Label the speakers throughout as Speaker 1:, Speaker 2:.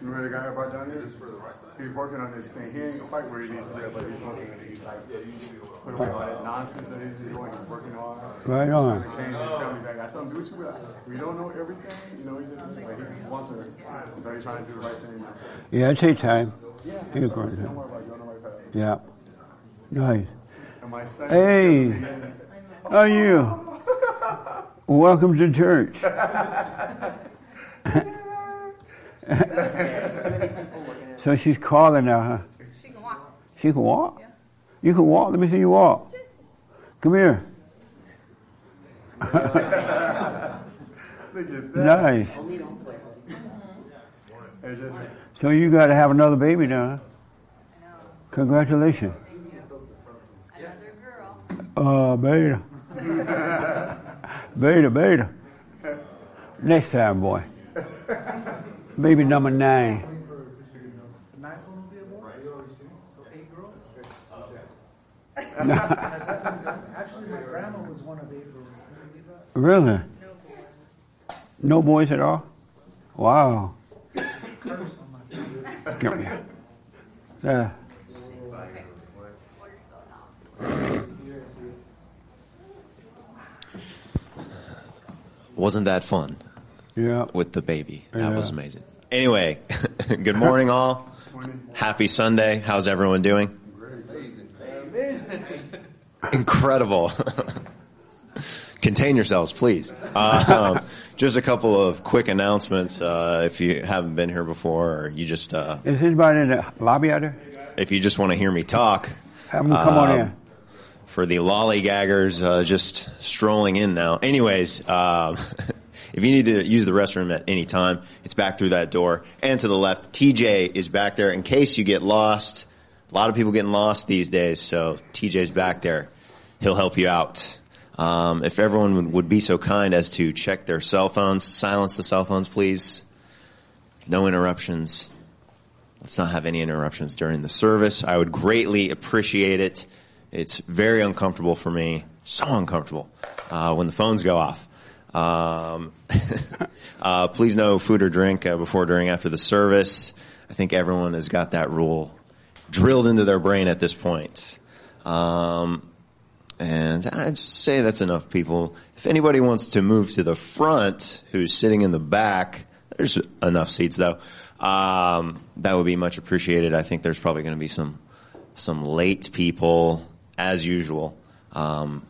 Speaker 1: You remember the guy I brought down here? He's working on this thing. He ain't quite where he needs to be, but he's working on it. He's like, put away all that nonsense that he's doing. He's working on.
Speaker 2: Right on.
Speaker 1: Change his family back. I tell him, do what you will. We don't know everything. You know, he's but he wants to. So he's trying to do the right thing.
Speaker 2: Yeah, take time.
Speaker 1: Yeah.
Speaker 2: You're
Speaker 1: Don't
Speaker 2: going
Speaker 1: worry
Speaker 2: to.
Speaker 1: about it. You're on the right path.
Speaker 2: Yeah. Nice.
Speaker 1: And my son.
Speaker 2: Hey, how are you? Welcome to church. so she's calling now, huh?
Speaker 3: She can walk.
Speaker 2: She can walk? You can walk? Let me see you walk. Come here.
Speaker 1: Look at that.
Speaker 2: Nice. So you got to have another baby now, huh? Congratulations.
Speaker 3: Another girl.
Speaker 2: Uh, beta. beta, beta. Next time, boy. Baby number nine.
Speaker 4: The ninth one will be a boy? So eight girls? Has that been done? Actually, my grandma was one of eight girls. Can you believe that?
Speaker 2: Really? No boys at all? Wow.
Speaker 4: Curse
Speaker 2: Come here. Uh,
Speaker 5: Wasn't that fun
Speaker 2: yeah.
Speaker 5: with the baby? That
Speaker 2: Yeah.
Speaker 5: was amazing. Anyway, good morning, all. Happy Sunday. How's everyone doing? Incredible. Contain yourselves, please. Um, just a couple of quick announcements. Uh, if you haven't been here before, or you just uh,
Speaker 2: Is anybody in the lobby out there?
Speaker 5: if you just want to hear me talk,
Speaker 2: Have them come on
Speaker 5: Um,
Speaker 2: in.
Speaker 5: for the lollygaggers uh, just strolling in now. Anyways, um, if you need to use the restroom at any time, it's back through that door. And to the left, TJ is back there in case you get lost. A lot of people getting lost these days, so TJ's back there. He'll help you out. Um, if everyone would, be so kind as to check their cell phones, silence the cell phones, please. No interruptions. Let's not have any interruptions during the service. I would greatly appreciate it. It's very uncomfortable for me, so uncomfortable uh, when the phones go off. Um, uh, please no food or drink uh, before, during, after the service. I think everyone has got that rule drilled into their brain at this point. Um, and I'd say that's enough people. If anybody wants to move to the front, who's sitting in the back, there's enough seats though. Um, that would be much appreciated. I think there's probably going to be some some late people as usual. Um,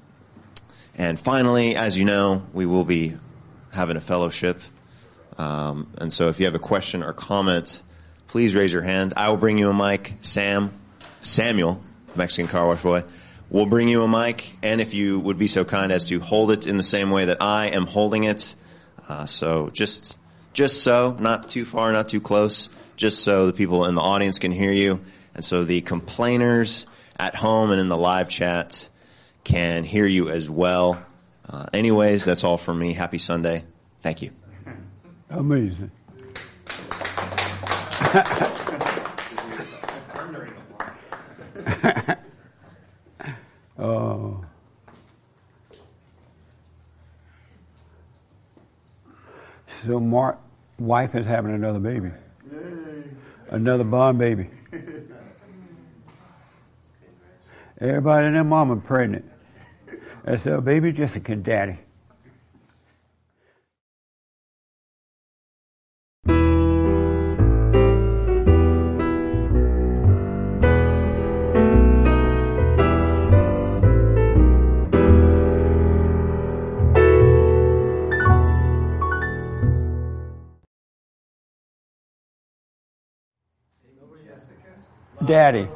Speaker 5: and finally, as you know, we will be having a fellowship. Um, and so if you have a question or comment, please raise your hand. I will bring you a mic. Sam, Samuel, the Mexican car wash boy, will bring you a mic. And if you would be so kind as to hold it in the same way that I am holding it. Uh, so just, just so, not too far, not too close, just so the people in the audience can hear you. And so the complainers at home and in the live chat can hear you as well. Uh, anyways, that's all from me. Happy Sunday. Thank you.
Speaker 2: Amazing. oh. So Mark, wife is having another baby. Another bond baby. Everybody and their mama pregnant. Oh, That's a baby Jessica daddy. Daddy.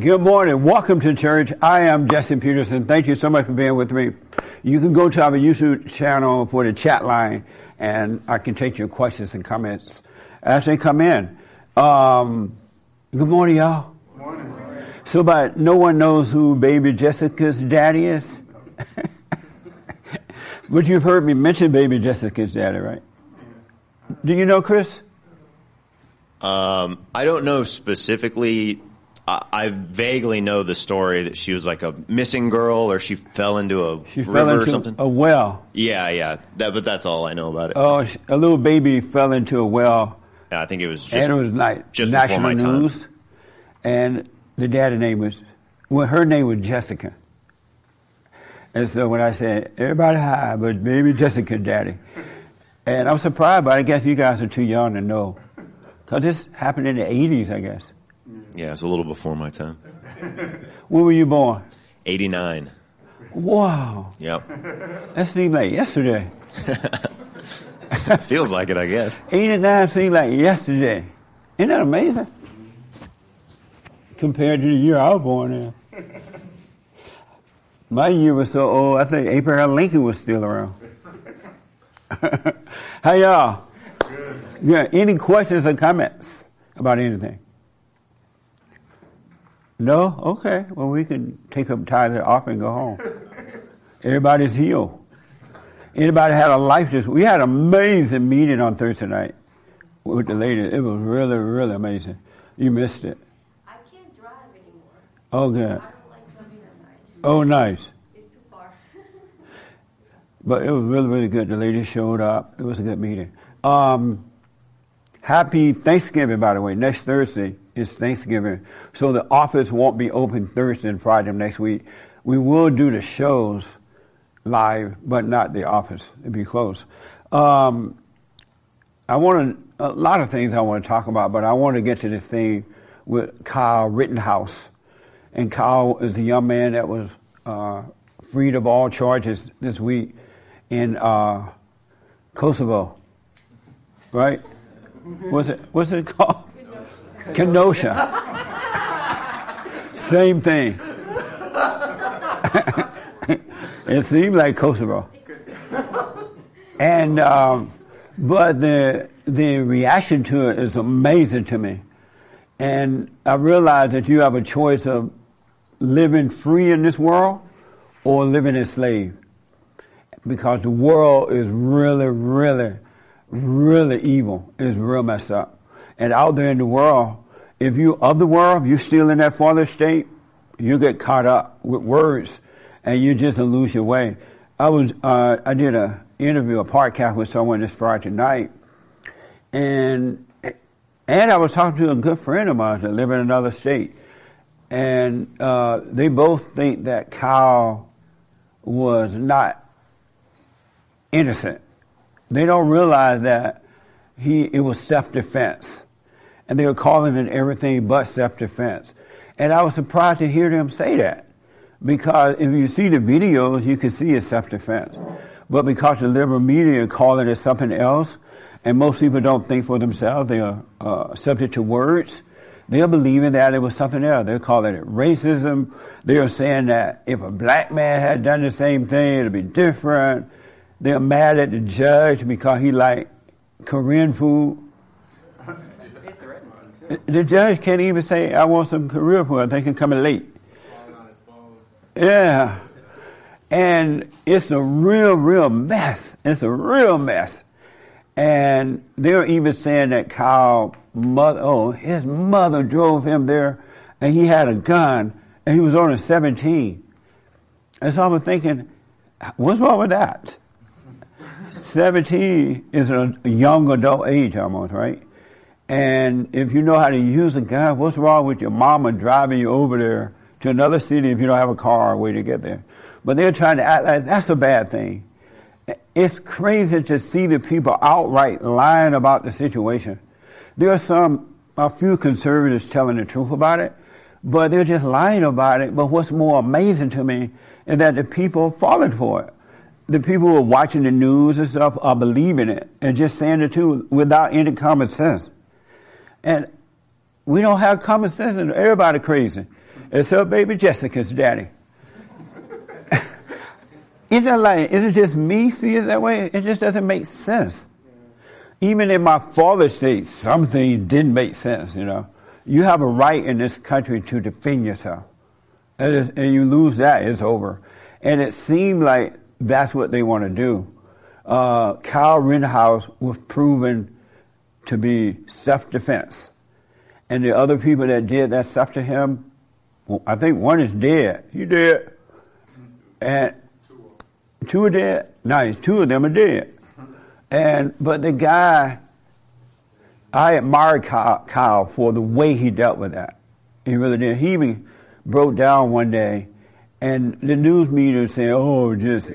Speaker 2: Good morning. Welcome to church. I am Justin Peterson. Thank you so much for being with me. You can go to our YouTube channel for the chat line and I can take your questions and comments as they come in. Um, good morning, y'all.
Speaker 1: Good morning.
Speaker 2: So, but no one knows who baby Jessica's daddy is? but you've heard me mention baby Jessica's daddy, right? Do you know Chris?
Speaker 5: Um, I don't know specifically I, I vaguely know the story that she was like a missing girl, or she fell into a
Speaker 2: She
Speaker 5: river
Speaker 2: fell
Speaker 5: or something.
Speaker 2: a well.
Speaker 5: Yeah, yeah. That, but that's all I know about it.
Speaker 2: Oh, a little baby fell into a well,
Speaker 5: Yeah, I think it was just
Speaker 2: and it was like
Speaker 5: just before my time.
Speaker 2: news. And the daddy name was, well, her name was Jessica. And so when I said, everybody hi, but maybe Jessica daddy. And I'm surprised, but I guess you guys are too young to know. Because this happened in the 80s, I guess. Mm.
Speaker 5: yeah, it's a little before my time.
Speaker 2: When were you born?
Speaker 5: Eighty nine.
Speaker 2: Wow.
Speaker 5: Yep.
Speaker 2: That seemed like yesterday.
Speaker 5: Feels like it, I guess.
Speaker 2: 89 seemed like yesterday. Isn't that amazing? Mm-hmm. Compared to the year I was born in. My year was so old, I think Abraham Lincoln was still around. How y'all? Yeah, any questions or comments about anything? No? Okay. Well, we can take up tithe off and go home. Everybody's healed. Anybody had a life this We had an amazing meeting on Thursday night with the ladies. It was really, really amazing. You missed it.
Speaker 3: I can't drive anymore.
Speaker 2: Oh,
Speaker 3: I
Speaker 2: good.
Speaker 3: don't like driving at night.
Speaker 2: Oh, nice.
Speaker 3: It's too far.
Speaker 2: But it was really, really good. The ladies showed up. It was a good meeting. Um, happy Thanksgiving, by the way. Next Thursday is Thanksgiving. So the office won't be open Thursday and Friday of next week. We will do the shows live, but not the office. It'll be closed. Um, I want to, a lot of things I want to talk about, but I want to get to this thing with Kyle Rittenhouse. And Kyle is a young man that was uh, freed of all charges this week in uh, Kosovo, right? What's it? What's it called? Kenosha. Same thing. it seemed like Kosovo. And um, but the the reaction to it is amazing to me. And I realize that you have a choice of living free in this world or living enslaved. Because the world is really, really, really evil. It's real messed up. And out there in the world, if you of the world, you're still in that father state, you get caught up with words and you just lose your way. I was uh, I did a interview, a podcast with someone this Friday night, and and I was talking to a good friend of mine that live in another state, and uh, they both think that Kyle was not innocent. They don't realize that he it was self defense, and they were calling it everything but self defense. And I was surprised to hear them say that, because if you see the videos, you can see it's self defense. But because the liberal media call it as something else, and most people don't think for themselves, they are uh, subject to words. They're believing that it was something else. They're calling it racism. They're saying that if a black man had done the same thing, it'd be different. They're mad at the judge because he liked Korean food. The judge can't even say, I want some Korean food. They can come in late. Yeah. And it's a real, real mess. It's a real mess. And they're even saying that Kyle mother, oh, his mother drove him there and he had a gun and he was only 17. And so I was thinking, what's wrong with that? 17 is a young adult age almost, right? And if you know how to use a gun, what's wrong with your mama driving you over there to another city if you don't have a car way to get there? But they're trying to act like that's a bad thing. It's crazy to see the people outright lying about the situation. There are some, a few conservatives telling the truth about it, but they're just lying about it. But what's more amazing to me is that the people falling for it. The people who are watching the news and stuff are believing it and just saying the truth without any common sense. And we don't have common sense and everybody crazy. Except baby Jessica's daddy. Is that like, is it just me see it that way? It just doesn't make sense. Even in my father's state, something didn't make sense, you know. You have a right in this country to defend yourself. And, it- and you lose that, it's over. And it seemed like that's what they want to do. Uh, Kyle Rittenhouse was proven to be self-defense. And the other people that did that stuff to him, well, I think one is dead. He dead. And two are dead. Nice. Two of them are dead. And but the guy, I admire Kyle, Kyle for the way he dealt with that. He really did. He even broke down one day, and the news media saying, "Oh, just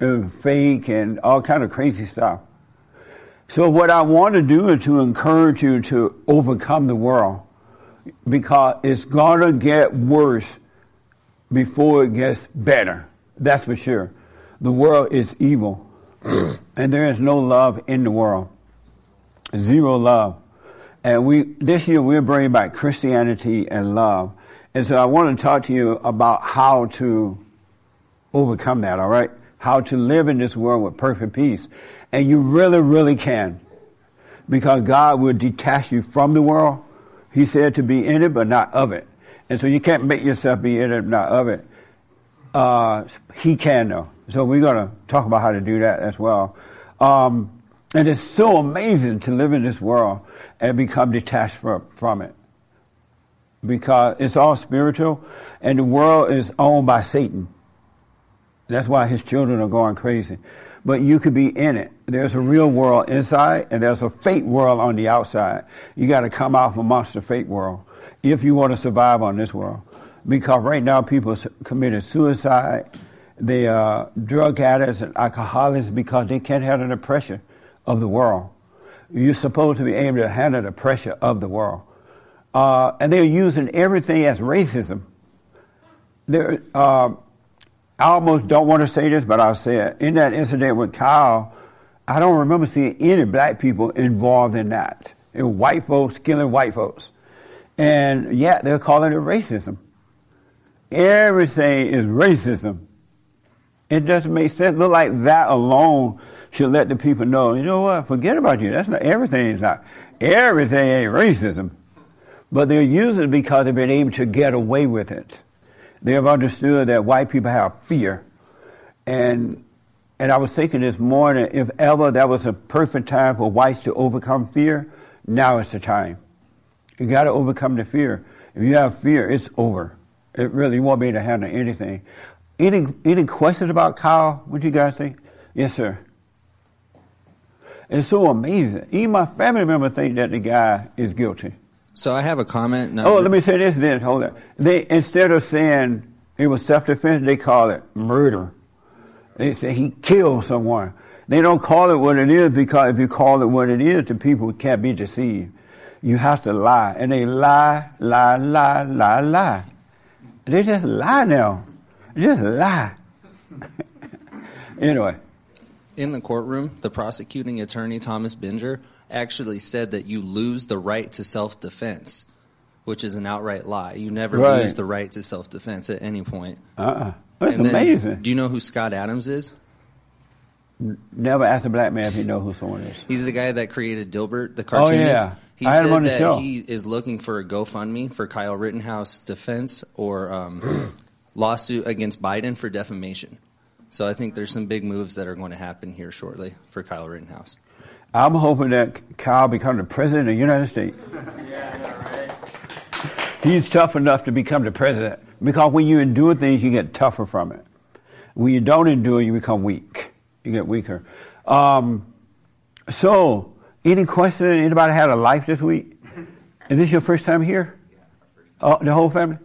Speaker 2: uh, fake and all kind of crazy stuff." So what I want to do is to encourage you to overcome the world because it's to get worse before it gets better. That's for sure. The world is evil and there is no love in the world. Zero love. And we, this year we're bringing back Christianity and love. And so I want to talk to you about how to overcome that, all right? How to live in this world with perfect peace. And you really, really can. Because God will detach you from the world. He said to be in it, but not of it. And so you can't make yourself be in it, not of it. Uh, he can though. So we're going to talk about how to do that as well. Um, and it's so amazing to live in this world and become detached from, from it. Because it's all spiritual and the world is owned by Satan. That's why his children are going crazy. But you could be in it. There's a real world inside and there's a fake world on the outside. You got to come out from amongst the fake world if you want to survive on this world. Because right now people committed suicide, they are drug addicts and alcoholics because they can't handle the pressure of the world. You're supposed to be able to handle the pressure of the world. Uh, and they're using everything as racism. They're, uh, I almost don't want to say this, but I'll say it. In that incident with Kyle, I don't remember seeing any black people involved in that. Was white folks killing white folks. And yet they're calling it racism. Everything is racism. It doesn't make sense. Look like that alone should let the people know, you know what, forget about you. That's not, everything is not, everything ain't racism. But they're using it because they've been able to get away with it. They have understood that white people have fear. And, and I was thinking this morning, if ever that was a perfect time for whites to overcome fear, now is the time. You gotta overcome the fear. If you have fear, it's over. It really won't be able to handle anything. Any any questions about Kyle? What you guys think? Yes, sir. It's so amazing. Even my family members think that the guy is guilty.
Speaker 6: So I have a comment. Now.
Speaker 2: Oh, let me say this then. Hold on. They instead of saying it was self defense, they call it murder. They say he killed someone. They don't call it what it is because if you call it what it is, the people can't be deceived. You have to lie, and they lie, lie, lie, lie, lie. They just lie now. Just lie. anyway.
Speaker 6: In the courtroom, the prosecuting attorney, Thomas Binger, actually said that you lose the right to self defense, which is an outright lie. You never
Speaker 2: Right.
Speaker 6: lose the right to self defense at any point.
Speaker 2: Uh-uh. That's
Speaker 6: then,
Speaker 2: amazing.
Speaker 6: do you know who Scott Adams is?
Speaker 2: Never ask a black man if he know who someone is.
Speaker 6: He's the guy that created Dilbert, the
Speaker 2: Oh,
Speaker 6: cartoonist.
Speaker 2: yeah.
Speaker 6: He
Speaker 2: I had him
Speaker 6: said
Speaker 2: on the
Speaker 6: that
Speaker 2: show.
Speaker 6: he is looking for a GoFundMe for Kyle Rittenhouse defense or um, lawsuit against Biden for defamation. So I think there's some big moves that are going to happen here shortly for Kyle Rittenhouse.
Speaker 2: I'm hoping that Kyle becomes the president of the United States. He's tough enough to become the president because when you endure things, you get tougher from it. When you don't endure, you become weak. You get weaker. Um, so, any question? Anybody had a life this week? Is this your first time here? Oh, the whole family?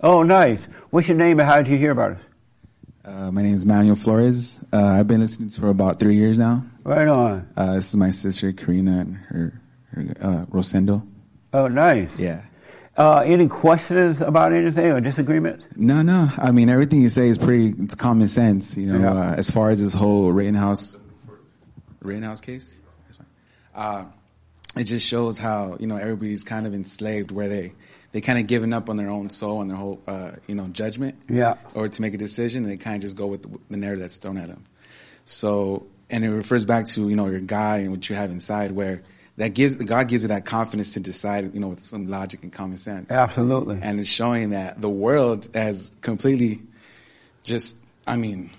Speaker 2: Oh, nice. What's your name and how did you hear about us?
Speaker 7: Uh, my name is Manuel Flores. Uh, I've been listening to for about three years now.
Speaker 2: Right on.
Speaker 7: Uh, this is my sister Karina and her, her uh, Rosendo.
Speaker 2: Oh, nice.
Speaker 7: Yeah.
Speaker 2: Uh, any questions about anything or disagreements?
Speaker 7: No, no. I mean, everything you say is pretty. It's common sense, you know.
Speaker 2: Yeah.
Speaker 7: Uh, as far as this whole Rittenhouse, Rittenhouse case, uh, it just shows how you know everybody's kind of enslaved, where they they kind of given up on their own soul and their whole uh, you know judgment,
Speaker 2: Yeah.
Speaker 7: or to make a decision, and they kind of just go with the, the narrative that's thrown at them. So, and it refers back to you know your God and what you have inside, where that gives God gives you that confidence to decide, you know, with some logic and common sense.
Speaker 2: Absolutely.
Speaker 7: And it's showing that the world has completely just, I mean,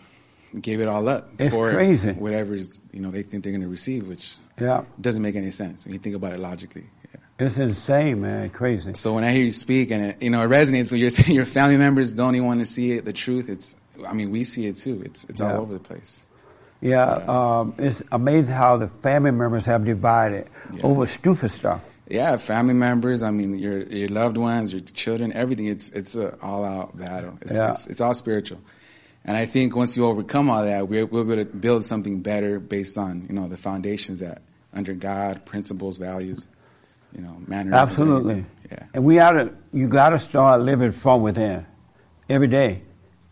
Speaker 7: gave it all up
Speaker 2: It's
Speaker 7: for
Speaker 2: crazy.
Speaker 7: whatever's you know they think they're going to receive, which
Speaker 2: Yeah.
Speaker 7: doesn't make any sense when you think about it logically. Yeah.
Speaker 2: It's insane, man. Crazy.
Speaker 7: So when I hear you speak, and it, you know, it resonates. So your your family members don't even want to see it. The truth. It's. I mean, we see it too. It's it's
Speaker 2: Yeah.
Speaker 7: all over the place.
Speaker 2: Yeah, um, it's amazing how the family members have divided
Speaker 7: Yeah.
Speaker 2: over stupid stuff.
Speaker 7: Yeah, family members. I mean, your your loved ones, your children, everything. It's it's a all out battle. It's,
Speaker 2: Yeah.
Speaker 7: it's it's all spiritual, and I think once you overcome all that, we're we'll be able to build something better based on you know the foundations that under God, principles, values, you know, manners.
Speaker 2: Absolutely.
Speaker 7: Yeah.
Speaker 2: And we gotta, you gotta start living from within every day.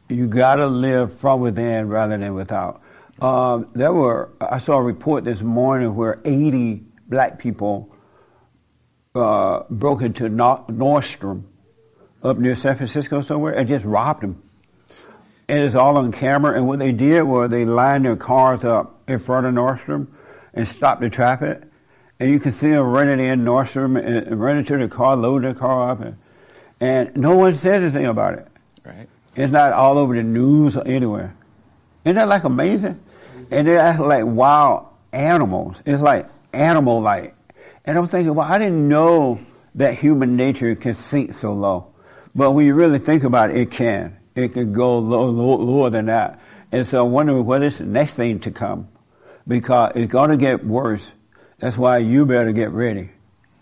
Speaker 2: You gotta live from within rather than without. Um, there were, I saw a report this morning where 80 black people uh, broke into Nor- Nordstrom up near San Francisco somewhere and just robbed them. And it's all on camera. And what they did was they lined their cars up in front of Nordstrom and stopped the traffic. And you can see them running in Nordstrom and and running to the car, loading their car up. And, and no one says anything about it.
Speaker 7: Right.
Speaker 2: It's not all over the news or anywhere. Isn't that like amazing? And they're like wild animals. It's like animal like. And I'm thinking, well, I didn't know that human nature can sink so low. But when you really think about it, it can. It can go low, low, lower than that. And so I'm wondering what is the next thing to come. Because it's going to get worse. That's why you better get ready.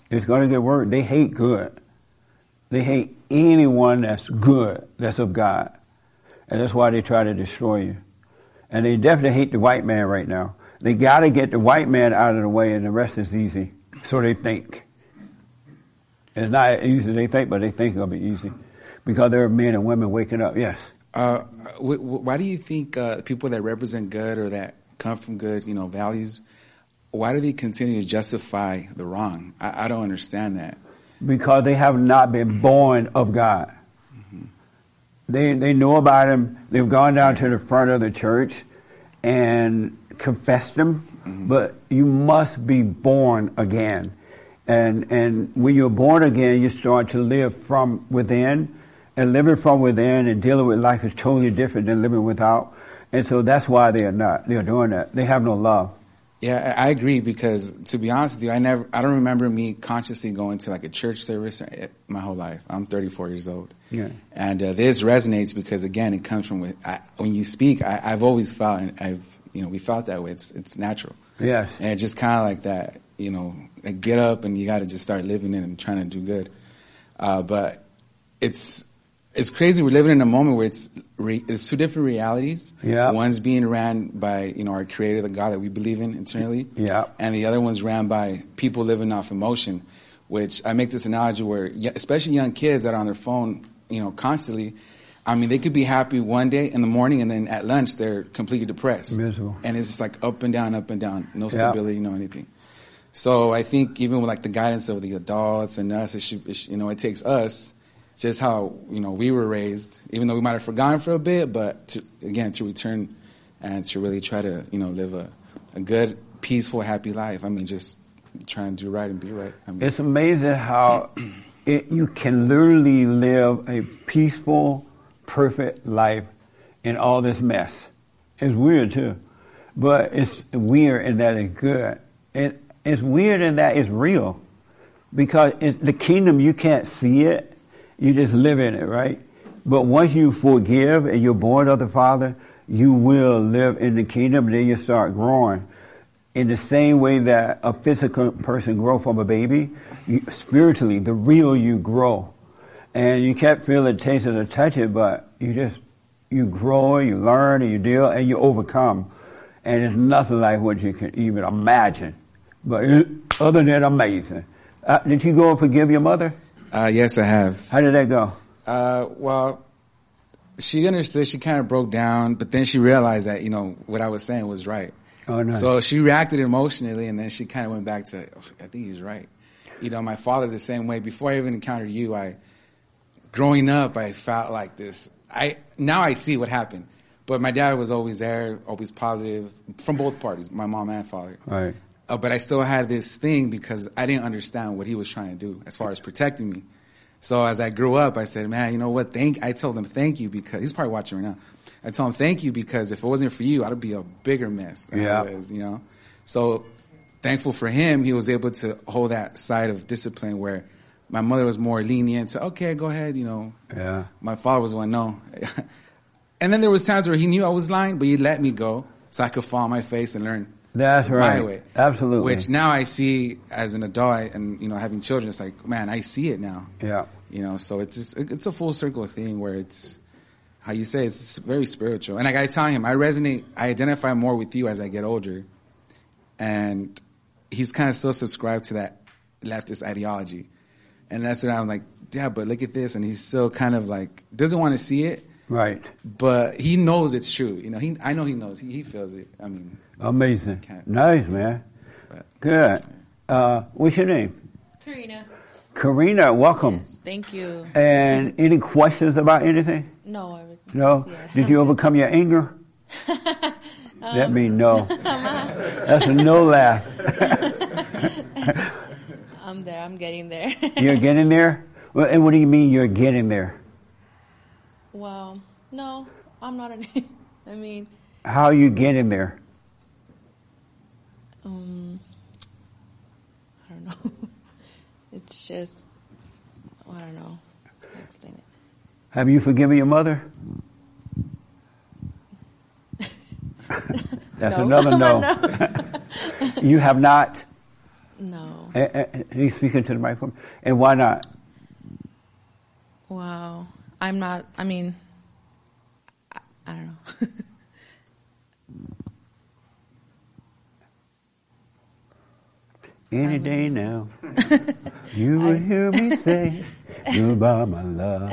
Speaker 2: It's going to get worse. They hate good. They hate anyone that's good, that's of God. And that's why they try to destroy you. And they definitely hate the white man right now. They got to get the white man out of the way and the rest is easy. So they think. It's not easy they think, but they think it'll be easy. Because there are men and women waking up. Yes.
Speaker 7: Uh, wh- wh- why do you think uh, people that represent good or that come from good, you know, values, why do they continue to justify the wrong? I, I don't understand that.
Speaker 2: because they have not been born of God. They they know about him. They've gone down to the front of the church and confessed him, mm-hmm. but you must be born again. And and when you're born again, you start to live from within, and living from within and dealing with life is totally different than living without. And so that's why they are not. They are doing that. They have no love.
Speaker 7: Yeah, I agree because to be honest with you, I never, I don't remember me consciously going to like a church service my whole life. I'm 34 years old,
Speaker 2: Yeah.
Speaker 7: and uh, this resonates because again, it comes from with, I, when you speak. I, I've always felt, and I've, you know, we felt that way. It's it's natural,
Speaker 2: Yes.
Speaker 7: and it's just kind of like that. You know, like get up and you got to just start living it and trying to do good. Uh, but it's it's crazy. We're living in a moment where it's re, it's two different realities.
Speaker 2: Yeah.
Speaker 7: One's being ran by you know our Creator, the God that we believe in internally.
Speaker 2: Yeah.
Speaker 7: And the other one's ran by people living off emotion. Which I make this analogy where, especially young kids that are on their phone, you know, constantly. I mean, they could be happy one day in the morning, and then at lunch they're completely depressed.
Speaker 2: Miserable.
Speaker 7: And it's just like up and down, up and down, no
Speaker 2: Yeah.
Speaker 7: stability, no anything. So I think even with like the guidance of the adults and us, it should, it should- you know, it takes us just how you know we were raised, even though we might have forgotten for a bit, but to, again to return and to really try to you know live a, a good, peaceful, happy life. I mean, just trying to do right and be right. I mean,
Speaker 2: It's amazing how it, you can literally live a peaceful, perfect life in all this mess. It's weird too, but it's weird in that it's good. It, it's weird in that it's real, because it's the kingdom you can't see it, you just live in it, right? But once you forgive and you're born of the Father, you will live in the kingdom. Then you start growing in the same way that a physical person grows from a baby, spiritually, the real you grow. And you can't feel it, taste it, or touch it, but you just, you grow, you learn, and you deal, and you overcome. And it's nothing like what you can even imagine. But other than amazing. Uh, did you go and forgive your mother?
Speaker 7: uh, yes, I have.
Speaker 2: How did that go?
Speaker 7: Uh, well, she understood. She kind of broke down, but then she realized that you know what I was saying was right.
Speaker 2: Oh, nice.
Speaker 7: So she reacted emotionally, and then she kind of went back to, "Oh, I think he's right. You know, my father the same way. Before I even encountered you, I, growing up, I felt like this. I now I see what happened, but my dad was always there, always positive from both parties, my mom and father.
Speaker 2: Right.
Speaker 7: Uh, but I still had this thing because I didn't understand what he was trying to do as far as protecting me. So as I grew up, I said, "Man, you know what? Thank." I told him, "Thank you," because he's probably watching right now. I told him, "Thank you," because if it wasn't for you, I'd be a bigger mess than
Speaker 2: Yeah.
Speaker 7: I was. You know, so thankful for him, he was able to hold that side of discipline where my mother was more lenient. So okay, go ahead. You know,
Speaker 2: Yeah.
Speaker 7: my father was one no. and then there was times where he knew I was lying, but he let me go so I could fall on my face and learn
Speaker 2: That's right.
Speaker 7: my way.
Speaker 2: Absolutely.
Speaker 7: Which now I see as an adult and you know having children, it's like man, I see it now.
Speaker 2: yeah.
Speaker 7: You know, so it's just, it's a full circle thing where it's how you say it's very spiritual. And like I tell him, I resonate, I identify more with you as I get older, and he's kind of still subscribed to that leftist ideology, and that's what I'm like, yeah, but look at this, and he's still kind of like doesn't want to see it,
Speaker 2: Right.
Speaker 7: but he knows it's true. You know, he I know he knows, he, he feels it. I mean,
Speaker 2: Amazing. Nice, man.
Speaker 7: But-
Speaker 2: Good. Uh, what's your name?
Speaker 8: Karina.
Speaker 2: Karina, welcome.
Speaker 8: Yes, thank you.
Speaker 2: And any questions about anything?
Speaker 8: No, everything.
Speaker 2: No?
Speaker 8: Yeah.
Speaker 2: Did you overcome your anger? that means no. That's a no laugh.
Speaker 8: I'm there. I'm getting there.
Speaker 2: You're getting there? Well, and what do you mean you're getting there?
Speaker 8: well, no, I'm not. An, I mean,
Speaker 2: How are you getting there?
Speaker 8: um, I don't know. it's just, I don't know. explain it.
Speaker 2: Have you forgiven your mother? That's
Speaker 8: No.
Speaker 2: another no. you have not?
Speaker 8: No.
Speaker 2: Eh, eh, He's speaking to the microphone. And why not?
Speaker 8: Wow. I'm not. I mean, I, I don't know.
Speaker 2: Any day now, you will hear me say, Goodbye, my love.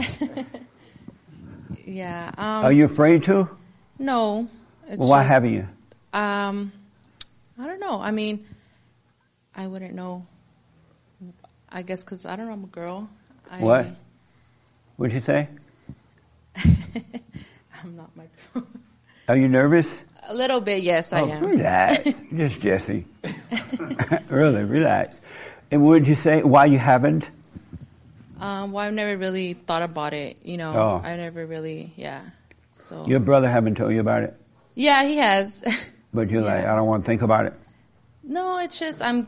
Speaker 8: yeah. Um,
Speaker 2: Are you afraid to?
Speaker 8: No. It's
Speaker 2: Well, why
Speaker 8: just-
Speaker 2: haven't you?
Speaker 8: Um, I don't know. I mean, I wouldn't know. I guess because I don't know. I'm a girl. I,
Speaker 2: What? What'd you say?
Speaker 8: I'm not my girl.
Speaker 2: Are you nervous?
Speaker 8: a little bit, yes, I
Speaker 2: oh,
Speaker 8: am.
Speaker 2: relax. Just Jesse. really, relax. And would you say? Why you haven't?
Speaker 8: Um, well, I've never really thought about it. You know,
Speaker 2: Oh.
Speaker 8: I never really, yeah. So
Speaker 2: Your brother haven't told you about it,
Speaker 8: yeah, he has.
Speaker 2: but you're like, I don't want to think about it.
Speaker 8: no, it's just I'm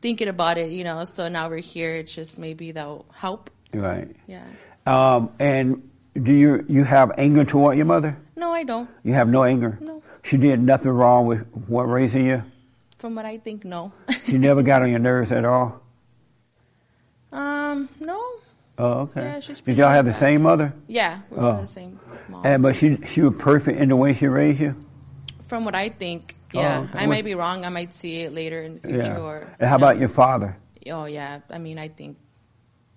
Speaker 8: thinking about it. You know, so now we're here. It's just maybe that'll help.
Speaker 2: Right.
Speaker 8: Yeah.
Speaker 2: Um, and do you you have anger toward your mother?
Speaker 8: No, I don't.
Speaker 2: You have no anger.
Speaker 8: No.
Speaker 2: She did nothing wrong with what raising you.
Speaker 8: From what I think, no.
Speaker 2: She never got on your nerves at all.
Speaker 8: um, no.
Speaker 2: Oh, okay.
Speaker 8: Yeah, she's
Speaker 2: did y'all have the same mother?
Speaker 8: Yeah, we're
Speaker 2: Oh.
Speaker 8: from the same mom.
Speaker 2: And but she she was perfect in the way she raised you.
Speaker 8: From what I think,
Speaker 2: Oh,
Speaker 8: yeah.
Speaker 2: okay.
Speaker 8: I might be wrong. I might see it later in the future. Or
Speaker 2: And how
Speaker 8: know.
Speaker 2: about your father?
Speaker 8: Oh yeah. I mean, I think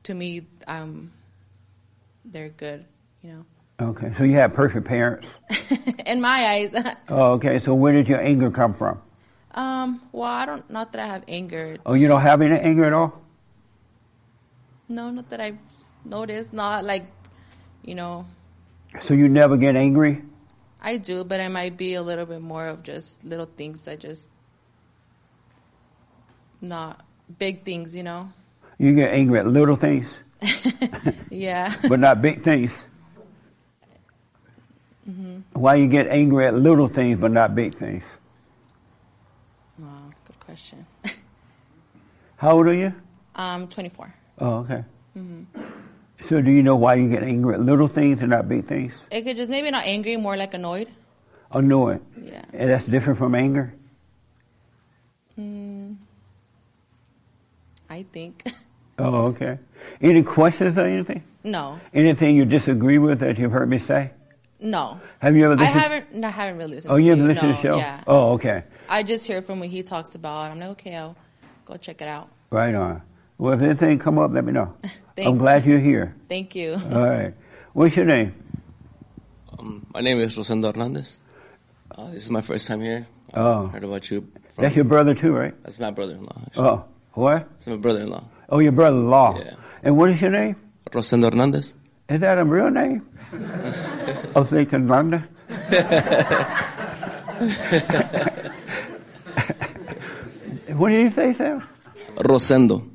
Speaker 8: to me, um, they're good. You know,
Speaker 2: Okay, so you had perfect parents.
Speaker 8: in my eyes.
Speaker 2: Oh, okay. So where did your anger come from?
Speaker 8: um. Well, I don't. Not that I have anger.
Speaker 2: Oh, you don't have any anger at all?
Speaker 8: No, not that I've noticed. Not like, you know,
Speaker 2: So you never get angry?
Speaker 8: I do, but I might be a little bit more of just little things that just not big things. You know.
Speaker 2: You get angry at little things,
Speaker 8: Yeah.
Speaker 2: but not big things.
Speaker 8: Mm-hmm.
Speaker 2: Why you get angry at little things but not big things?
Speaker 8: wow. Good question.
Speaker 2: How old are you?
Speaker 8: I'm um, 24.
Speaker 2: Oh, okay.
Speaker 8: Mm-hmm.
Speaker 2: So do you know why you get angry at little things and not big things?
Speaker 8: It could just maybe not angry, more like annoyed.
Speaker 2: Annoyed.
Speaker 8: Yeah.
Speaker 2: And that's different from anger?
Speaker 8: Mm, I think.
Speaker 2: Oh, okay. Any questions or anything?
Speaker 8: no,
Speaker 2: Anything you disagree with that you've heard me say?
Speaker 8: no.
Speaker 2: Have you ever listened?
Speaker 8: I haven't. No, I haven't really listened.
Speaker 2: oh, you. haven't listened
Speaker 8: no,
Speaker 2: to the show?
Speaker 8: Yeah.
Speaker 2: Oh, okay.
Speaker 8: I just hear from what he talks about. I'm like, okay, I'll go check it out.
Speaker 2: Right on. Well, if anything come up, let me know. I'm glad you're here.
Speaker 8: Thank you.
Speaker 2: All right. What's your name?
Speaker 9: Um, my name is Rosendo Hernandez. Uh, this is my first time here. I
Speaker 2: Oh.
Speaker 9: heard about you. From,
Speaker 2: That's your brother too, right?
Speaker 9: That's my brother-in-law. Actually.
Speaker 2: Oh, what?
Speaker 9: It's my brother-in-law.
Speaker 2: Oh, your brother-in-law.
Speaker 9: Yeah.
Speaker 2: And what is your name?
Speaker 9: Rosendo Hernandez.
Speaker 2: Is that a real name? oh, thinking London? what did you say, Sam?
Speaker 9: Rosendo.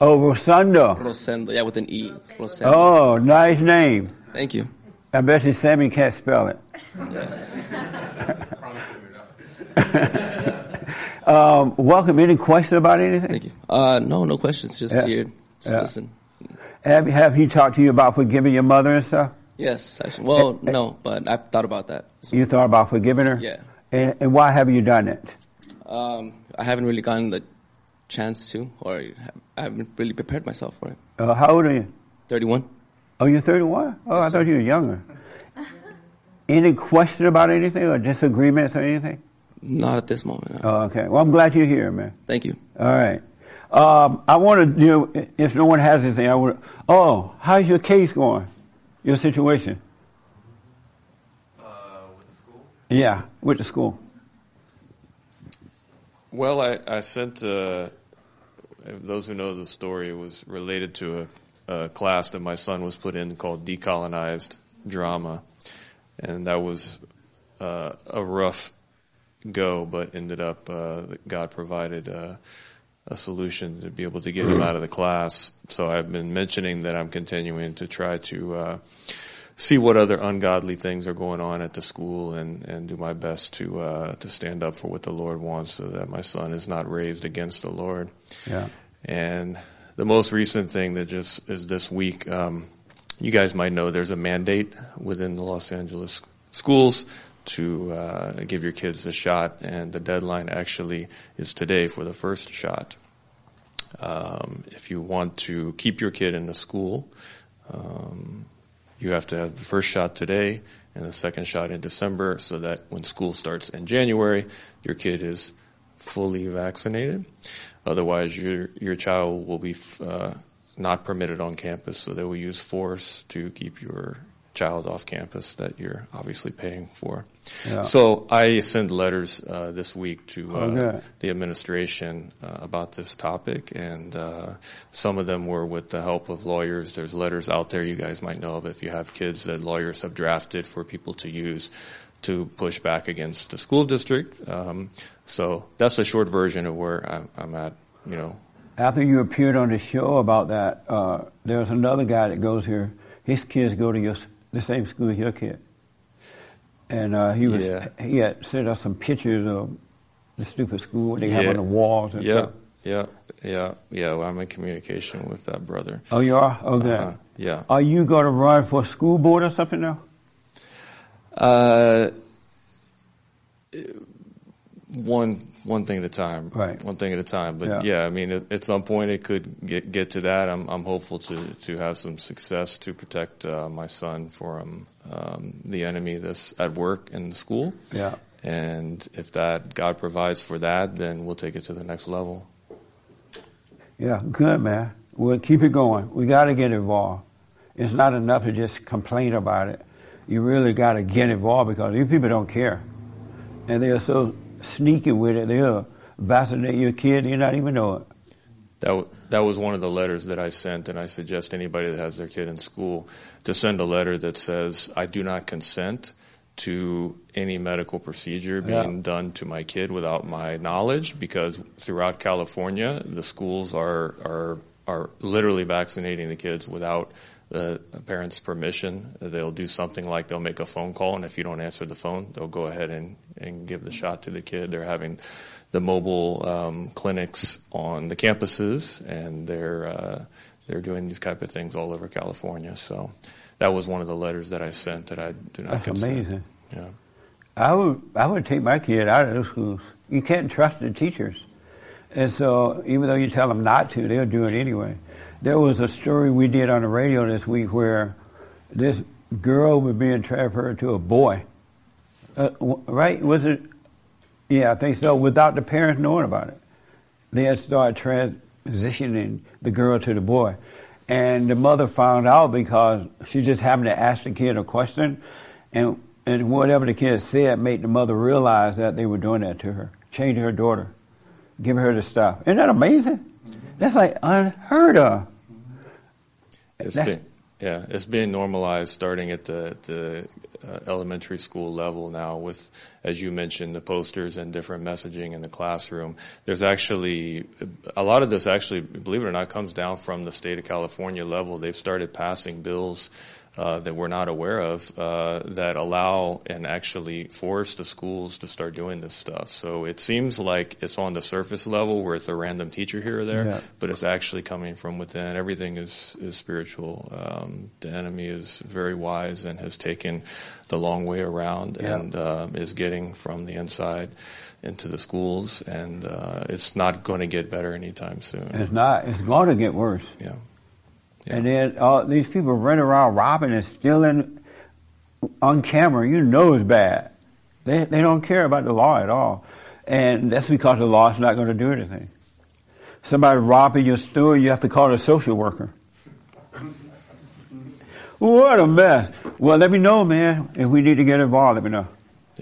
Speaker 2: Oh, Rosendo.
Speaker 9: Rosendo. Yeah, with an E. Rosendo.
Speaker 2: Oh, nice name.
Speaker 9: Thank you.
Speaker 2: I bet you Sammy can't spell it. Um, welcome. Any question about anything?
Speaker 9: Thank you. Uh, no, no questions. Just
Speaker 2: Yeah.
Speaker 9: here, just
Speaker 2: Yeah.
Speaker 9: listen.
Speaker 2: Have, have he talked to you about forgiving your mother and stuff?
Speaker 9: Yes, actually. Well, no, but I've thought about that.
Speaker 2: You thought about forgiving her?
Speaker 9: Yeah.
Speaker 2: And, and why have you done it?
Speaker 9: Um, I haven't really gotten the chance to, or I haven't really prepared myself for it.
Speaker 2: Uh, how old are you?
Speaker 9: 31.
Speaker 2: Oh, you're 31? Oh, I thought you were younger. Any question about anything or disagreements or anything?
Speaker 9: Not at this moment. no.
Speaker 2: Oh, okay. Well, I'm glad you're here, man.
Speaker 9: Thank you.
Speaker 2: All right. Um, I want to do, if no one has anything, I want to, oh, how's your case going? Your situation?
Speaker 10: Uh, with the school?
Speaker 2: Yeah, with the school.
Speaker 10: Well, I, I sent, uh, those who know the story, was related to a, a class that my son was put in called Decolonized Drama. And that was uh, a rough go, but ended up, uh, God provided uh, a solution to be able to get him out of the class. So I've been mentioning that I'm continuing to try to uh, see what other ungodly things are going on at the school and, and do my best to uh, to stand up for what the Lord wants so that my son is not raised against the Lord.
Speaker 2: Yeah.
Speaker 10: And the most recent thing that just is this week, um, you guys might know there's a mandate within the Los Angeles schools to uh, give your kids a shot, and the deadline actually is today for the first shot. Um, if you want to keep your kid in the school, um, you have to have the first shot today and the second shot in December so that when school starts in January, your kid is fully vaccinated. Otherwise, your, your child will be uh, not permitted on campus, so they will use force to keep your child off campus that you're obviously paying for.
Speaker 2: Yeah.
Speaker 10: So I sent letters uh, this week to uh,
Speaker 2: good.
Speaker 10: the administration uh, about this topic, and uh, some of them were with the help of lawyers. There's letters out there you guys might know of if you have kids that lawyers have drafted for people to use to push back against the school district. Um, so that's a short version of where I'm, I'm at. You know,
Speaker 2: After you appeared on the show about that, uh, there's another guy that goes here. His kids go to your, the same school as your kid. And uh, he was
Speaker 10: Yeah.
Speaker 2: he had sent us some pictures of the stupid school they have on the walls and
Speaker 10: yeah,
Speaker 2: stuff.
Speaker 10: yeah, yeah, yeah. Well, I'm in communication with that brother.
Speaker 2: Oh, you are? Okay.
Speaker 10: Uh-huh, yeah.
Speaker 2: Are you going to run for school board or something now?
Speaker 10: Uh, one one thing at a time.
Speaker 2: Right.
Speaker 10: One thing at a time. But
Speaker 2: Yeah.
Speaker 10: yeah, I mean, at, at some point it could get get to that. I'm I'm hopeful to to have some success to protect uh, my son from um, the enemy that's at work in the school.
Speaker 2: Yeah.
Speaker 10: And if that God provides for that, then we'll take it to the next level.
Speaker 2: Yeah, good, man. We'll keep it going. We got to get involved. It's not enough to just complain about it. You really got to get involved because these people don't care. And they're so sneaky with it. They'll vaccinate your kid, you not even know it.
Speaker 10: That w- that was one of the letters that I sent, and I suggest anybody that has their kid in school to send a letter that says, "I do not consent to any medical procedure being
Speaker 2: Yeah.
Speaker 10: done to my kid without my knowledge," because throughout California, the schools are are are literally vaccinating the kids without the parents' permission. They'll do something like they'll make a phone call, and if you don't answer the phone, they'll go ahead and, and give the shot to the kid. They're having the mobile um, clinics on the campuses, and they're uh, they're doing these type of things all over California. So that was one of the letters that I sent that I do not
Speaker 2: That's amazing.
Speaker 10: Yeah.
Speaker 2: I would I would take my kid out of those schools. You can't trust the teachers, and so even though you tell them not to, they'll do it anyway. There was a story we did on the radio this week where this girl was being transferred to a boy. Uh, right? Was it? Yeah, I think so. Without the parents knowing about it, they had started transitioning the girl to the boy, and the mother found out because she just happened to ask the kid a question, and and whatever the kid said made the mother realize that they were doing that to her, changing her daughter, giving her the stuff. Isn't that amazing? That's like unheard of.
Speaker 10: It's
Speaker 2: That-
Speaker 10: been, yeah, it's being normalized starting at the, the uh, elementary school level now with, as you mentioned, the posters and different messaging in the classroom. There's actually, a lot of this actually, believe it or not, comes down from the state of California level. They've started passing bills uh, that we're not aware of uh, that allow and actually force the schools to start doing this stuff. So it seems like it's on the surface level where it's a random teacher here or there,
Speaker 2: Yeah.
Speaker 10: but it's actually coming from within. Everything is is spiritual. Um, the enemy is very wise and has taken the long way around
Speaker 2: Yeah.
Speaker 10: and um, is getting from the inside into the schools, and uh, it's not going to get better anytime soon.
Speaker 2: It's not. It's going to get worse.
Speaker 10: Yeah.
Speaker 2: And then uh, these people running around robbing and stealing on camera. You know it's bad. They they don't care about the law at all, and that's because the law is not going to do anything. Somebody robbing your store, you have to call a social worker. What a mess! Well, let me know, man. If we need to get involved, let me know.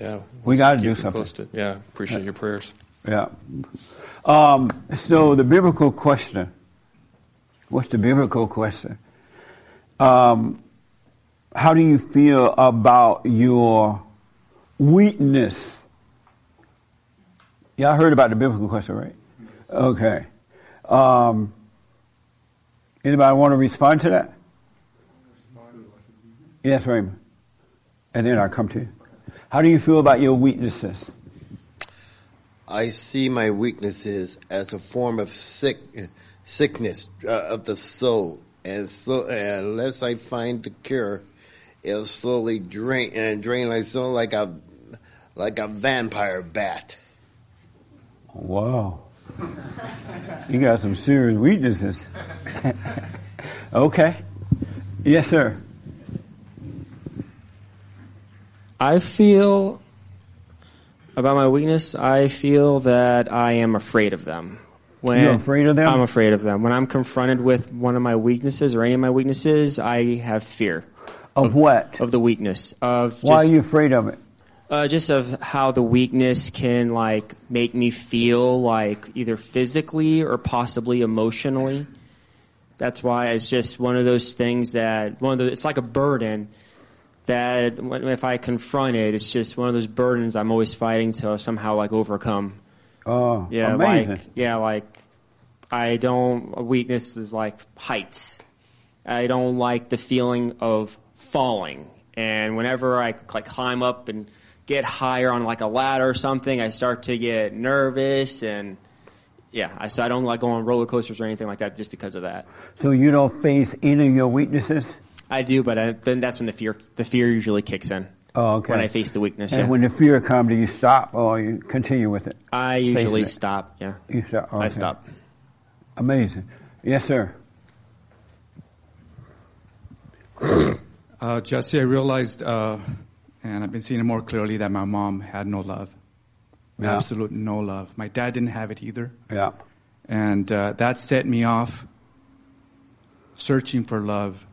Speaker 10: Yeah,
Speaker 2: We got to do something.
Speaker 10: posted. Yeah, appreciate your prayers.
Speaker 2: Yeah. Um, so the biblical question. What's the biblical question? Um, how do you feel about your weakness? Y'all heard about the biblical question, right? Okay. Um, anybody want to respond to that? Yes, Raymond. And then I'll come to you. How do you feel about your weaknesses?
Speaker 11: I see my weaknesses as a form of sick sickness uh, of the soul, and so unless I find the cure, it'll slowly drain and drain my soul like a like a vampire bat.
Speaker 2: Wow. You got some serious weaknesses. okay. Yes, sir.
Speaker 12: I feel about my weakness. I feel that I am afraid of them. When
Speaker 2: You're afraid of them?
Speaker 12: I'm afraid of them. When I'm confronted with one of my weaknesses or any of my weaknesses, I have fear
Speaker 2: Of what?
Speaker 12: of the weakness of. Just,
Speaker 2: Why are you afraid of it?
Speaker 12: Uh, just of how the weakness can like make me feel like either physically or possibly emotionally. That's why it's just one of those things that one of the it's like a burden that when, if I confront it, it's just one of those burdens I'm always fighting to somehow like overcome.
Speaker 2: Oh,
Speaker 12: Yeah,
Speaker 2: amazing.
Speaker 12: like yeah, like I don't. Weakness is like heights. I don't like the feeling of falling, and whenever I like climb up and get higher on like a ladder or something, I start to get nervous and. Yeah, I, so I don't like going on roller coasters or anything like that just because of that.
Speaker 2: So you don't face any of your weaknesses?
Speaker 12: I do, but I, then that's when the fear the fear usually kicks in.
Speaker 2: Oh, okay.
Speaker 12: When I face the weakness,
Speaker 2: And
Speaker 12: yeah.
Speaker 2: when the fear comes, do you stop or you continue with it?
Speaker 12: I
Speaker 2: Facing
Speaker 12: usually
Speaker 2: it?
Speaker 12: stop. Yeah,
Speaker 2: You stop.
Speaker 12: I stop.
Speaker 2: Amazing. Yes, sir.
Speaker 13: Uh, Jesse, I realized, uh, and I've been seeing it more clearly, that my mom had no love.
Speaker 2: Yeah.
Speaker 13: Absolute no love. My dad didn't have it either.
Speaker 2: Yeah.
Speaker 13: And uh, that set me off searching for love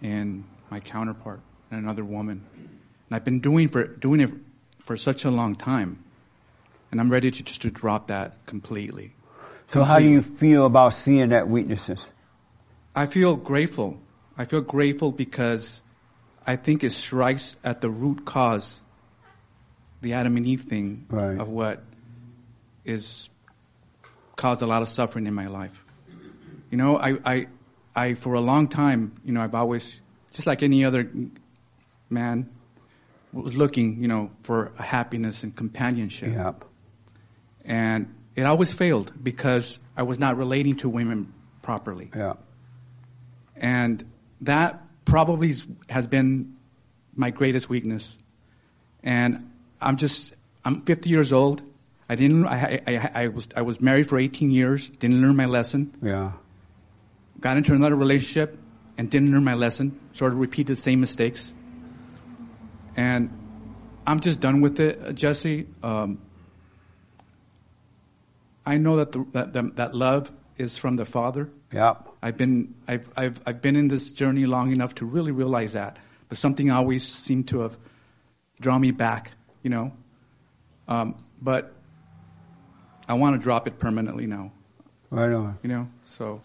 Speaker 13: in my counterpart, in another woman. And I've been doing, for, doing it for such a long time. And I'm ready to just to drop that completely.
Speaker 2: So how do you feel about seeing that weaknesses?
Speaker 13: I feel grateful. I feel grateful because I think it strikes at the root cause, the Adam and Eve thing
Speaker 2: Right.
Speaker 13: of what is caused a lot of suffering in my life. You know, I, I, I, for a long time, you know, I've always, just like any other man, was looking, you know, for happiness and companionship.
Speaker 2: Yeah.
Speaker 13: And it always failed because I was not relating to women properly.
Speaker 2: Yeah.
Speaker 13: And that probably has been my greatest weakness. And I'm just, I'm 50 years old. I didn't, I, I, I, I was, I was married for 18 years, didn't learn my lesson.
Speaker 2: Yeah.
Speaker 13: Got into another relationship and didn't learn my lesson. Sort of repeated the same mistakes. And I'm just done with it, Jesse. Um, I know that the, that, that that love is from the Father.
Speaker 2: Yeah.
Speaker 13: I've been I've, I've I've been in this journey long enough to really realize that, but something always seemed to have drawn me back, you know. Um, but I want to drop it permanently now,
Speaker 2: Right on.
Speaker 13: you know. So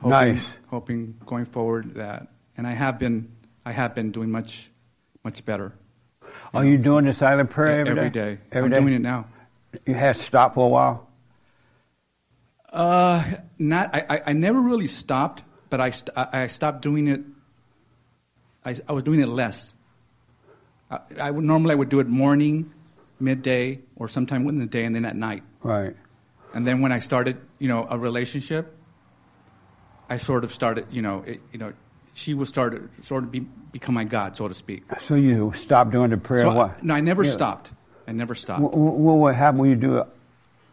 Speaker 13: hoping,
Speaker 2: Nice.
Speaker 13: hoping going forward that, and I have been I have been doing much much better.
Speaker 2: Are you doing the silent prayer every day?
Speaker 13: Every day.
Speaker 2: Every
Speaker 13: I'm
Speaker 2: day?
Speaker 13: doing it now.
Speaker 2: You had to stop for a while?
Speaker 13: Uh, not. I, I, I never really stopped, but I, st- I I stopped doing it I, I was doing it less. I, I would normally I would do it morning, midday, or sometime within the day, and then at night.
Speaker 2: Right.
Speaker 13: And then when I started, you know, a relationship, I sort of started, you know, it, you know, she was started sort of be, become my God, so to speak.
Speaker 2: So you stopped doing the prayer.
Speaker 13: So I- no, I never
Speaker 2: Yeah.
Speaker 13: stopped. I never stopped.
Speaker 2: What, what, what happened when you do it?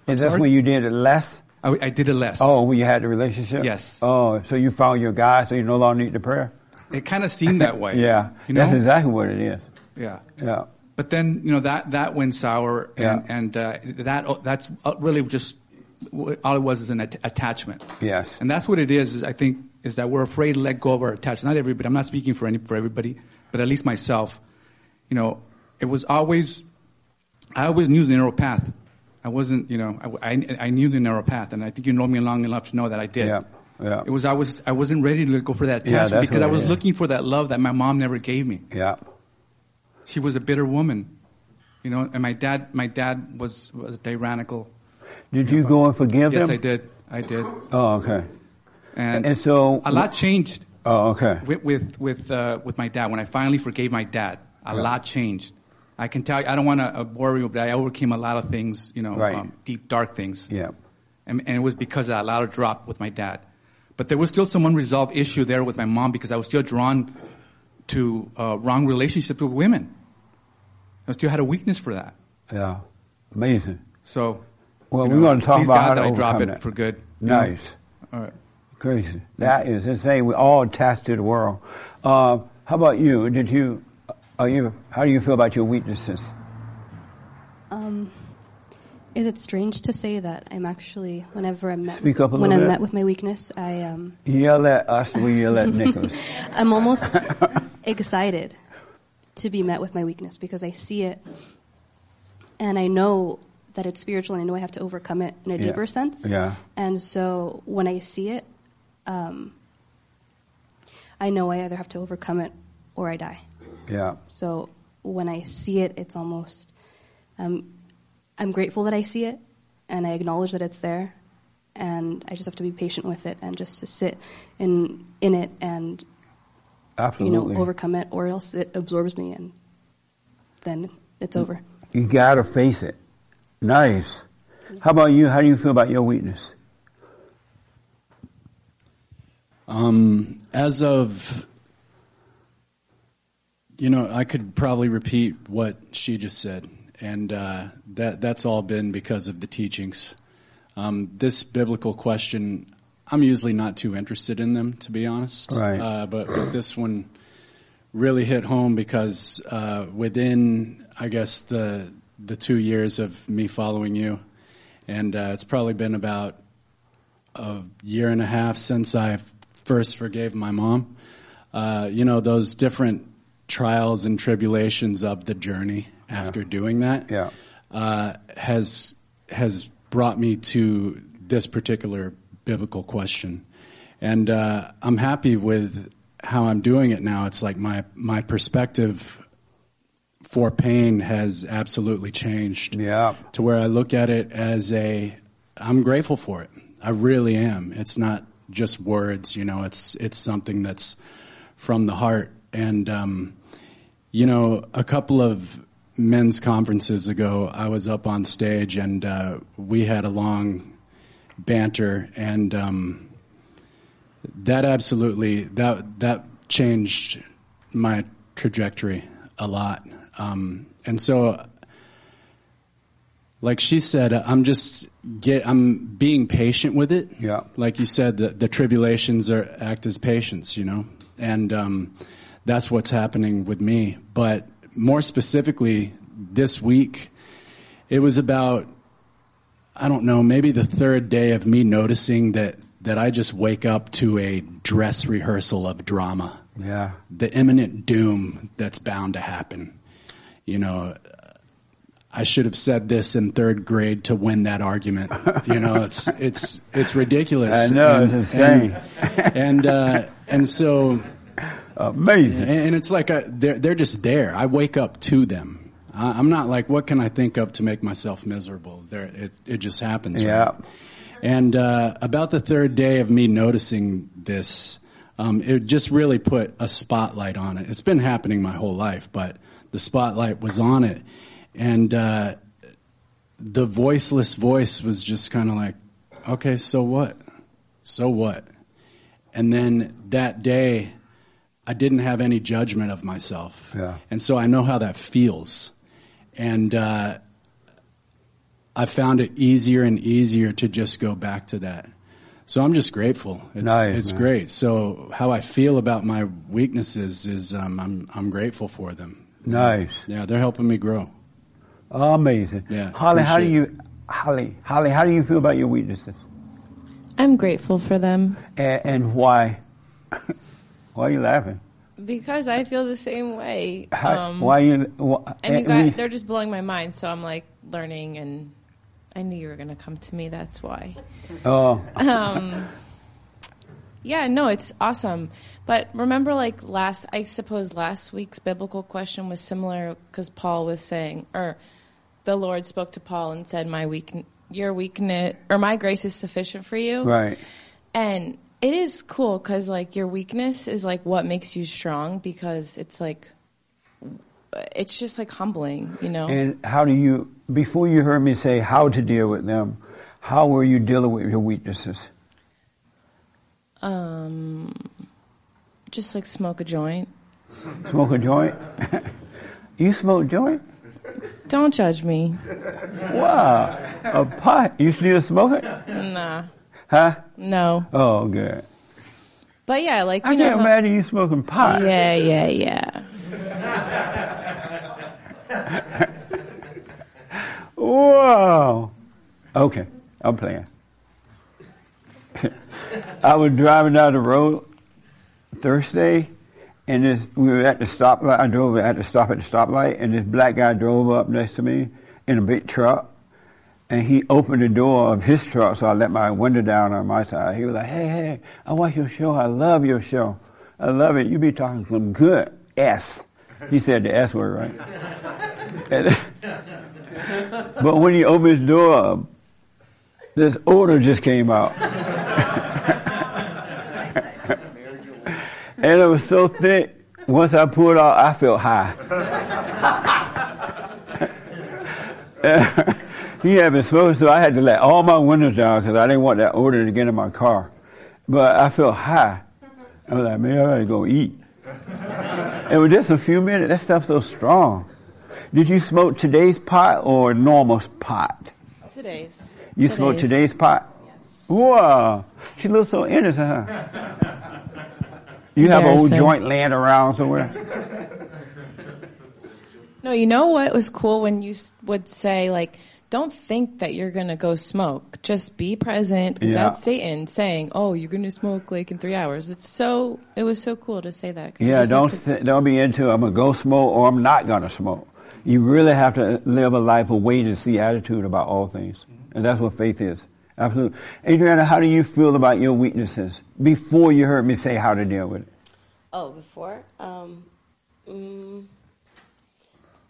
Speaker 2: Is that when you did it less?
Speaker 13: I, I did it less.
Speaker 2: Oh, when you had the relationship?
Speaker 13: Yes.
Speaker 2: Oh, so you found your God, so you no longer need the prayer?
Speaker 13: It kind of seemed that way.
Speaker 2: yeah.
Speaker 13: You know?
Speaker 2: That's exactly what it is.
Speaker 13: Yeah.
Speaker 2: Yeah.
Speaker 13: But then you know that that went sour, and
Speaker 2: Yeah.
Speaker 13: and uh, that that's really just all it was is an at- attachment.
Speaker 2: Yes.
Speaker 13: And that's what it is. Is I think is that we're afraid to let go of our attachment. Not everybody. I'm not speaking for any for everybody, but at least myself. You know, it was always. I always knew the narrow path. I wasn't. You know, I, I, I knew the narrow path, and I think you know me long enough to know that I did.
Speaker 2: Yeah. Yeah.
Speaker 13: It was I was I wasn't ready to go for that
Speaker 2: Yeah,
Speaker 13: attachment
Speaker 2: that's
Speaker 13: because I was
Speaker 2: is.
Speaker 13: looking for that love that my mom never gave me.
Speaker 2: Yeah.
Speaker 13: She was a bitter woman, you know, and my dad my dad was was tyrannical.
Speaker 2: Did you go and forgive
Speaker 13: yes,
Speaker 2: them?
Speaker 13: Yes, I did. I did.
Speaker 2: Oh, okay.
Speaker 13: And,
Speaker 2: And so-
Speaker 13: a lot changed
Speaker 2: Oh, okay.
Speaker 13: with with with, uh, with my dad when I finally forgave my dad. A
Speaker 2: Yeah.
Speaker 13: lot changed. I can tell you. I don't want to uh, bore you, but I overcame a lot of things. You know,
Speaker 2: Right.
Speaker 13: um, deep dark things.
Speaker 2: Yeah.
Speaker 13: And, and it was because of that a lot of drop with my dad. But there was still some unresolved issue there with my mom because I was still drawn to uh, wrong relationships with women. I still had a weakness for that.
Speaker 2: Yeah. Amazing.
Speaker 13: So,
Speaker 2: Well,
Speaker 13: you
Speaker 2: we're going to talk about
Speaker 13: God
Speaker 2: how to
Speaker 13: that I drop it
Speaker 2: that.
Speaker 13: for good. you know?
Speaker 2: Nice.
Speaker 13: All right.
Speaker 2: Crazy. That is insane. We're all attached to the world. Uh, how about you? Did you? Are you? How do you feel about your weaknesses?
Speaker 14: Um, is it strange to say that I'm actually whenever I'm met
Speaker 2: Speak up a
Speaker 14: when I'm
Speaker 2: bit.
Speaker 14: met with my weakness, I um,
Speaker 2: Yell at us. We yell at Nicholas.
Speaker 14: I'm almost excited to be met with my weakness because I see it and I know that it's spiritual and I know I have to overcome it in a
Speaker 2: Yeah.
Speaker 14: deeper sense.
Speaker 2: Yeah.
Speaker 14: And so when I see it, um, I know I either have to overcome it or I die.
Speaker 2: Yeah.
Speaker 14: So when I see it, it's almost, um, I'm grateful that I see it and I acknowledge that it's there. And I just have to be patient with it and just to sit in, in it and,
Speaker 2: Absolutely.
Speaker 14: you know, overcome it or else it absorbs me and then it's over.
Speaker 2: You gotta face it. Nice. How about you? How do you feel about your weakness?
Speaker 15: Um, as of, you know, I could probably repeat what she just said, and uh, that that's all been because of the teachings. Um, this biblical question, I'm usually not too interested in them, to be honest.
Speaker 2: Right.
Speaker 15: Uh, but, but this one really hit home because uh, within, I guess, the the two years of me following you, and uh, it's probably been about a year and a half since I first forgave my mom. Uh, you know, those different trials and tribulations of the journey after doing that
Speaker 2: Yeah.
Speaker 15: uh, has has brought me to this particular biblical question, and uh, I'm happy with how I'm doing it now. It's like my my perspective for pain has absolutely changed.
Speaker 2: Yeah.
Speaker 15: To where I look at it as a, I'm grateful for it. I really am. It's not just words, you know. It's it's something that's from the heart. And um, you know, a couple of men's conferences ago, I was up on stage and uh, we had a long banter, and um, that absolutely that that changed my trajectory a lot. Um, and so, like she said, I'm just get I'm being patient with it.
Speaker 2: Yeah.
Speaker 15: Like you said, the, the tribulations are act as patience, you know, and um, that's what's happening with me. But more specifically, this week, it was about I don't know, maybe the third day of me noticing that that I just wake up to a dress rehearsal of drama.
Speaker 2: Yeah.
Speaker 15: The imminent doom that's bound to happen. You know, I should have said this in third grade to win that argument. You know, it's it's it's ridiculous.
Speaker 2: I know,
Speaker 15: And-
Speaker 2: it's insane.
Speaker 15: And and, uh, and so
Speaker 2: amazing.
Speaker 15: And, and it's like a, they're they're just there. I wake up to them. I, I'm not like, what can I think of to make myself miserable? There, it it just happens.
Speaker 2: Yeah.
Speaker 15: right? And uh, about the third day of me noticing this, Um, it just really put a spotlight on it. It's been happening my whole life, but the spotlight was on it, and uh, the voiceless voice was just kind of like, okay, so what? So what? And then that day, I didn't have any judgment of myself.
Speaker 2: Yeah.
Speaker 15: And so I know how that feels. And uh, I found it easier and easier to just go back to that. So I'm just grateful. It's,
Speaker 2: Nice,
Speaker 15: it's
Speaker 2: man.
Speaker 15: great. So how I feel about my weaknesses is um, I'm I'm grateful for them.
Speaker 2: Nice.
Speaker 15: Yeah, they're helping me grow.
Speaker 2: Amazing.
Speaker 15: Yeah,
Speaker 2: Holly, how do you, Holly, Holly, how do you feel about your weaknesses?
Speaker 16: I'm grateful for them
Speaker 2: And, and why? why are you laughing?
Speaker 16: because I feel the same way.
Speaker 2: How,
Speaker 16: Um,
Speaker 2: why you? Why,
Speaker 16: and you
Speaker 2: eh, we-
Speaker 16: they're just blowing my mind. So I'm like learning, and I knew you were going to come to me. That's why.
Speaker 2: oh,
Speaker 16: um, yeah, no, it's awesome. But remember, like last, I suppose last week's biblical question was similar because Paul was saying, or the Lord spoke to Paul and said, "My weak, your weakness, or my grace is sufficient for you."
Speaker 2: right.
Speaker 16: And it is cool because like your weakness is like what makes you strong because it's like it's just like humbling, you know.
Speaker 2: And how do you? Before you heard me say how to deal with them, how were you dealing with your weaknesses?
Speaker 16: um, just like smoke a joint.
Speaker 2: Smoke a joint. you smoke joint?
Speaker 16: Don't judge me.
Speaker 2: Wow, a pot. You still smoke it?
Speaker 16: Nah,
Speaker 2: Huh?
Speaker 16: no.
Speaker 2: Oh, good.
Speaker 16: But yeah, like you
Speaker 2: I
Speaker 16: know.
Speaker 2: can't
Speaker 16: how-
Speaker 2: imagine you smoking pot.
Speaker 16: Yeah, yeah, yeah.
Speaker 2: Whoa. Okay, I'm playing. I was driving down the road Thursday, and this, we were at the stoplight. I drove at the stop at the stoplight, and this black guy drove up next to me in a big truck, and he opened the door of his truck, so I let my window down on my side. He was like, "Hey, hey, I watch your show. I love your show. I love it. You be talking some good S." He said the S word, right? And- but when he opened his door this odor just came out. and it was so thick, once I pulled out, I felt high. he had been smoking, so I had to let all my windows down because I didn't want that odor to get in my car. But I felt high. I was like, man, I gotta go eat. And with just a few minutes, that stuff's so strong. Did you smoke today's pot or normal pot?
Speaker 16: Today's.
Speaker 2: You smoked today's pot? Yes. Wow. She looks so innocent, huh? You have old joint laying around somewhere?
Speaker 16: No, you know what was cool when you would say like, "Don't think that you're gonna go smoke. Just be present." Is
Speaker 2: Yeah.
Speaker 16: that Satan saying, "Oh, you're gonna smoke like in three hours?" It's so. It was so cool to say that.
Speaker 2: Yeah, don't
Speaker 16: to-
Speaker 2: th- don't be into I'm gonna go smoke or I'm not gonna smoke. You really have to live a life of wait and see attitude about all things, and that's what faith is. Absolutely, Adriana. How do you feel about your weaknesses before you heard me say how to deal with it?
Speaker 17: Oh, before? Um, mm,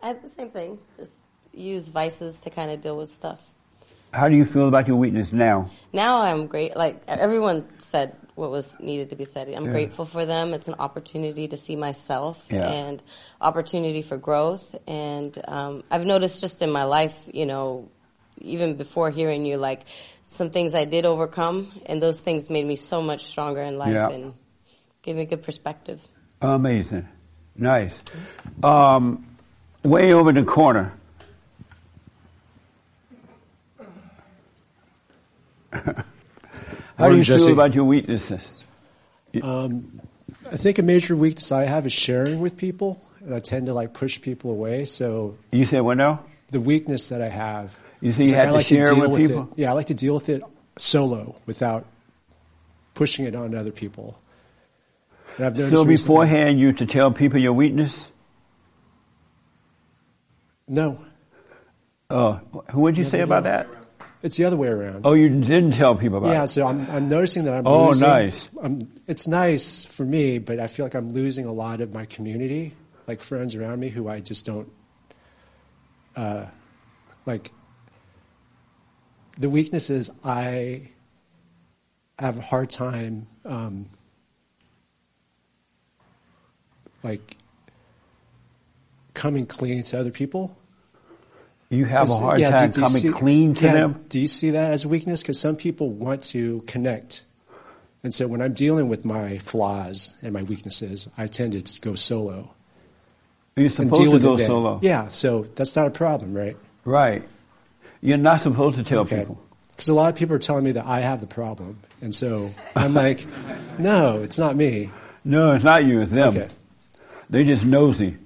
Speaker 17: I had the same thing. Just use vices to kind of deal with stuff.
Speaker 2: How do you feel about your weakness now?
Speaker 17: Now I'm great. Like everyone said what was needed to be said. I'm
Speaker 2: Yeah.
Speaker 17: grateful for them. It's an opportunity to see myself
Speaker 2: Yeah.
Speaker 17: and opportunity for growth. And um, I've noticed just in my life, you know, even before hearing you, like some things I did overcome, and those things made me so much stronger in life
Speaker 2: Yeah.
Speaker 17: and gave me a good perspective.
Speaker 2: Amazing, nice. Um, way over in the corner. How do you
Speaker 18: Jesse.
Speaker 2: feel about your weaknesses?
Speaker 18: Um, I think a major weakness I have is sharing with people, and I tend to like push people away. So
Speaker 2: You said what now?
Speaker 18: the weakness that I have.
Speaker 2: You see, you
Speaker 18: like,
Speaker 2: had
Speaker 18: I
Speaker 2: to
Speaker 18: like
Speaker 2: share
Speaker 18: deal
Speaker 2: with people?
Speaker 18: It. Yeah, I like to deal with it solo without pushing it on other people. And I've noticed
Speaker 2: So
Speaker 18: recently-
Speaker 2: beforehand, you to tell people your weakness?
Speaker 18: No.
Speaker 2: Uh, what did you
Speaker 18: Never
Speaker 2: say about that?
Speaker 18: It's the other way around.
Speaker 2: Oh, you didn't tell people about
Speaker 18: yeah,
Speaker 2: it.
Speaker 18: so I'm, I'm noticing that I'm
Speaker 2: Oh,
Speaker 18: losing.
Speaker 2: nice.
Speaker 18: I'm, it's nice for me, but I feel like I'm losing a lot of my community, like friends around me who I just don't uh, like. The weakness is I have a hard time um, like coming clean to other people.
Speaker 2: You have a hard
Speaker 18: yeah, do-
Speaker 2: time
Speaker 18: do you
Speaker 2: coming
Speaker 18: see-
Speaker 2: clean to
Speaker 18: yeah,
Speaker 2: them.
Speaker 18: Do you see that as a weakness? Because some people want to connect. And so when I'm dealing with my flaws and my weaknesses, I tend to go solo.
Speaker 2: You're supposed to go solo.
Speaker 18: Yeah, so that's not a problem, right?
Speaker 2: Right. You're not supposed to tell people.
Speaker 18: Because a lot of people are telling me that I have the problem. And so I'm like, no, it's not me.
Speaker 2: No, it's not you, it's them.
Speaker 18: Okay.
Speaker 2: They just nosy.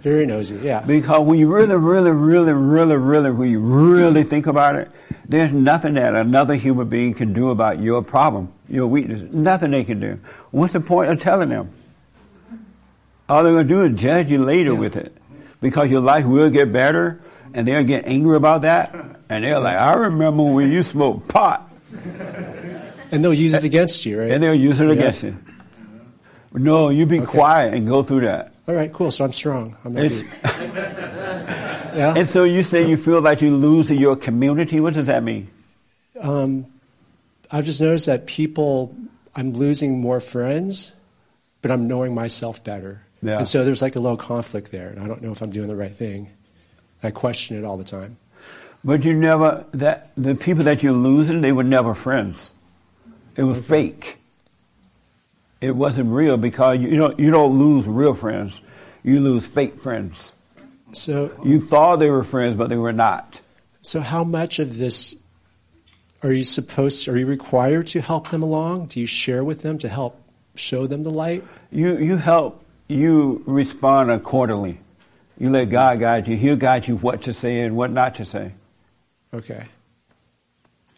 Speaker 18: Very nosy, yeah.
Speaker 2: Because when you really, really, really, really, really, when you really think about it, there's nothing that another human being can do about your problem, your weakness. Nothing they can do. What's the point of telling them? All they're going to do is judge you later with it. Because your life will get better, and they'll get angry about that, and they're like, I remember when you smoked pot.
Speaker 18: And they'll use it against you, right?
Speaker 2: And they'll use it
Speaker 18: Yeah.
Speaker 2: against you. No, you be quiet and go through that.
Speaker 18: All right, cool. So I'm strong. I'm not
Speaker 2: It's-
Speaker 18: weak. yeah.
Speaker 2: And so you say you feel like you lose your community. What does that mean?
Speaker 18: Um, I've just noticed that people, I'm losing more friends, but I'm knowing myself better.
Speaker 2: Yeah.
Speaker 18: And so there's like a little conflict there, and I don't know if I'm doing the right thing. I question it all the time.
Speaker 2: But you never that the people that you're losing, they were never friends. It was fake. It wasn't real because you, don't you don't lose real friends. You lose fake friends.
Speaker 18: So
Speaker 2: You thought they were friends, but they were not.
Speaker 18: So how much of this are you supposed? Are you required to help them along? Do you share with them to help show them the light?
Speaker 2: You you help you respond accordingly. You let God guide you. He'll guide you what to say and what not to say.
Speaker 18: Okay.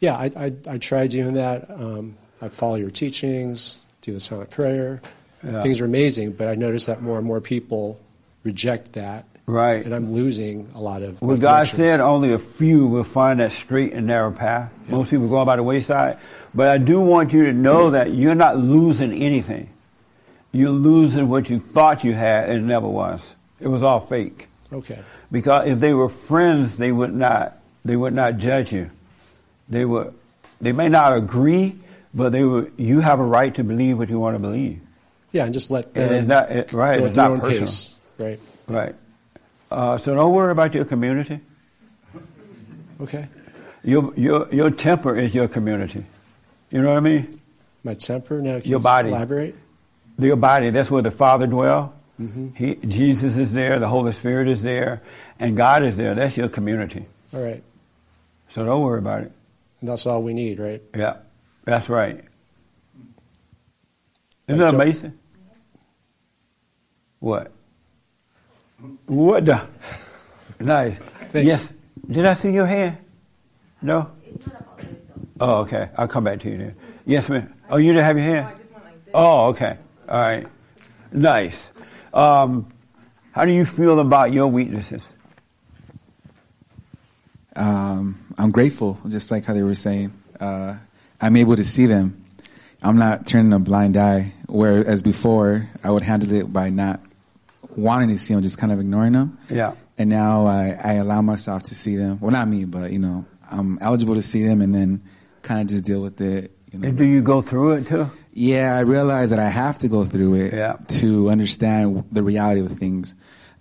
Speaker 18: Yeah, I I, I try doing that. Um, I follow your teachings, do the silent prayer.
Speaker 2: Yeah.
Speaker 18: Things are amazing, but I notice that more and more people reject that.
Speaker 2: Right.
Speaker 18: And I'm losing a lot of.
Speaker 2: Well, God said only a few will find that straight and narrow path. Most people go by the wayside. But I do want you to know that you're not losing anything. You're losing what you thought you had and it never was. It was all fake.
Speaker 18: Okay.
Speaker 2: Because if they were friends, they would not, they would not judge you. They would, they may not agree, but they would, you have a right to believe what you want to believe.
Speaker 18: Yeah, and just let
Speaker 2: And
Speaker 18: them
Speaker 2: it's not, it, right, it's not personal.
Speaker 18: Right.
Speaker 2: Right. Uh, so don't worry about your community.
Speaker 18: Okay.
Speaker 2: Your, your, your temper is your community. You know what I mean?
Speaker 18: My temper. Now, can
Speaker 2: Your
Speaker 18: you
Speaker 2: body.
Speaker 18: elaborate?
Speaker 2: Your body, that's where the Father dwells.
Speaker 18: Mhm.
Speaker 2: He, Jesus is there, the Holy Spirit is there, and God is there. That's your community.
Speaker 18: All right.
Speaker 2: So don't worry about it.
Speaker 18: And that's all we need, right?
Speaker 2: Yeah, that's right. Isn't that amazing? What? What the? Nice.
Speaker 18: Thanks.
Speaker 2: Yes. Did I see your hand? No? Oh, okay. I'll come back to you then. Yes, ma'am. Oh, you didn't have your hand? Oh, okay. All right. Nice. Um, how do you feel about your weaknesses?
Speaker 7: um, I'm grateful, just like how they were saying. Uh, I'm able to see them. I'm not turning a blind eye, whereas before I would handle it by not wanting to see them, just kind of ignoring them.
Speaker 2: Yeah.
Speaker 7: And now I, I allow myself to see them. Well, not me, but you know, I'm eligible to see them, and then kind of just deal with it. You know.
Speaker 2: And do you go through it too?
Speaker 7: Yeah, I realize that I have to go through it
Speaker 2: Yeah.
Speaker 7: to understand the reality of things,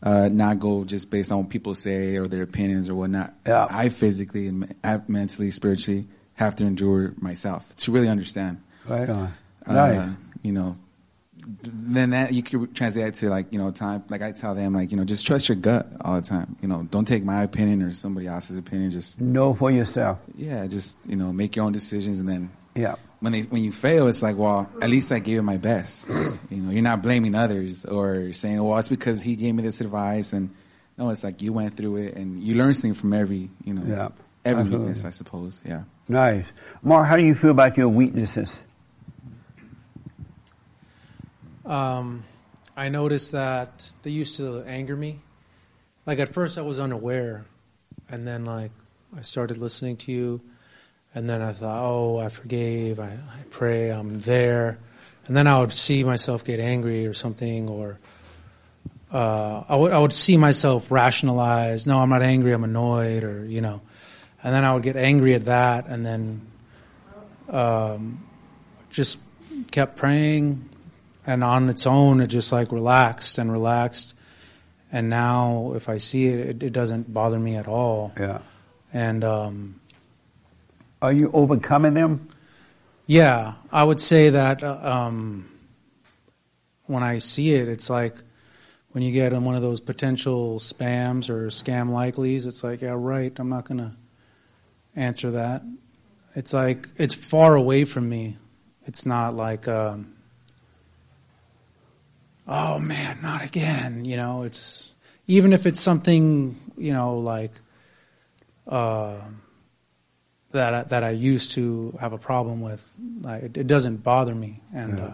Speaker 7: uh, not go just based on what people say or their opinions or whatnot.
Speaker 2: Yeah.
Speaker 7: I physically and mentally, spiritually have to endure myself to really understand.
Speaker 2: Right on.
Speaker 7: Uh,
Speaker 2: Nice.
Speaker 7: You know, then that you could translate that to like you know time. Like I tell them, like you know, just trust your gut all the time. You know, don't take my opinion or somebody else's opinion. Just
Speaker 2: Know for yourself.
Speaker 7: yeah, just you know, make your own decisions, and then
Speaker 2: Yeah.
Speaker 7: When they when you fail, it's like, well, at least I gave it my best. you know, you're not blaming others or saying, well, it's because he gave me this advice, and no, it's like you went through it and you learn something from every you know
Speaker 2: Yeah,
Speaker 7: every
Speaker 2: absolutely.
Speaker 7: weakness, I suppose. Yeah.
Speaker 2: Nice. Mark, how do you feel about your weaknesses?
Speaker 19: Um, I noticed that they used to anger me. Like at first, I was unaware, and then like I started listening to you, and then I thought, oh, I forgave. I, I pray. I'm there, and then I would see myself get angry or something, or uh, I would I would see myself rationalize. No, I'm not angry. I'm annoyed, or you know, and then I would get angry at that, and then um, just kept praying and on its own, it just like relaxed and relaxed. And now, if I see it, it, it doesn't bother me at all.
Speaker 2: Yeah.
Speaker 19: And um,
Speaker 2: Are you overcoming them?
Speaker 19: yeah, I would say that uh, um, when I see it, it's like when you get on one of those potential spams or scam likelies, it's like, yeah, right, I'm not going to answer that. It's like, it's far away from me. It's not like, um, oh man, not again. You know, it's, even if it's something, you know, like, uh, that I, that I used to have a problem with, like, it, it doesn't bother me, and
Speaker 2: Yeah.
Speaker 19: uh,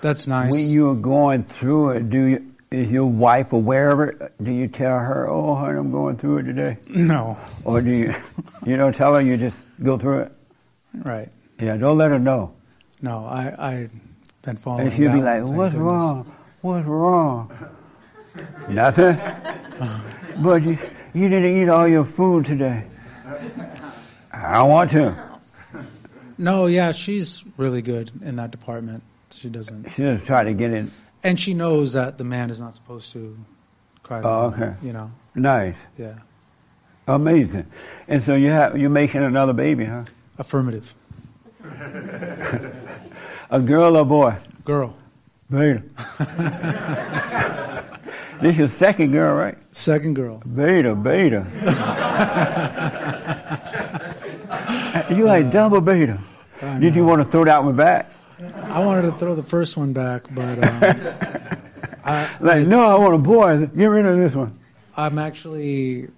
Speaker 19: that's nice.
Speaker 2: When you are going through it, do you, is your wife aware of it? Do you tell her, "Oh, honey, I'm going through it today"?
Speaker 19: No.
Speaker 2: Or do you? You don't tell her. You just go through it.
Speaker 19: Right.
Speaker 2: Yeah. Don't let her know.
Speaker 19: No, I I been following.
Speaker 2: And she'll be like, "What's
Speaker 19: goodness.
Speaker 2: wrong? What's wrong?" Nothing. but you, you didn't eat all your food today. I don't want to.
Speaker 19: No, yeah, she's really good in that department. She doesn't.
Speaker 2: She just try to get in.
Speaker 19: And she knows that the man is not supposed to cry.
Speaker 2: Oh, okay.
Speaker 19: You know.
Speaker 2: Nice.
Speaker 19: Yeah.
Speaker 2: Amazing. And so you have you're making another baby, huh?
Speaker 19: Affirmative.
Speaker 2: A girl or boy?
Speaker 19: Girl.
Speaker 2: Beta. this is second girl, right?
Speaker 19: Second girl.
Speaker 2: Beta, beta. you like double beta.
Speaker 19: I
Speaker 2: Did you want to throw that one back?
Speaker 19: I wanted to throw the first one back, but um, I,
Speaker 2: Like, no, I want a boy. Get rid of this one.
Speaker 19: I'm actually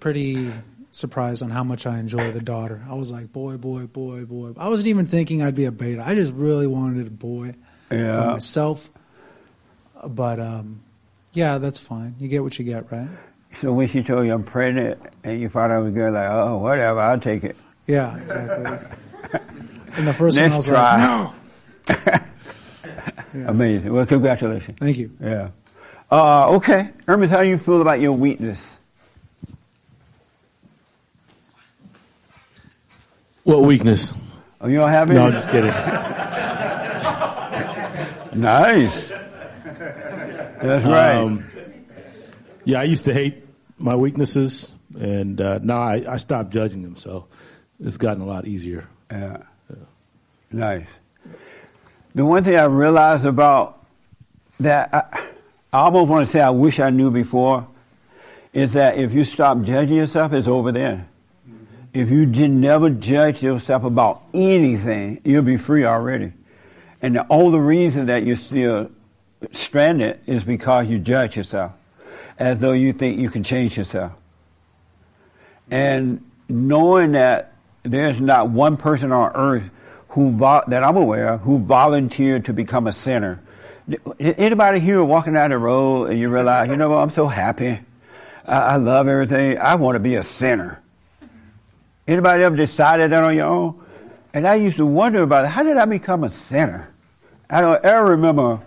Speaker 19: pretty surprised on how much I enjoy the daughter. I was like, boy, boy, boy, boy. I wasn't even thinking I'd be a beta. I just really wanted a boy for myself. But um, yeah, that's fine. You get what you get, right?
Speaker 2: So when she told you I'm pregnant and you thought I was good, like, oh, whatever, I'll take it.
Speaker 19: Yeah, exactly. and the first one, I was
Speaker 2: try.
Speaker 19: like, no.
Speaker 2: Amazing. Well, congratulations.
Speaker 19: Thank you.
Speaker 2: Yeah. Uh, okay. Hermes, how do you feel about your weakness?
Speaker 20: What weakness?
Speaker 2: Oh, you don't have any?
Speaker 20: No, I'm just kidding.
Speaker 2: Nice. That's right.
Speaker 20: Um, yeah, I used to hate my weaknesses, and uh, now I, I stopped judging them. So it's gotten a lot easier.
Speaker 2: Yeah. Nice. The one thing I realized about that, I, I almost want to say I wish I knew before, is that if you stop judging yourself, it's over there. Mm-hmm. If you never judge yourself about anything, you'll be free already. And the only reason that you're still stranded is because you judge yourself, as though you think you can change yourself. And knowing that there's not one person on earth who that I'm aware of who volunteered to become a sinner. Anybody here walking down the road and you realize, you know what, I'm so happy. I, I love everything. I want to be a sinner. Anybody ever decided that on your own? And I used to wonder about it. How did I become a sinner? I don't ever remember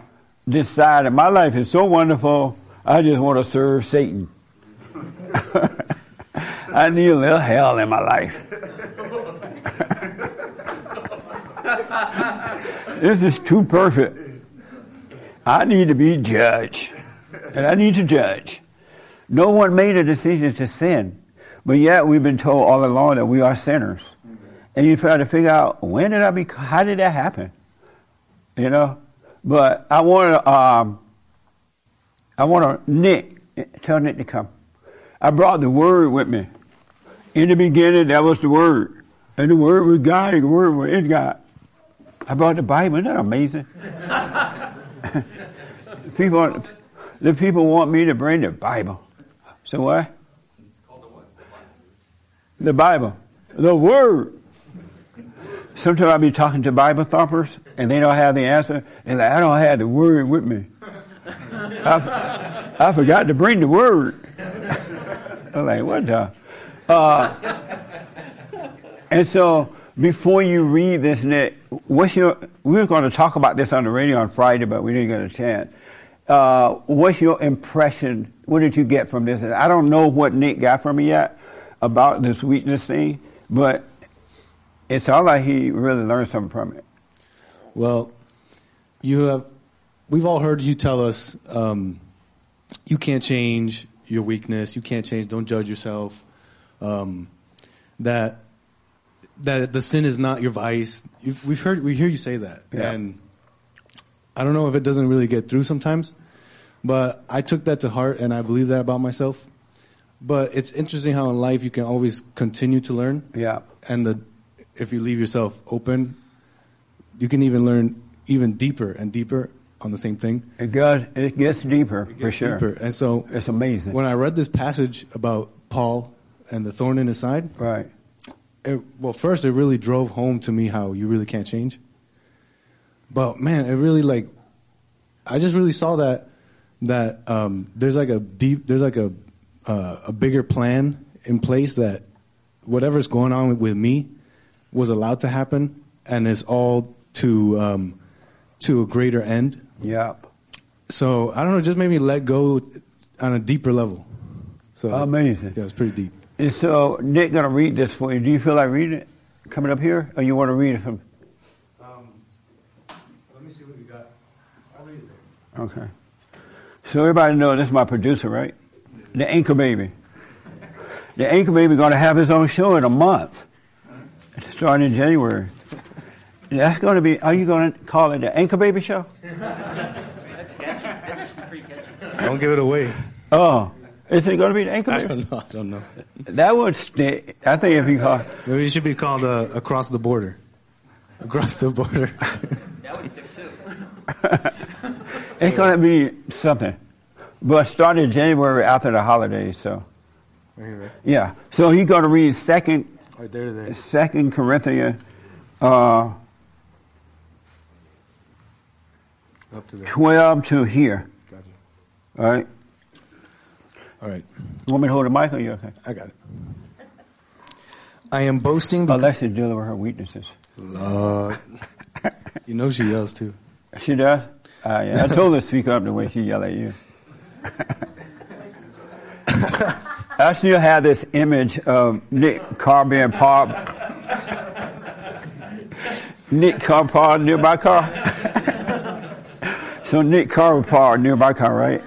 Speaker 2: deciding my life is so wonderful. I just want to serve Satan. I need a little hell in my life. This is too perfect. I need to be judged. And I need to judge. No one made a decision to sin. But yet we've been told all along that we are sinners. And you try to figure out when did I be how did that happen? You know? But I want to um I want to Nick tell Nick to come. I brought the word with me. In the beginning, that was the word. And the word was God, and the word was in God. I brought the Bible. Isn't that amazing? people, the people want me to bring the Bible. So what? The Bible. The Word. Sometimes I'll be talking to Bible thumpers and they don't have the answer. They're like, I don't have the Word with me. I, I forgot to bring the Word. I'm like, what the? Uh, and so before you read this, Nick, what's your? We were going to talk about this on the radio on Friday, but we didn't get a chance. Uh, what's your impression? What did you get from this? I don't know what Nick got from me yet about this weakness thing, but it sounds like he really learned something from it.
Speaker 20: Well, you have, we've all heard you tell us, um, you can't change your weakness. You can't change. Don't judge yourself. Um, that that the sin is not your vice. You've, we've heard we hear you say that,
Speaker 2: Yeah.
Speaker 20: and I don't know if it doesn't really get through sometimes, but I took that to heart and I believe that about myself. But it's interesting how in life you can always continue to learn.
Speaker 2: Yeah.
Speaker 20: And the if you leave yourself open, you can even learn even deeper and deeper on the same thing.
Speaker 2: It goes, it gets deeper for sure.
Speaker 20: Deeper. And so
Speaker 2: it's amazing.
Speaker 20: When I read this passage about Paul and the thorn in his side,
Speaker 2: right?
Speaker 20: It, well, first it really drove home to me how you really can't change. But man, it really like, I just really saw that that um, there's like a deep, there's like a uh, a bigger plan in place that whatever's going on with, me was allowed to happen, and it's all to um, to a greater end.
Speaker 2: Yeah.
Speaker 20: So I don't know, just made me let go on a deeper level. So
Speaker 2: Amazing.
Speaker 20: Yeah, it's pretty deep.
Speaker 2: And so Nick gonna read this for you. Do you feel like reading it coming up here, or you want to read it from?
Speaker 20: Um, let me see what you got. I'll read it.
Speaker 2: Okay. So everybody know this is my producer, right? The Anchor Baby. The Anchor Baby going to have his own show in a month, starting in January. That's going to be. Are you going to call it the Anchor Baby Show? That's a catchy. That's just pretty catchy.
Speaker 20: Don't give it away.
Speaker 2: Oh, is it going to be the Anchor
Speaker 20: I
Speaker 2: Baby?
Speaker 20: don't know. I don't know.
Speaker 2: That would stay. I think if you call
Speaker 20: Maybe it should be called uh, across the border. Across the border. That would stick too.
Speaker 2: it's going to be something. But starting January after the holidays, so. Yeah. So he's going to read second,
Speaker 20: Right there, there.
Speaker 2: second Corinthians, uh,
Speaker 20: Up to there.
Speaker 2: 12 to here.
Speaker 20: Gotcha.
Speaker 2: All right.
Speaker 20: All right.
Speaker 2: You want me to hold the mic or you okay?
Speaker 20: I got it. I am boasting.
Speaker 2: Alexis dealing with her weaknesses.
Speaker 20: Lord. you know she yells too.
Speaker 2: She does? Uh, yeah. I told her to speak up the way she yell at you. I still have this image of Nick car being parked. Nick car parked near my car. so Nick car parked near my car, right?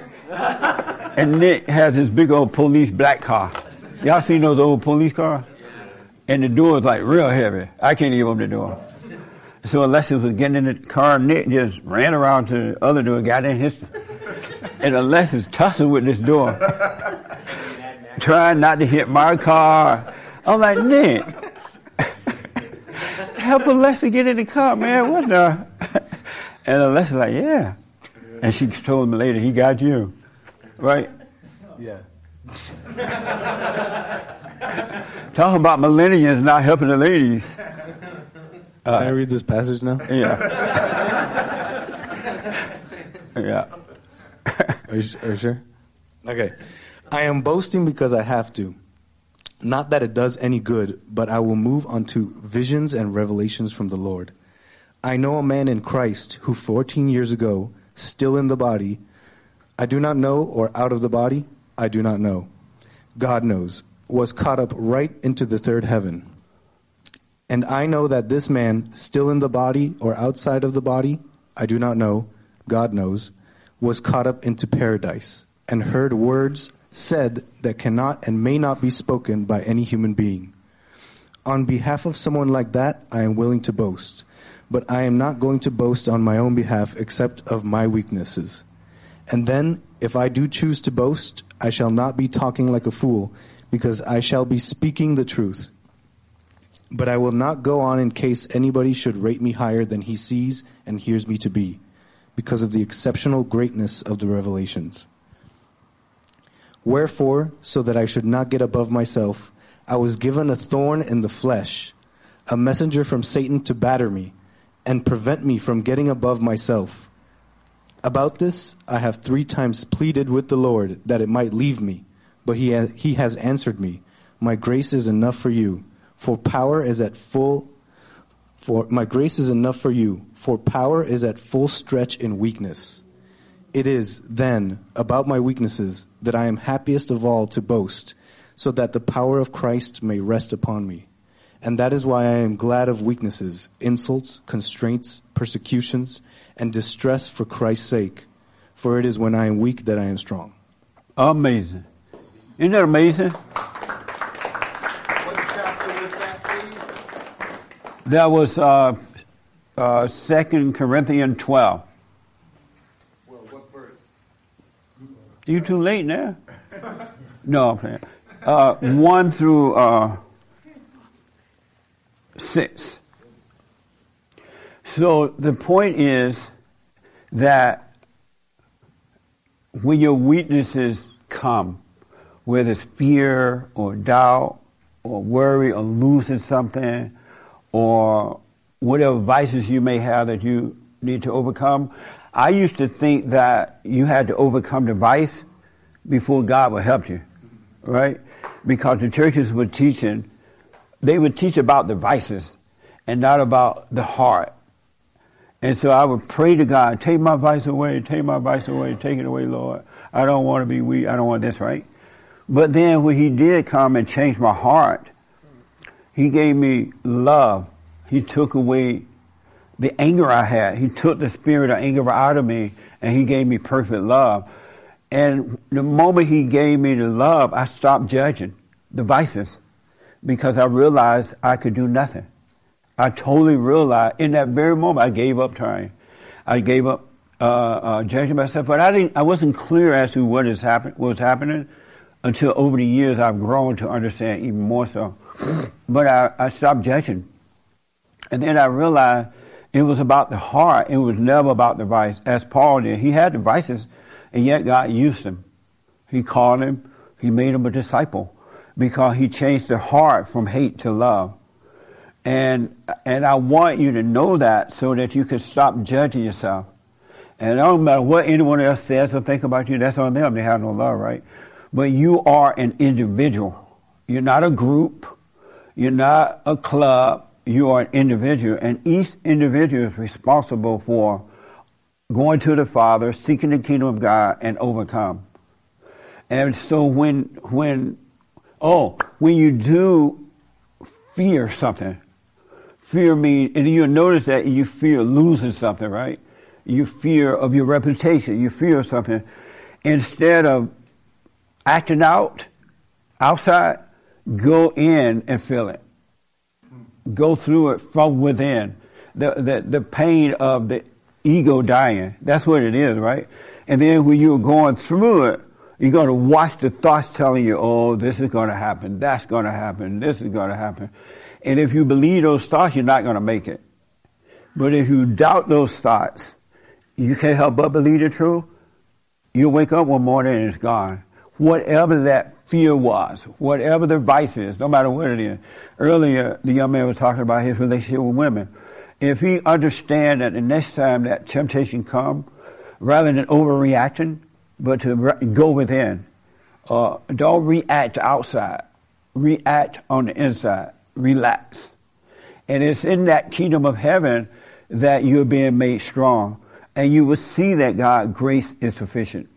Speaker 2: And Nick has this big old police black car. Y'all seen those old police cars? And the door is like real heavy. I can't even open the door. So Alexis was getting in the car, Nick just ran around to the other door, got in his, and Alexis tussling with this door, trying not to hit my car. I'm like, Nick, help Alexis get in the car, man. What the? And Alexis like, yeah. And she told me later, he got you, right?
Speaker 20: Yeah.
Speaker 2: Talking about millennials not helping the ladies.
Speaker 20: Can I read this passage now?
Speaker 2: Yeah. yeah.
Speaker 20: Are you, are you sure? Okay. I am boasting because I have to. Not that it does any good, but I will move on to visions and revelations from the Lord. I know a man in Christ who 14 years ago, still in the body, I do not know, or out of the body, I do not know. God knows, was caught up right into the third heaven. And I know that this man, still in the body or outside of the body, I do not know, God knows, was caught up into paradise and heard words said that cannot and may not be spoken by any human being. On behalf of someone like that, I am willing to boast, but I am not going to boast on my own behalf except of my weaknesses. And then, if I do choose to boast, I shall not be talking like a fool, because I shall be speaking the truth. But I will not go on in case anybody should rate me higher than he sees and hears me to be, because of the exceptional greatness of the revelations. Wherefore, so that I should not get above myself, I was given a thorn in the flesh, a messenger from Satan to batter me, and prevent me from getting above myself. About this I have three times pleaded with the Lord that it might leave me, but he, ha- he has answered me, My grace is enough for you, for power is at full for my grace is enough for you, for power is at full stretch in weakness. It is, then, about my weaknesses that I am happiest of all to boast, so that the power of Christ may rest upon me. And that is why I am glad of weaknesses, insults, constraints, persecutions, and distress for Christ's sake. For it is when I am weak that I am strong.
Speaker 2: Amazing. Isn't that amazing? That was uh, uh, 2 Corinthians 12.
Speaker 1: Well, what verse?
Speaker 2: You too late now? No. Uh, 1 through uh, 6. So the point is that when your weaknesses come, whether it's fear or doubt or worry or losing something or whatever vices you may have that you need to overcome, I used to think that you had to overcome the vice before God would help you, right? Because the churches were teaching, they would teach about the vices and not about the heart. And so I would pray to God, take my vice away, take my vice away, take it away, Lord. I don't want to be weak. I don't want this, right? But then when he did come and change my heart, he gave me love. He took away the anger I had. He took the spirit of anger out of me and he gave me perfect love. And the moment he gave me the love, I stopped judging the vices because I realized I could do nothing. I totally realized in that very moment I gave up trying. I gave up uh, uh, judging myself, but I didn't. I wasn't clear as to what is happen, what was happening until over the years I've grown to understand even more so. But I, I stopped judging, and then I realized it was about the heart. It was never about the vice. As Paul did, he had the vices, and yet God used him. He called him. He made him a disciple because he changed the heart from hate to love. And, and I want you to know that so that you can stop judging yourself. And it don't matter what anyone else says or think about you, that's on them. They have no love, right? But you are an individual. You're not a group. You're not a club. You are an individual. And each individual is responsible for going to the Father, seeking the kingdom of God, and overcome. And so when, when, oh, when you do fear something, fear means, and you notice that you fear losing something, right? You fear of your reputation. You fear something. Instead of acting out outside, go in and feel it. Go through it from within. The, the, the pain of the ego dying. That's what it is, right? And then when you're going through it, you're going to watch the thoughts telling you, oh, this is going to happen, that's going to happen, this is going to happen. And if you believe those thoughts, you're not going to make it. But if you doubt those thoughts, you can't help but believe the truth. You wake up one morning and it's gone. Whatever that fear was, whatever the vice is, no matter what it is. Earlier, the young man was talking about his relationship with women. If he understand that the next time that temptation come, rather than overreacting, but to re- go within, uh, don't react outside. React on the inside. Relax. And it's in that kingdom of heaven that you're being made strong. And you will see that God grace is sufficient.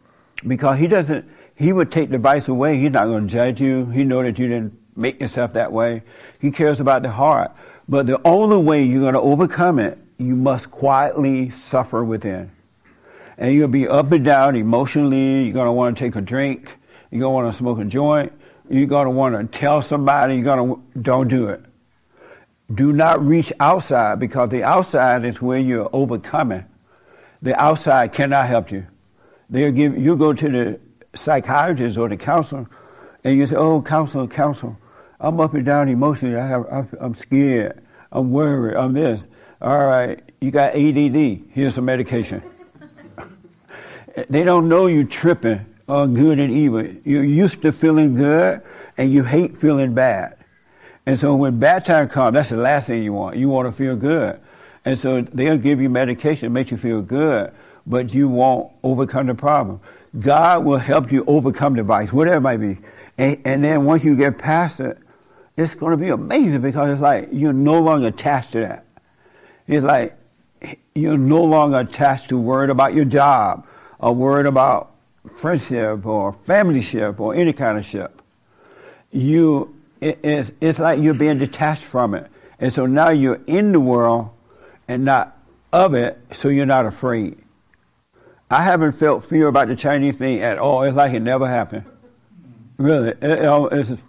Speaker 2: Because he doesn't, he would take the vice away. He's not going to judge you. He know that you didn't make yourself that way. He cares about the heart. But the only way you're going to overcome it, you must quietly suffer within. And you'll be up and down emotionally. You're going to want to take a drink. You're going to want to smoke a joint. You're going to want to tell somebody. You're going to, don't do it. Do not reach outside because the outside is where you're overcoming. The outside cannot help you. They'll give, you go to the psychiatrist or the counselor and you say, oh, counselor, counselor, I'm up and down emotionally. I have, I'm scared. I'm worried. I'm this. All right, you got ADD. Here's some medication. they don't know you tripping on good and evil. You're used to feeling good and you hate feeling bad. And so when bad time comes, that's the last thing you want. You want to feel good. And so they'll give you medication to make you feel good, but you won't overcome the problem. God will help you overcome the vice, whatever it might be. And, and then once you get past it, it's going to be amazing because it's like you're no longer attached to that. It's like you're no longer attached to worried about your job or worried about friendship or family ship or any kind of ship. You, it, it's, it's like you're being detached from it. And so now you're in the world and not of it, so you're not afraid. I haven't felt fear about the Chinese thing at all. It's like it never happened. Really. It, it, it's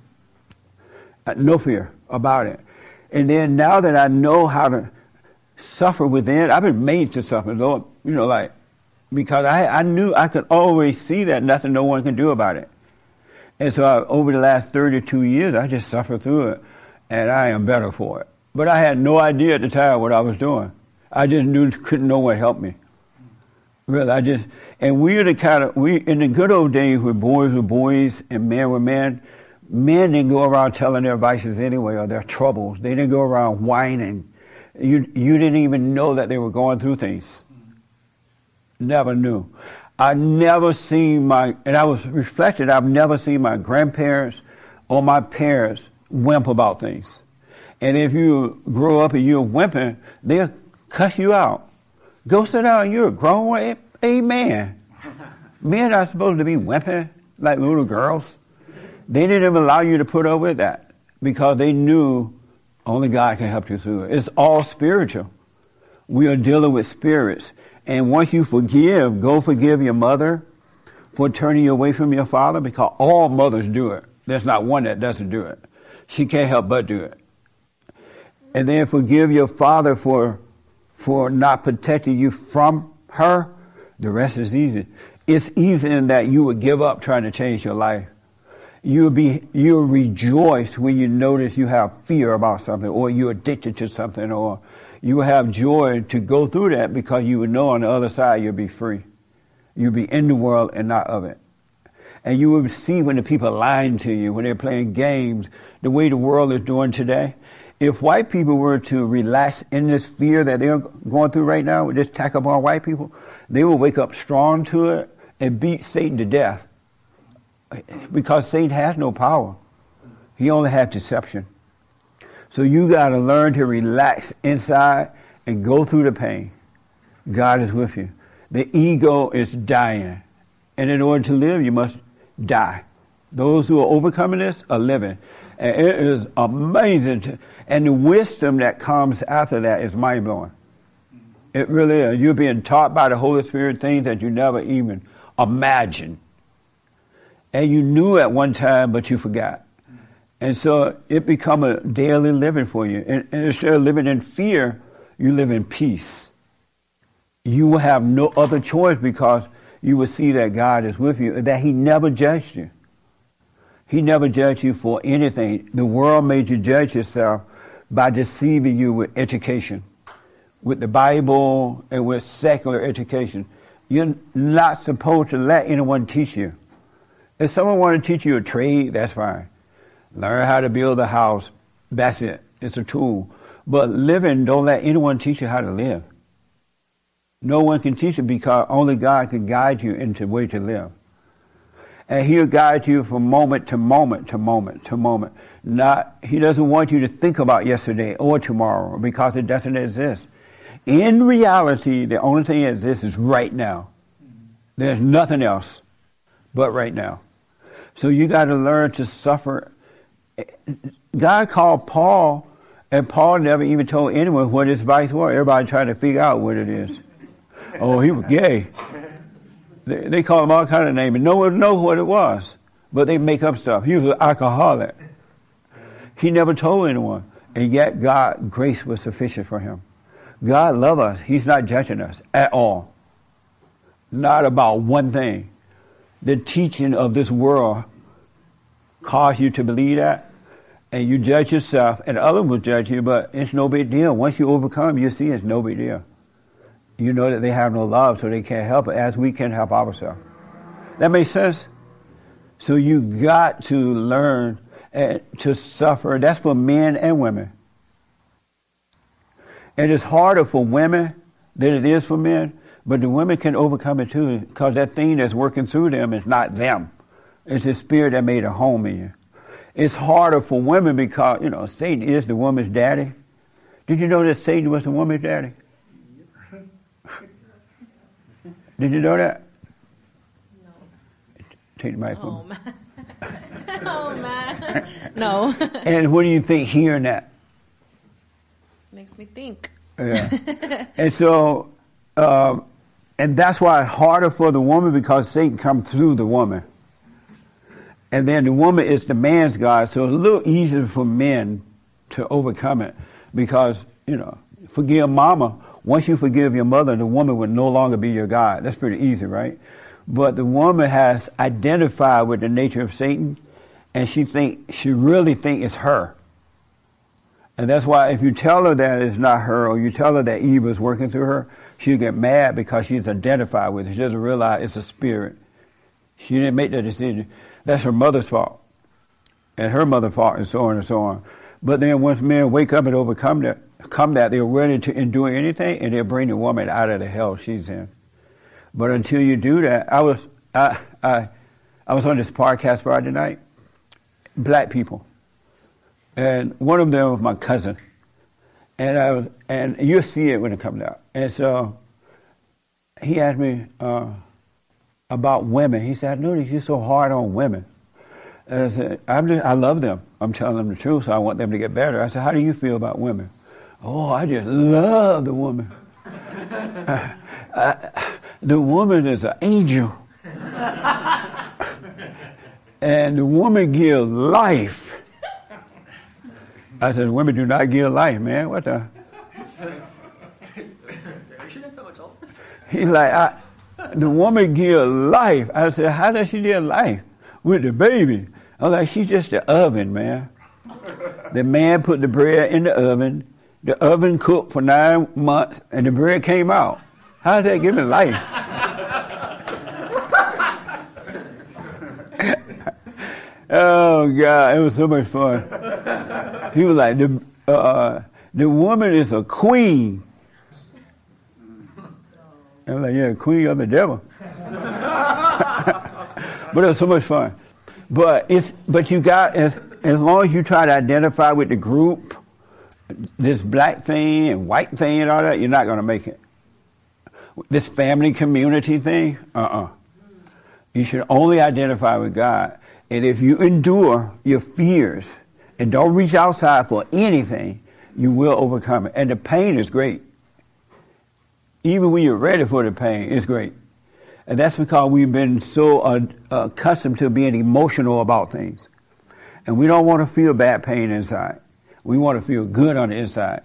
Speaker 2: uh, no fear about it. And then now that I know how to suffer within, I've been made to suffer, Lord, you know, like, because I, I knew I could always see that nothing no one can do about it. And so I, over the last 32 years, I just suffered through it, and I am better for it. But I had no idea at the time what I was doing. I just knew, couldn't know what helped me. Really, I just, and we're the kind of, we, in the good old days where boys were boys and men were men, men didn't go around telling their vices anyway or their troubles. They didn't go around whining. You, you didn't even know that they were going through things. Never knew. I never seen my, and I was reflected, I've never seen my grandparents or my parents wimp about things. And if you grow up and you're wimping, they'll cuss you out. Go sit down, you're a grown man. Men are supposed to be wimping like little girls. They didn't even allow you to put up with that because they knew only God can help you through it. It's all spiritual. We are dealing with spirits. And once you forgive, go forgive your mother for turning you away from your father because all mothers do it. There's not one that doesn't do it. She can't help but do it. And then forgive your father for, for not protecting you from her. The rest is easy. It's easy in that you would give up trying to change your life. You'll be, you'll rejoice when you notice you have fear about something or you're addicted to something or you will have joy to go through that because you would know on the other side you'll be free. You'll be in the world and not of it. And you will see when the people are lying to you, when they're playing games, the way the world is doing today. If white people were to relax in this fear that they're going through right now, with this attack upon white people, they will wake up strong to it and beat Satan to death. Because Satan has no power. He only has deception. So you got to learn to relax inside and go through the pain. God is with you. The ego is dying. And in order to live, you must die. Those who are overcoming this are living. And it is amazing. To, and the wisdom that comes after that is mind blowing. It really is. You're being taught by the Holy Spirit things that you never even imagined. And you knew at one time, but you forgot. And so it become a daily living for you. And, and instead of living in fear, you live in peace. You will have no other choice because you will see that God is with you, that He never judged you. He never judged you for anything. The world made you judge yourself by deceiving you with education, with the Bible and with secular education. You're not supposed to let anyone teach you. If someone wants to teach you a trade, that's fine. Learn how to build a house. That's it. It's a tool. But living, don't let anyone teach you how to live. No one can teach you because only God can guide you into the way to live. And He'll guide you from moment to moment to moment to moment. Not, He doesn't want you to think about yesterday or tomorrow because it doesn't exist. In reality, the only thing that exists is right now. There's nothing else but right now. So you got to learn to suffer God called Paul, and Paul never even told anyone what his vice was. Everybody trying to figure out what it is. Oh, he was gay. They, they call him all kind of names, and no one knows what it was. But they make up stuff. He was an alcoholic. He never told anyone. And yet God, grace was sufficient for him. God love us. He's not judging us at all. Not about one thing. The teaching of this world cause you to believe that, and you judge yourself, and others will judge you, but it's no big deal. Once you overcome, you see it's no big deal. You know that they have no love, so they can't help it as we can help ourselves. That makes sense? So you got to learn eh, to suffer. That's for men and women. And it's harder for women than it is for men, but the women can overcome it too, because that thing that's working through them is not them. It's the spirit that made a home in you. It's harder for women because, you know, Satan is the woman's daddy. Did you know that Satan was the woman's daddy? Did you know that? No. Take the microphone.
Speaker 21: Oh, oh man, no.
Speaker 2: and what do you think hearing that?
Speaker 21: Makes me think.
Speaker 2: Yeah. and so, um, and that's why it's harder for the woman because Satan comes through the woman. And then the woman is the man's God, so it's a little easier for men to overcome it because, you know, forgive mama. Once you forgive your mother, the woman would no longer be your God. That's pretty easy, right? But the woman has identified with the nature of Satan and she think, she really think it's her. And that's why if you tell her that it's not her or you tell her that evil is working through her, she'll get mad because she's identified with it. She doesn't realize it's a spirit. She didn't make that decision. That's her mother's fault. And her mother's fault and so on and so on. But then once men wake up and overcome that, come that, they're ready to endure anything and they'll bring the woman out of the hell she's in. But until you do that, I was, I, I, I was on this podcast Friday night. Black people. And one of them was my cousin. And I was, and you'll see it when it comes out. And so he asked me, uh, about women. He said, I you're so hard on women. And I said, I'm just, I love them. I'm telling them the truth, so I want them to get better. I said, how do you feel about women? Oh, I just love the woman. the woman is an angel. and the woman gives life. I said, women do not give life, man. What the? He's like, I, the woman give life. I said, how does she give life? With the baby. I was like, she's just the oven, man. The man put the bread in the oven. The oven cooked for nine months, and the bread came out. How did that give me life? oh God, it was so much fun. He was like, the uh, the woman is a queen. I was like, yeah, queen of the devil. but it was so much fun. But it's but you got as as long as you try to identify with the group, this black thing and white thing and all that, you're not going to make it. This family community thing, uh uh You should only identify with God. And if you endure your fears and don't reach outside for anything, you will overcome it. And the pain is great even when you're ready for the pain, it's great. And that's because we've been so uh, accustomed to being emotional about things. And we don't want to feel bad pain inside. We want to feel good on the inside.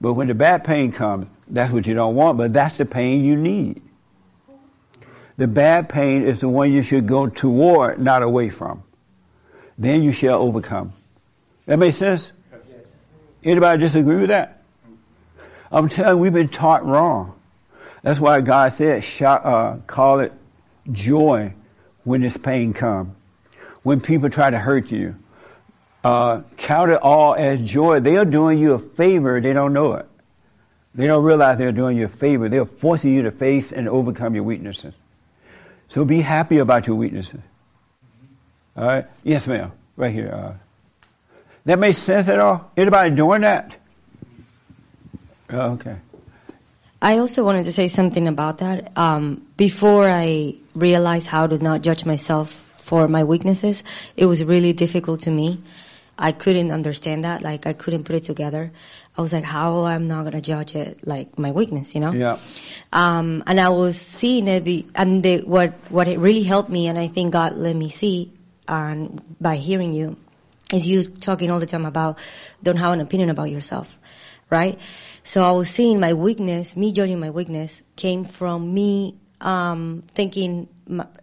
Speaker 2: But when the bad pain comes, that's what you don't want, but that's the pain you need. The bad pain is the one you should go toward, not away from. Then you shall overcome. That makes sense? Anybody disagree with that? I'm telling you, we've been taught wrong. That's why God said, uh, call it joy when this pain comes. When people try to hurt you, uh, count it all as joy. They are doing you a favor. They don't know it. They don't realize they're doing you a favor. They're forcing you to face and overcome your weaknesses. So be happy about your weaknesses. All right? Yes, ma'am. Right here. Uh, that makes sense at all? Anybody doing that? Oh, okay.
Speaker 22: I also wanted to say something about that. Um, before I realized how to not judge myself for my weaknesses, it was really difficult to me. I couldn't understand that. Like I couldn't put it together. I was like, how I'm not gonna judge it like my weakness, you know?
Speaker 2: Yeah.
Speaker 22: Um, and I was seeing it be, and the, what, what it really helped me, and I think God let me see, and by hearing you, is you talking all the time about don't have an opinion about yourself, right? So I was seeing my weakness, me judging my weakness came from me, um, thinking,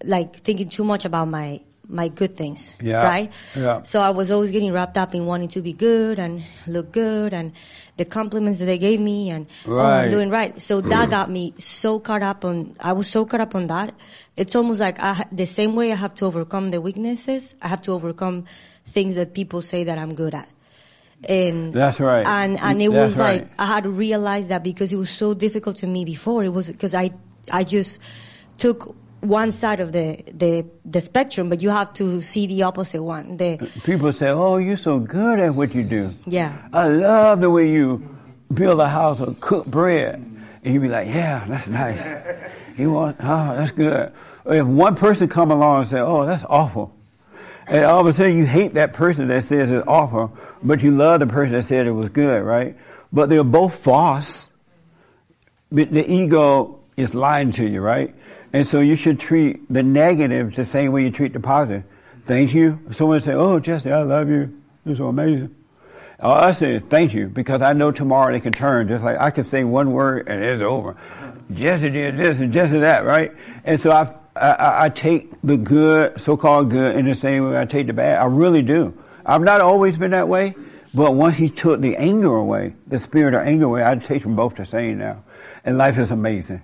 Speaker 22: like thinking too much about my, my good things.
Speaker 2: Yeah.
Speaker 22: Right?
Speaker 2: Yeah.
Speaker 22: So I was always getting wrapped up in wanting to be good and look good and the compliments that they gave me and oh, I'm doing right. So that got me so caught up on, I was so caught up on that. It's almost like I, the same way I have to overcome the weaknesses, I have to overcome things that people say that I'm good at. And
Speaker 2: That's right.
Speaker 22: and and it
Speaker 2: That's
Speaker 22: was like
Speaker 2: right.
Speaker 22: I had to realize that because it was so difficult to me before. It was because I I just took one side of the the the spectrum, but you have to see the opposite one. The
Speaker 2: People say, oh, you're so good at what you do.
Speaker 22: yeah.
Speaker 2: I love the way you build a house or cook bread. And you be like, yeah, that's nice. You want, oh, that's good. If one person come along and say, oh, that's awful. And all of a sudden you hate that person that says it's awful, but you love the person that said it was good, right? But they're both false. But the ego is lying to you, right? And so you should treat the negative the same way you treat the positive. Thank you. Someone say, oh, Jesse, I love you. You're so amazing. I say thank you because I know tomorrow they can turn. Just like I can say one word and it's over. Jesse did this and Jesse that, right? And so I, I, I take the good, so-called good, in the same way I take the bad. I really do. I've not always been that way, but once he took the anger away, the spirit of anger away, I take them both the same now. And life is amazing.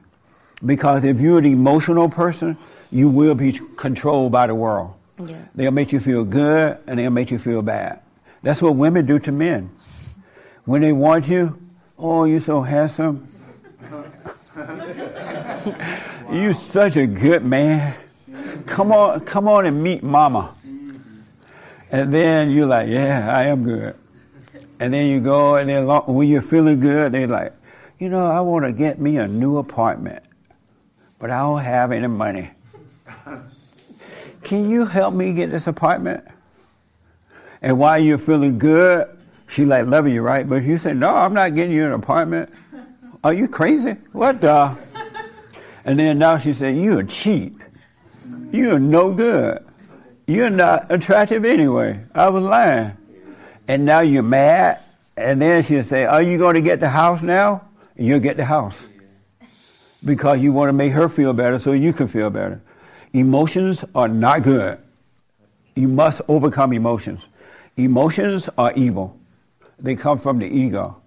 Speaker 2: Because if you're an emotional person, you will be controlled by the world.
Speaker 22: Yeah.
Speaker 2: They'll make you feel good and they'll make you feel bad. That's what women do to men. When they want you, oh, you're so handsome. you such a good man. Come on, come on and meet mama. And then you're like, yeah, I am good. And then you go and then when you're feeling good, they're like, you know, I want to get me a new apartment, but I don't have any money. Can you help me get this apartment? And while you're feeling good, she like loving you, right? But you say, no, I'm not getting you an apartment. Are you crazy? What the? And then now she said, you're cheap. You're no good. You're not attractive anyway. I was lying. And now you're mad. And then she'll say, are you going to get the house now? And you'll get the house. Because you want to make her feel better so you can feel better. Emotions are not good. You must overcome emotions. Emotions are evil. They come from the ego.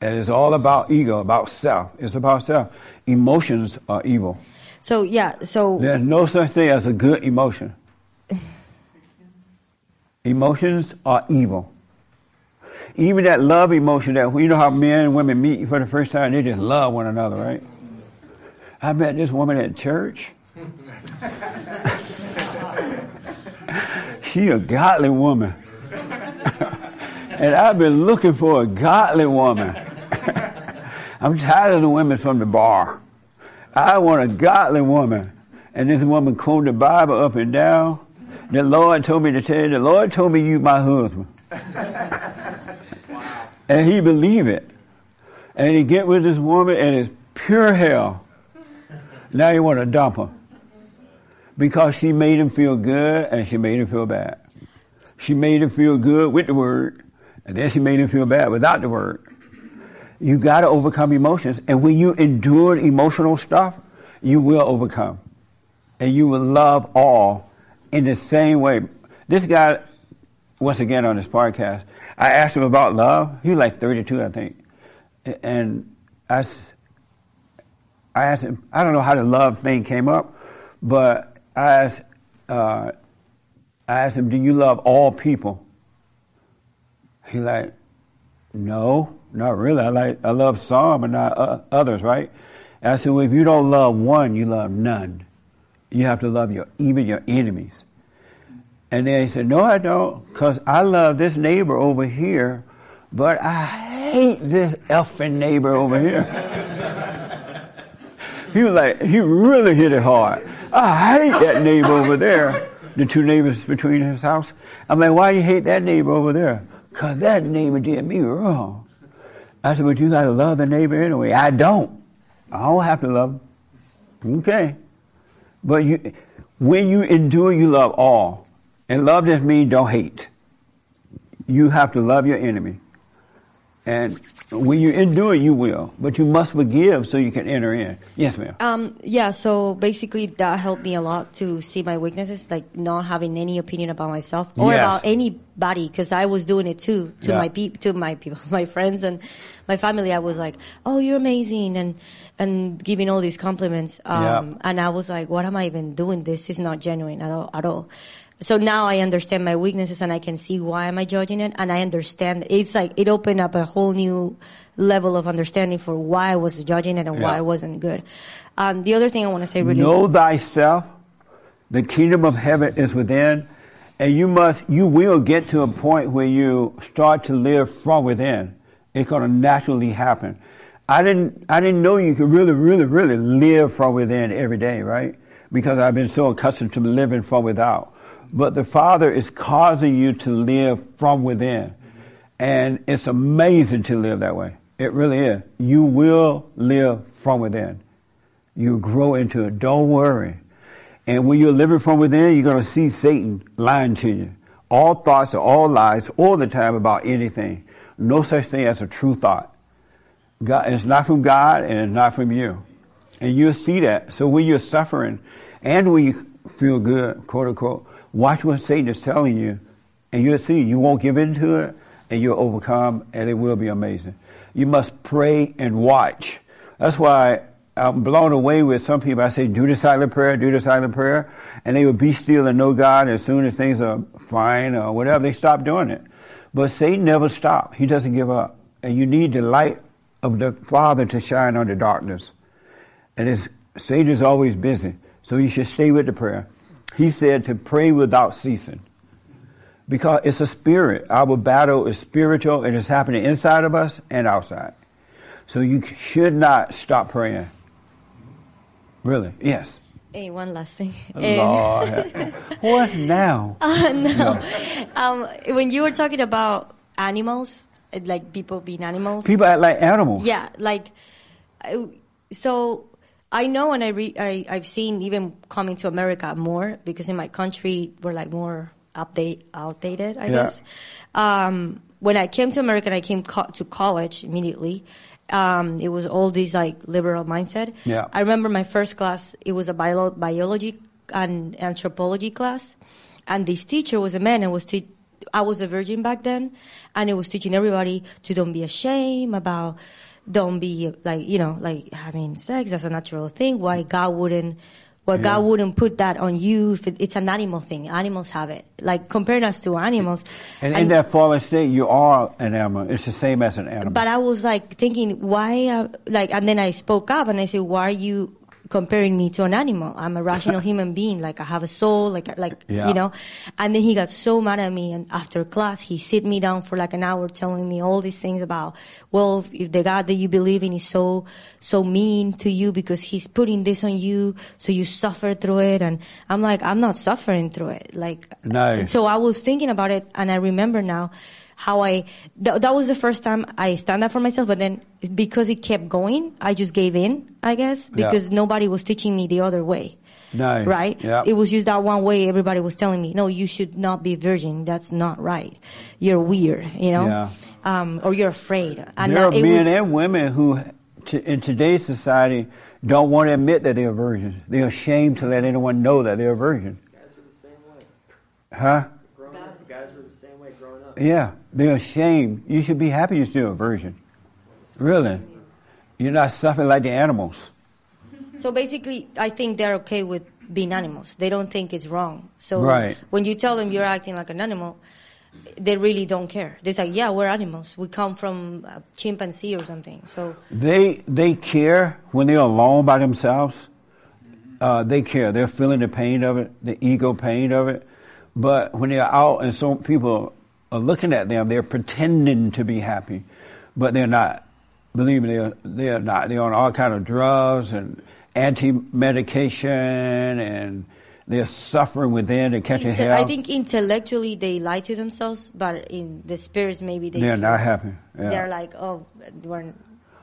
Speaker 2: And it's all about ego, about self. It's about self. Emotions are evil.
Speaker 22: So yeah, so
Speaker 2: There's no such thing as a good emotion. Emotions are evil. Even that love emotion that, you know how men and women meet for the first time, they just love one another, right? I met this woman at church. she a godly woman. and I've been looking for a godly woman. I'm tired of the women from the bar. I want a godly woman. And this woman quoted the Bible up and down. The Lord told me to tell you, the Lord told me you my husband. And he believed it. And he get with this woman and it's pure hell. Now you want to dump her. Because she made him feel good and she made him feel bad. She made him feel good with the word, and then she made him feel bad without the word. You gotta overcome emotions, and when you endure emotional stuff, you will overcome. And you will love all in the same way. This guy, once again on this podcast, I asked him about love. He was like 32, I think. And I, I asked him, I don't know how the love thing came up, but I asked, uh, I asked him, do you love all people? He like, no, not really. I like, I love some but not uh, others, right? And I said, well, if you don't love one, you love none. You have to love your, even your enemies. And then he said, no, I don't, because I love this neighbor over here, but I hate this effing neighbor over here. he was like, he really hit it hard. I hate that neighbor over there. The two neighbors between his house. I'm like, why you hate that neighbor over there? Cause that neighbor did me wrong. I said, but you gotta love the neighbor anyway. I don't. I don't have to love him. Okay. But you, when you endure, you love all. And love doesn't mean don't hate. You have to love your enemy. And when you endure, you will. But you must forgive so you can enter in. Yes, ma'am.
Speaker 22: Um, yeah, so basically that helped me a lot to see my weaknesses, like not having any opinion about myself or
Speaker 2: Yes.
Speaker 22: about anybody, because I was doing it too to
Speaker 2: Yeah.
Speaker 22: my peop to my people, my friends and my family. I was like, "Oh, you're amazing," and and giving all these compliments. Um,
Speaker 2: Yeah.
Speaker 22: and I was like, "What am I even doing? This is not genuine at all." At all. So now I understand my weaknesses and I can see why am I judging it, and I understand. It's like it opened up a whole new level of understanding for why I was judging it and why
Speaker 2: Yeah.
Speaker 22: it wasn't good. Um, the other thing I want to say really
Speaker 2: Know thyself. The kingdom of heaven is within. And you must, you will get to a point where you start to live from within. It's going to naturally happen. I didn't, I didn't know you could really, really, really live from within every day, right? Because I've been so accustomed to living from without. But the Father is causing you to live from within. And it's amazing to live that way. It really is. You will live from within. You grow into it. Don't worry. And when you're living from within, you're going to see Satan lying to you. All thoughts are all lies all the time about anything. No such thing as a true thought. God, it's not from God and it's not from you. And you'll see that. So when you're suffering and when you feel good, quote unquote, watch what Satan is telling you and you'll see you won't give in to it and you'll overcome and it will be amazing. You must pray and watch. That's why I'm blown away with some people. I say, do the silent prayer, do the silent prayer. And they will be still and know God as soon as things are fine or whatever, they stop doing it. But Satan never stops. He doesn't give up. And you need the light of the Father to shine on the darkness. And it's, Satan is always busy. So you should stay with the prayer. He said to pray without ceasing. Because it's a spirit. Our battle is spiritual and it's happening inside of us and outside. So you should not stop praying. Really? Yes.
Speaker 22: Hey, one last thing.
Speaker 2: Lord. what now?
Speaker 22: Uh, no. Um, when you were talking about animals, like people being animals.
Speaker 2: People act like animals.
Speaker 22: Yeah, like so. I know, and I, re- I I've seen even coming to America more because in my country we're like more update outdated. I
Speaker 23: Yeah.
Speaker 22: guess. Um, when I came to America, and I came co- to college immediately. Um, it was all this like liberal mindset.
Speaker 23: Yeah.
Speaker 22: I remember my first class. It was a bio- biology and anthropology class, and this teacher was a man and was te- I was a virgin back then, and it was teaching everybody to don't be ashamed about, don't be like you know like having sex. That's a natural thing. Why God wouldn't. Why God wouldn't put that on you if it, it's an animal thing. Animals have it. Like comparing us to animals.
Speaker 2: And in that fallen state, you are an animal. It's the same as an animal.
Speaker 22: But I was like thinking, why, uh, like, and then I spoke up and I said, why are you comparing me to an animal? I'm a rational human being. Like, I have a soul, like, like,
Speaker 23: Yeah.
Speaker 22: you know? And then he got so mad at me and after class, he sit me down for like an hour telling me all these things about, well, if the God that you believe in is so, so mean to you because he's putting this on you, so you suffer through it. And I'm like, I'm not suffering through it. Like,
Speaker 2: No.
Speaker 22: so I was thinking about it, and I remember now how I th- that was the first time I stand up for myself. But then because it kept going, I just gave in, I guess,
Speaker 2: Yeah.
Speaker 22: because nobody was teaching me the other way.
Speaker 2: No.
Speaker 22: Right?
Speaker 2: Yeah.
Speaker 22: It was just that one way everybody was telling me, no, you should not be virgin. That's not right. You're weird, you know?
Speaker 2: Yeah.
Speaker 22: Um, or you're afraid. And
Speaker 2: there are
Speaker 22: it
Speaker 2: men
Speaker 22: was,
Speaker 2: and women who, t- in today's society, don't want to admit that they're virgins. They're ashamed to let anyone know that they're a virgin. Huh?
Speaker 12: Guys were the same way growing up.
Speaker 2: Yeah, they're ashamed. You should be happy you're still a virgin. Really. You're not suffering like the animals.
Speaker 22: So basically, I think they're okay with being animals. They don't think it's wrong. So
Speaker 2: Right.
Speaker 22: when you tell them you're acting like an animal, they really don't care. They say, "Yeah, we're animals. We come from a chimpanzee or something." So
Speaker 2: They they care when they're alone by themselves. Uh, they care. They're feeling the pain of it, the ego pain of it. But when they're out and some people are looking at them, they're pretending to be happy, but they're not. Believe me, they're they're not. They're on all kind of drugs and anti medication, and they're suffering within. They're catching
Speaker 22: Inte-
Speaker 2: hell.
Speaker 22: I think intellectually they lie to themselves, but in the spirits maybe they
Speaker 2: they're not happy. Yeah.
Speaker 22: They're like, "Oh,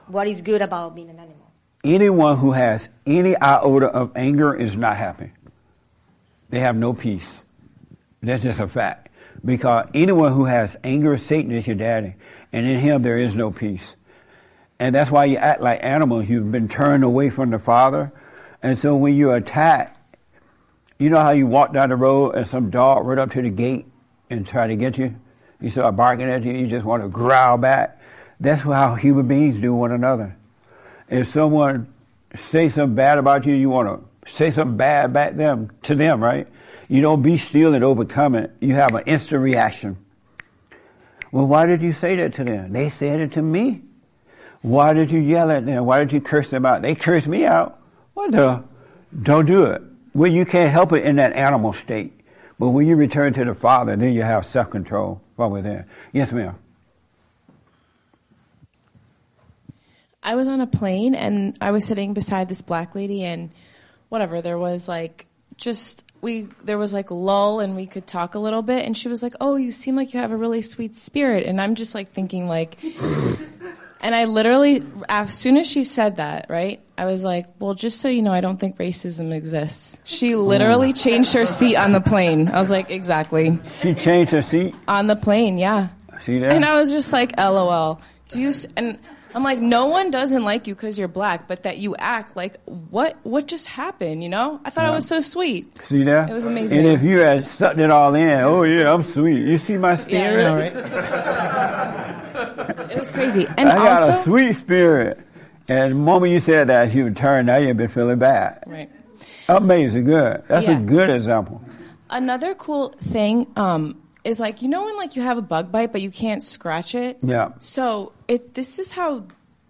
Speaker 22: what is good about being an animal?"
Speaker 2: anyone who has any iota of anger is not happy. They have no peace. That's just a fact. Because anyone who has anger, Satan is your daddy. And in him there is no peace. And that's why you act like animals. You've been turned away from the Father. And so when you're attacked, you know how you walk down the road and some dog run up to the gate and try to get you? You start barking at you, you just want to growl back. That's how human beings do one another. If someone say something bad about you, you want to say something bad back them to them, right? You don't be still and overcome it. You have an instant reaction. Well, why did you say that to them? They said it to me. Why did you yell at them? Why did you curse them out? They cursed me out. What the? Don't do it. Well, you can't help it in that animal state. But when you return to the Father, then you have self-control from within. Yes, ma'am.
Speaker 16: I was on a plane and I was sitting beside this black lady and whatever there was like just we there was like lull and we could talk a little bit and she was like oh you seem like you have a really sweet spirit. And i'm just like thinking like and i literally as soon as she said that right i was like well just so you know i don't think racism exists. She literally mm. changed her seat on the plane. I was like exactly.
Speaker 2: She changed her seat.
Speaker 16: on the plane yeah.
Speaker 2: See that?
Speaker 16: and i was just like lol do you and i'm like no one doesn't like you because you're black but that you act like what what just happened you know i thought i was so sweet
Speaker 2: See that?
Speaker 16: It was amazing.
Speaker 2: And if you had sucked it all in, oh yeah, I'm sweet. You see my spirit?
Speaker 16: know, right? it was crazy. And
Speaker 2: I got
Speaker 16: also,
Speaker 2: a sweet spirit. And the moment you said that, you turned, now you've been feeling bad.
Speaker 16: Right.
Speaker 2: Amazing, good. That's
Speaker 16: Yeah.
Speaker 2: a good example.
Speaker 16: another cool thing um, is like you know when like you have a bug bite but you can't scratch it.
Speaker 2: Yeah.
Speaker 16: So it this is how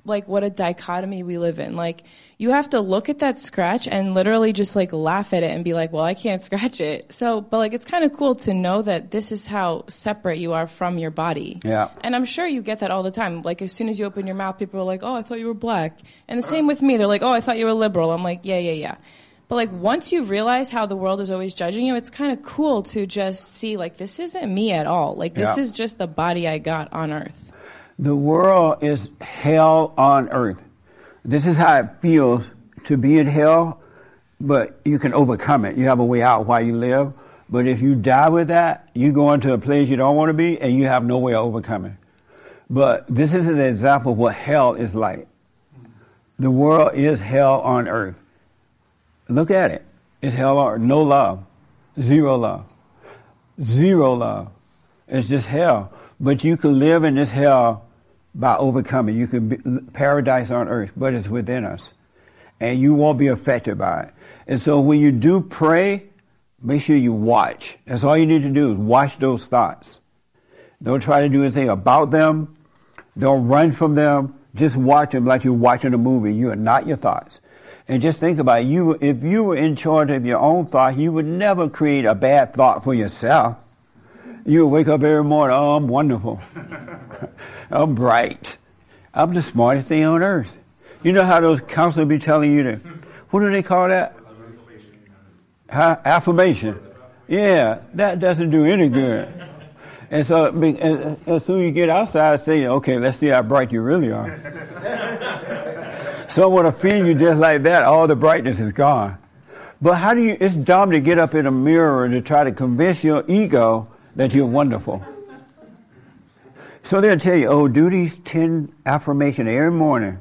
Speaker 16: like what a dichotomy we live in. Like you have to look at that scratch and literally just like laugh at it and be like, "Well, I can't scratch it." So, but like it's kind of cool to know that this is how separate you are from your body.
Speaker 2: Yeah.
Speaker 16: And I'm sure you get that all the time. Like as soon as you open your mouth, people are like, "Oh, I thought you were black." And the same with me. They're like, "Oh, I thought you were liberal." I'm like, "Yeah, yeah, yeah." But like once you realize how the world is always judging you, it's kind of cool to just see like this isn't me at all. Like this
Speaker 2: Yeah.
Speaker 16: is just the body I got on earth.
Speaker 2: The world is hell on earth. This is how it feels to be in hell, but you can overcome it. You have a way out while you live. But if you die with that, you go into a place you don't want to be and you have no way of overcoming. But this is an example of what hell is like. The world is hell on earth. Look at it. It's hell or no love. Zero love. Zero love. It's just hell. But you can live in this hell by overcoming. You can be paradise on earth, but it's within us. And you won't be affected by it. And so when you do pray, make sure you watch. That's all you need to do is watch those thoughts. Don't try to do anything about them. Don't run from them. Just watch them like you're watching a movie. You are not your thoughts. And just think about it. You, if you were in charge of your own thought, you would never create a bad thought for yourself. You would wake up every morning, oh, I'm wonderful. I'm bright. I'm the smartest thing on earth. You know how those counselors be telling you to, what do they call that? Ha- affirmation. Yeah, that doesn't do any good. And so, as soon as you get outside, say, okay, let's see how bright you really are. Someone will feel you just like that, all the brightness is gone. But how do you, it's dumb to get up in a mirror and to try to convince your ego that you're wonderful. So they'll tell you, oh, do these 10 affirmation every morning.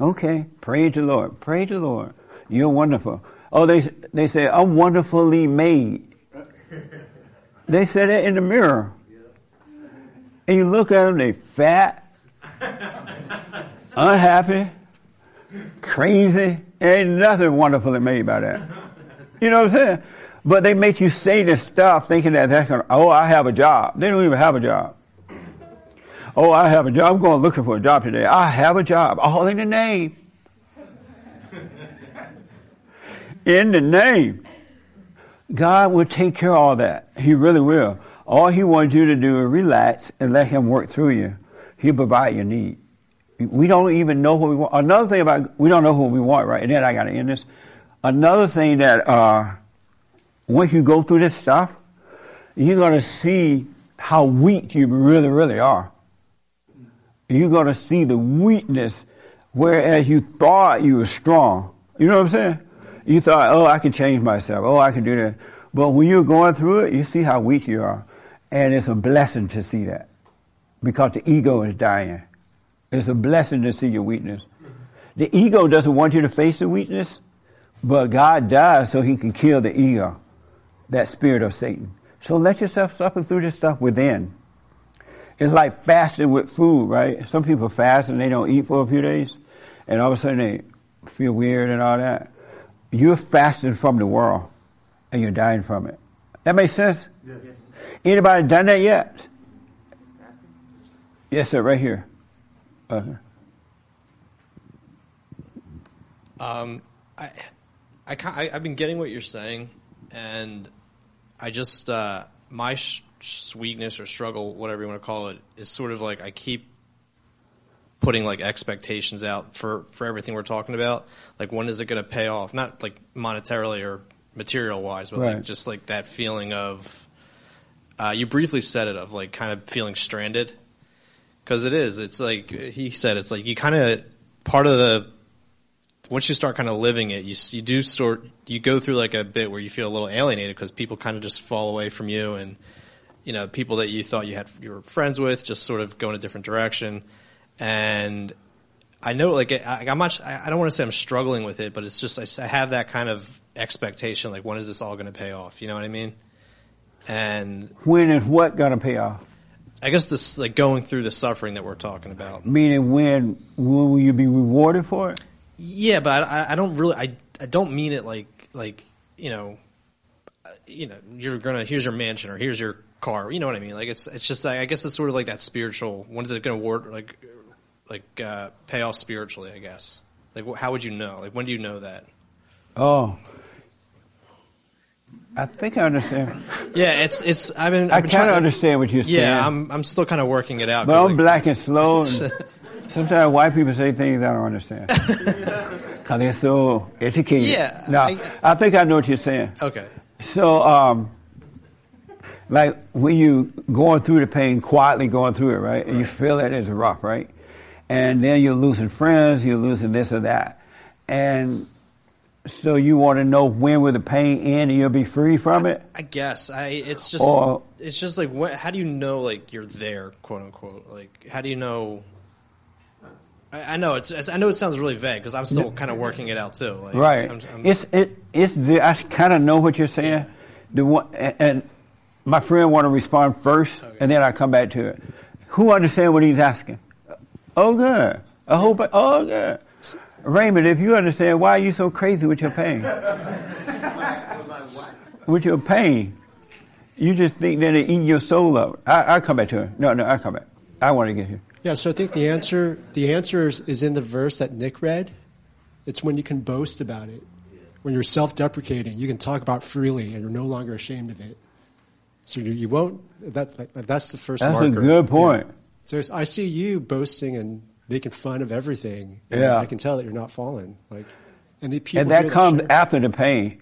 Speaker 2: Okay, pray to the Lord. Pray to the Lord. You're wonderful. Oh, they, they say, I'm wonderfully made. They say that in the mirror. And you look at them, they fat, unhappy, crazy. Ain't nothing wonderful wonderfully made by that. You know what I'm saying? But they make you say this stuff thinking that that's gonna, oh, I have a job. They don't even have a job. Oh, I have a job. I'm going looking for a job today. I have a job. All in the name. In the name. God will take care of all that. He really will. All He wants you to do is relax and let Him work through you. He'll provide your need. We don't even know what we want. Another thing about, we don't know what we want, right? And then I got to end this. Another thing that, uh, once you go through this stuff, you're going to see how weak you really, really are. You're going to see the weakness, whereas you thought you were strong. You know what I'm saying? You thought, oh, I can change myself. Oh, I can do that. But when you're going through it, you see how weak you are. And it's a blessing to see that. Because the ego is dying. It's a blessing to see your weakness. The ego doesn't want you to face the weakness, but God does so he can kill the ego, that spirit of Satan. So let yourself suffer through this stuff within. It's like fasting with food, right? Some people fast and they don't eat for a few days, and all of a sudden they feel weird and all that. You're fasting from the world, and you're dying from it. That makes sense?
Speaker 1: Yes.
Speaker 2: Anybody done that yet? Yes, sir, right here. Uh-huh.
Speaker 23: Um, I, I, I, I've been getting what you're saying, and I just uh, my sh- sweetness or struggle, whatever you want to call it, is sort of like I keep putting like expectations out for for everything we're talking about. Like when is it going to pay off? Not like monetarily or material wise, but
Speaker 2: Right.
Speaker 23: like just like that feeling of. Uh, you briefly said it of like kind of feeling stranded, because it is. It's like he said. It's like you kind of part of the once you start kind of living it, you you do sort you go through like a bit where you feel a little alienated because people kind of just fall away from you, and you know people that you thought you had you were friends with just sort of go in a different direction, and I know like I, I'm not I I don't want to say I'm struggling with it, but it's just I have that kind of expectation like when is this all going to pay off? You know what I mean? And
Speaker 2: When is what going to pay off?
Speaker 23: I guess this like going through the suffering that we're talking about.
Speaker 2: Meaning, when will you be rewarded for it?
Speaker 23: Yeah, but I, I- don't really. I, I don't mean it like like you know, you know, you're gonna here's your mansion or here's your car. You know what I mean? Like it's it's just I guess it's sort of like that spiritual. When is it gonna work? Like like uh, pay off spiritually? I guess. Like how would you know? Like when do you know that?
Speaker 2: Oh, I think I understand.
Speaker 23: Yeah, it's it's. I've been.
Speaker 2: I
Speaker 23: I've been
Speaker 2: kind
Speaker 23: trying to-
Speaker 2: understand what you're saying.
Speaker 23: Yeah, I'm I'm still kind of working it out.
Speaker 2: But I'm
Speaker 23: like-
Speaker 2: black and slow. And sometimes white people say things I don't understand because they're so educated.
Speaker 23: Yeah,
Speaker 2: No,
Speaker 23: I-
Speaker 2: I, think I know what you're saying.
Speaker 23: Okay.
Speaker 2: So, um, like when you going through the pain, quietly going through it, right? And you feel that it is rough, right? And then you're losing friends, you're losing this or that, and so you want to know when will the pain end and you'll be free from it.
Speaker 23: I guess I. It's just.
Speaker 2: Or-
Speaker 23: it's just like what? How do you know like you're there, quote unquote? Like how do you know? I, I know it's, it's. I know it sounds really vague because I'm still kind of working it out too. Like,
Speaker 2: right.
Speaker 23: I'm, I'm,
Speaker 2: it's it it's the, I kind of know what you're saying. The one and, and my friend want to respond first, and then I come back to it. Who understand what he's asking? Oh, good. I hope. I, oh, good. Raymond, if you understand, why are you so crazy with your pain? with your pain, you just think that it eating your soul up. I, I'll come back to it. No, no, I'll come back. I want to get here.
Speaker 18: Yeah, so I think the answer the answer is, is in the verse that Nick read. It's when you can boast about it. When you're self-deprecating, you can talk about freely and you're no longer ashamed of it. So you, you won't that, that that's the first
Speaker 2: That's a good point.
Speaker 18: Yeah. So I see you boasting and making fun of everything. and
Speaker 2: Yeah.
Speaker 18: I can tell that you're not falling. Like and the people
Speaker 2: and that comes
Speaker 18: share-
Speaker 2: after the pain.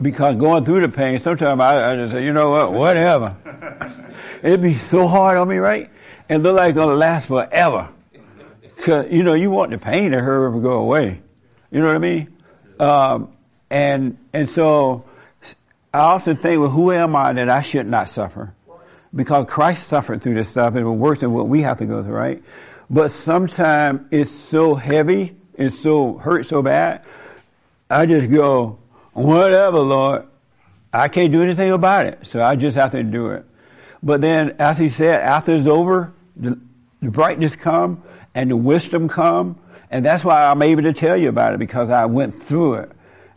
Speaker 2: Because going through the pain, sometimes I, I just say, you know what, whatever. It'd be so hard on me, right? And look like it's gonna last forever. Cause, you know, you want the pain to up and go away. You know what I mean? Um, and, and so, I often think, well, who am I that I should not suffer? Because Christ suffered through this stuff and it was worse than what we have to go through, right? But sometimes it's so heavy, it's so hurt so bad, I just go, whatever, Lord. I can't do anything about it, so I just have to do it. But then, as he said, after it's over, the, the brightness come and the wisdom come, and that's why I'm able to tell you about it because I went through it,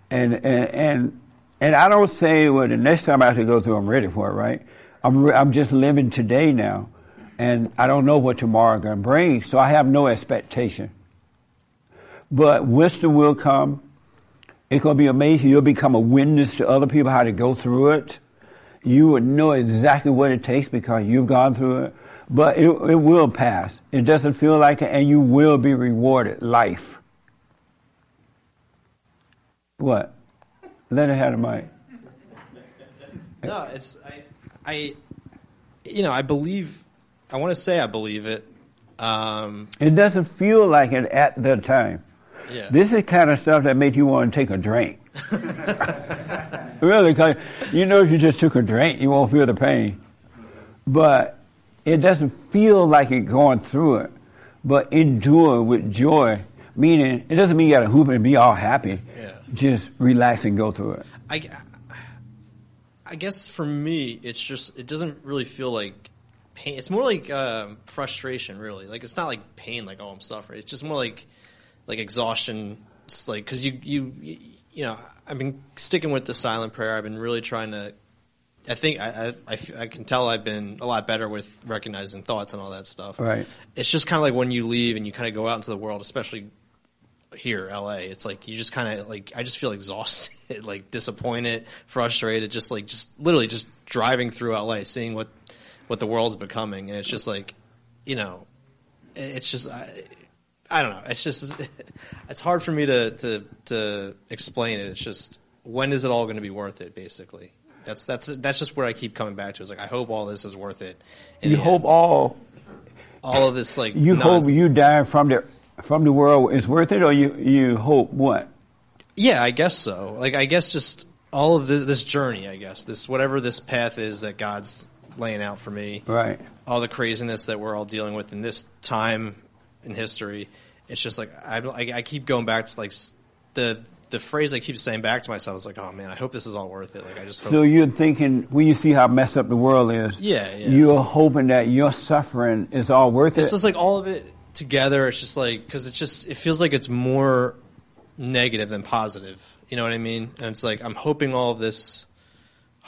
Speaker 2: and and and and I don't say, well, the next time I have to go through, I'm ready for it, right? I'm re- I'm just living today now, and I don't know what tomorrow going to bring, so I have no expectation. But wisdom will come. It's going to be amazing. You'll become a witness to other people how to go through it. You would know exactly what it takes because you've gone through it. But it, it will pass. It doesn't feel like it, and you will be rewarded. Life. What? Let it have the mic.
Speaker 23: no, it's I, I, you know, I believe. I want to say I believe it. Um,
Speaker 2: It doesn't feel like it at the time.
Speaker 23: Yeah.
Speaker 2: This is kind of stuff that makes you want to take a drink. really, because you know if you just took a drink, you won't feel the pain. But it doesn't feel like it going through it. But endure with joy, meaning it doesn't mean you got to hoop and be all happy.
Speaker 23: Yeah.
Speaker 2: Just relax and go through it.
Speaker 23: I, I guess for me, it's just it doesn't really feel like pain. It's more like um, frustration, really. Like it's not like pain, like oh I'm suffering. It's just more like like exhaustion. It's like because you, you you you know I've been sticking with the silent prayer. I've been really trying to. I think I, I, I can tell I've been a lot better with recognizing thoughts and all that stuff.
Speaker 2: Right.
Speaker 23: It's just kind of like when you leave and you kind of go out into the world, especially here, LA. It's like you just kind of like I just feel exhausted, like disappointed, frustrated, just like just literally just driving through LA, seeing what what the world's becoming, and it's just like, you know, it's just I, I don't know. It's just it's hard for me to to to explain it. It's just when is it all going to be worth it? Basically, that's that's that's just where I keep coming back to. Is like I hope all this is worth it.
Speaker 2: You hope
Speaker 23: end.
Speaker 2: all
Speaker 23: all of this like
Speaker 2: you hope you die from the from the world is worth it, or you you hope what?
Speaker 23: Yeah, I guess so. Like, I guess just all of this, this journey, I guess, this, whatever this path is that God's laying out for me.
Speaker 2: Right.
Speaker 23: All the craziness that we're all dealing with in this time in history. It's just like, I, I, I keep going back to like the, the phrase I keep saying back to myself is like, oh man, I hope this is all worth it. Like, I just hope.
Speaker 2: So you're thinking when you see how messed up the world is,
Speaker 23: Yeah, yeah.
Speaker 2: you're hoping that your suffering is all worth it.
Speaker 23: it's just like all of it together. It's just like, cause it's just, it feels like it's more negative than positive. You know what I mean? And it's like, I'm hoping all of this,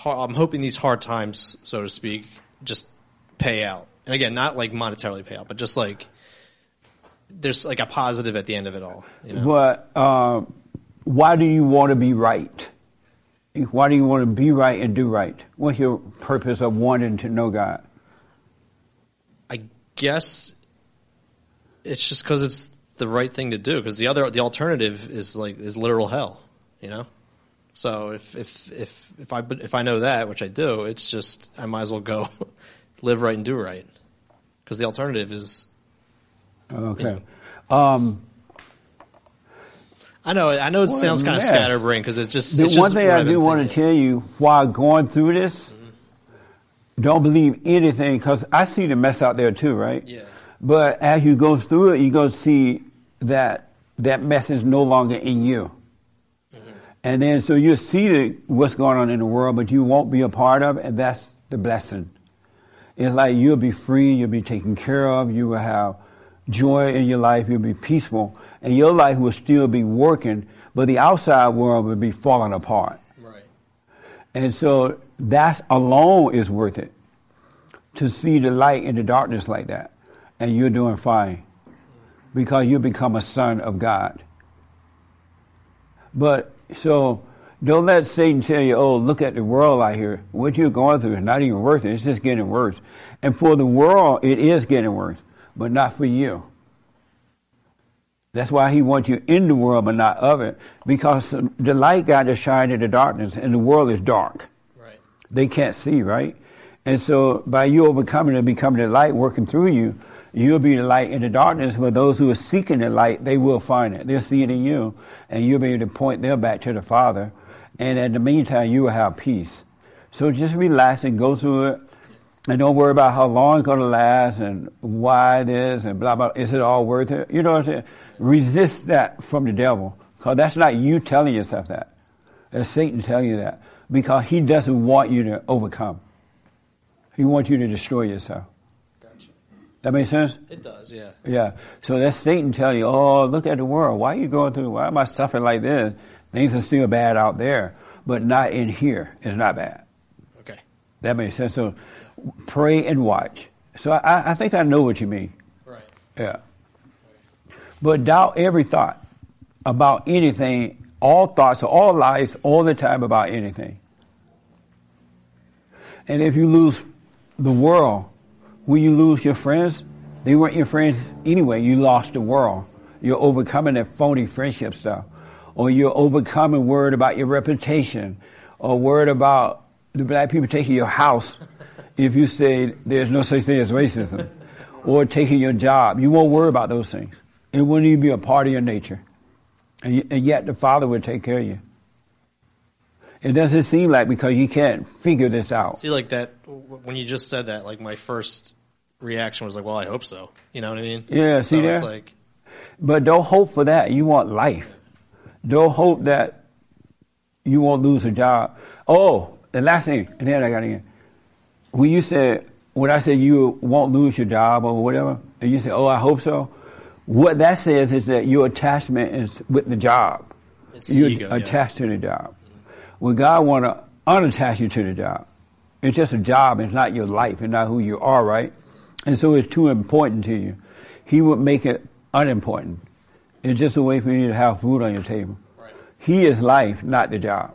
Speaker 23: I'm hoping these hard times, so to speak, just pay out. And again, not like monetarily pay out, but just like, there's like a positive at the end of it all. You know?
Speaker 2: But um, why do you want to be right? Why do you want to be right and do right? What's your purpose of wanting to know God?
Speaker 23: I guess it's just because it's the right thing to do. Because the other, the alternative is like is literal hell. You know. So if if if if I if I know that, which I do, it's just I might as well go live right and do right. Because the alternative is
Speaker 2: Okay. Um,
Speaker 23: I know I know it sounds kind of scatterbrained because it's just
Speaker 2: the
Speaker 23: it's
Speaker 2: one
Speaker 23: just
Speaker 2: thing I do want to tell you while going through this, don't believe anything because I see the mess out there too, right?
Speaker 23: Yeah.
Speaker 2: But as you go through it, you go see that that mess is no longer in you. And then so you see the, what's going on in the world, but you won't be a part of it, and that's the blessing. It's like you'll be free, you'll be taken care of, you will have joy in your life, you'll be peaceful, and your life will still be working, but the outside world will be falling apart.
Speaker 23: Right.
Speaker 2: And so that alone is worth it. To see the light in the darkness like that. And you're doing fine. Because you become a son of God. But so don't let Satan tell you, oh, look at the world out here. What you're going through is not even worth it. It's just getting worse. And for the world, it is getting worse, but not for you. That's why he wants you in the world, but not of it. Because the light got to shine in the darkness, and the world is dark.
Speaker 23: Right.
Speaker 2: They can't see, right? And so by you overcoming and becoming the light working through you, you'll be the light in the darkness. but those who are seeking the light, they will find it. They'll see it in you, and you'll be able to point them back to the Father. And in the meantime, you will have peace. So just relax and go through it. And don't worry about how long it's going to last and why it is and blah, blah. Is it all worth it? You know what I'm saying? Resist that from the devil. Because that's not you telling yourself that. That's Satan telling you that. Because he doesn't want you to overcome. He wants you to destroy yourself. That makes sense?
Speaker 23: It does, yeah.
Speaker 2: Yeah. So that's Satan telling you, oh, look at the world. Why are you going through, why am I suffering like this? Things are still bad out there, but not in here. It's not bad.
Speaker 23: Okay.
Speaker 2: That makes sense. So pray and watch. So I, I think I know what you mean.
Speaker 23: Right.
Speaker 2: Yeah. But doubt every thought about anything, all thoughts, all lies, all the time about anything. And if you lose the world, will you lose your friends? They weren't your friends anyway. You lost the world. You're overcoming that phony friendship stuff. Or you're overcoming worried about your reputation. Or worried about the black people taking your house if you say there's no such thing as racism. or taking your job. You won't worry about those things. It wouldn't even be a part of your nature. And, yet the Father would take care of you. It doesn't seem like because you can't figure this out.
Speaker 23: See, like that when you just said that, like my first reaction was like, "Well, I hope so." You know what I mean?
Speaker 2: Yeah, see
Speaker 23: so
Speaker 2: there?
Speaker 23: It's like
Speaker 2: But don't hope for that. You want life. Don't hope that you won't lose a job. Oh, the last thing, and then I got in. When you said, when I said you won't lose your job or whatever, and you say, oh, I hope so, what that says is that your attachment is with the job.
Speaker 23: It's
Speaker 2: You're
Speaker 23: ego, yeah.
Speaker 2: attached to the job. Well, God want to unattach you to the job. It's just a job. It's not your life. It's not who you are, right? And so it's too important to you. He would make it unimportant. It's just a way for you to have food on your table. He is life, not the job.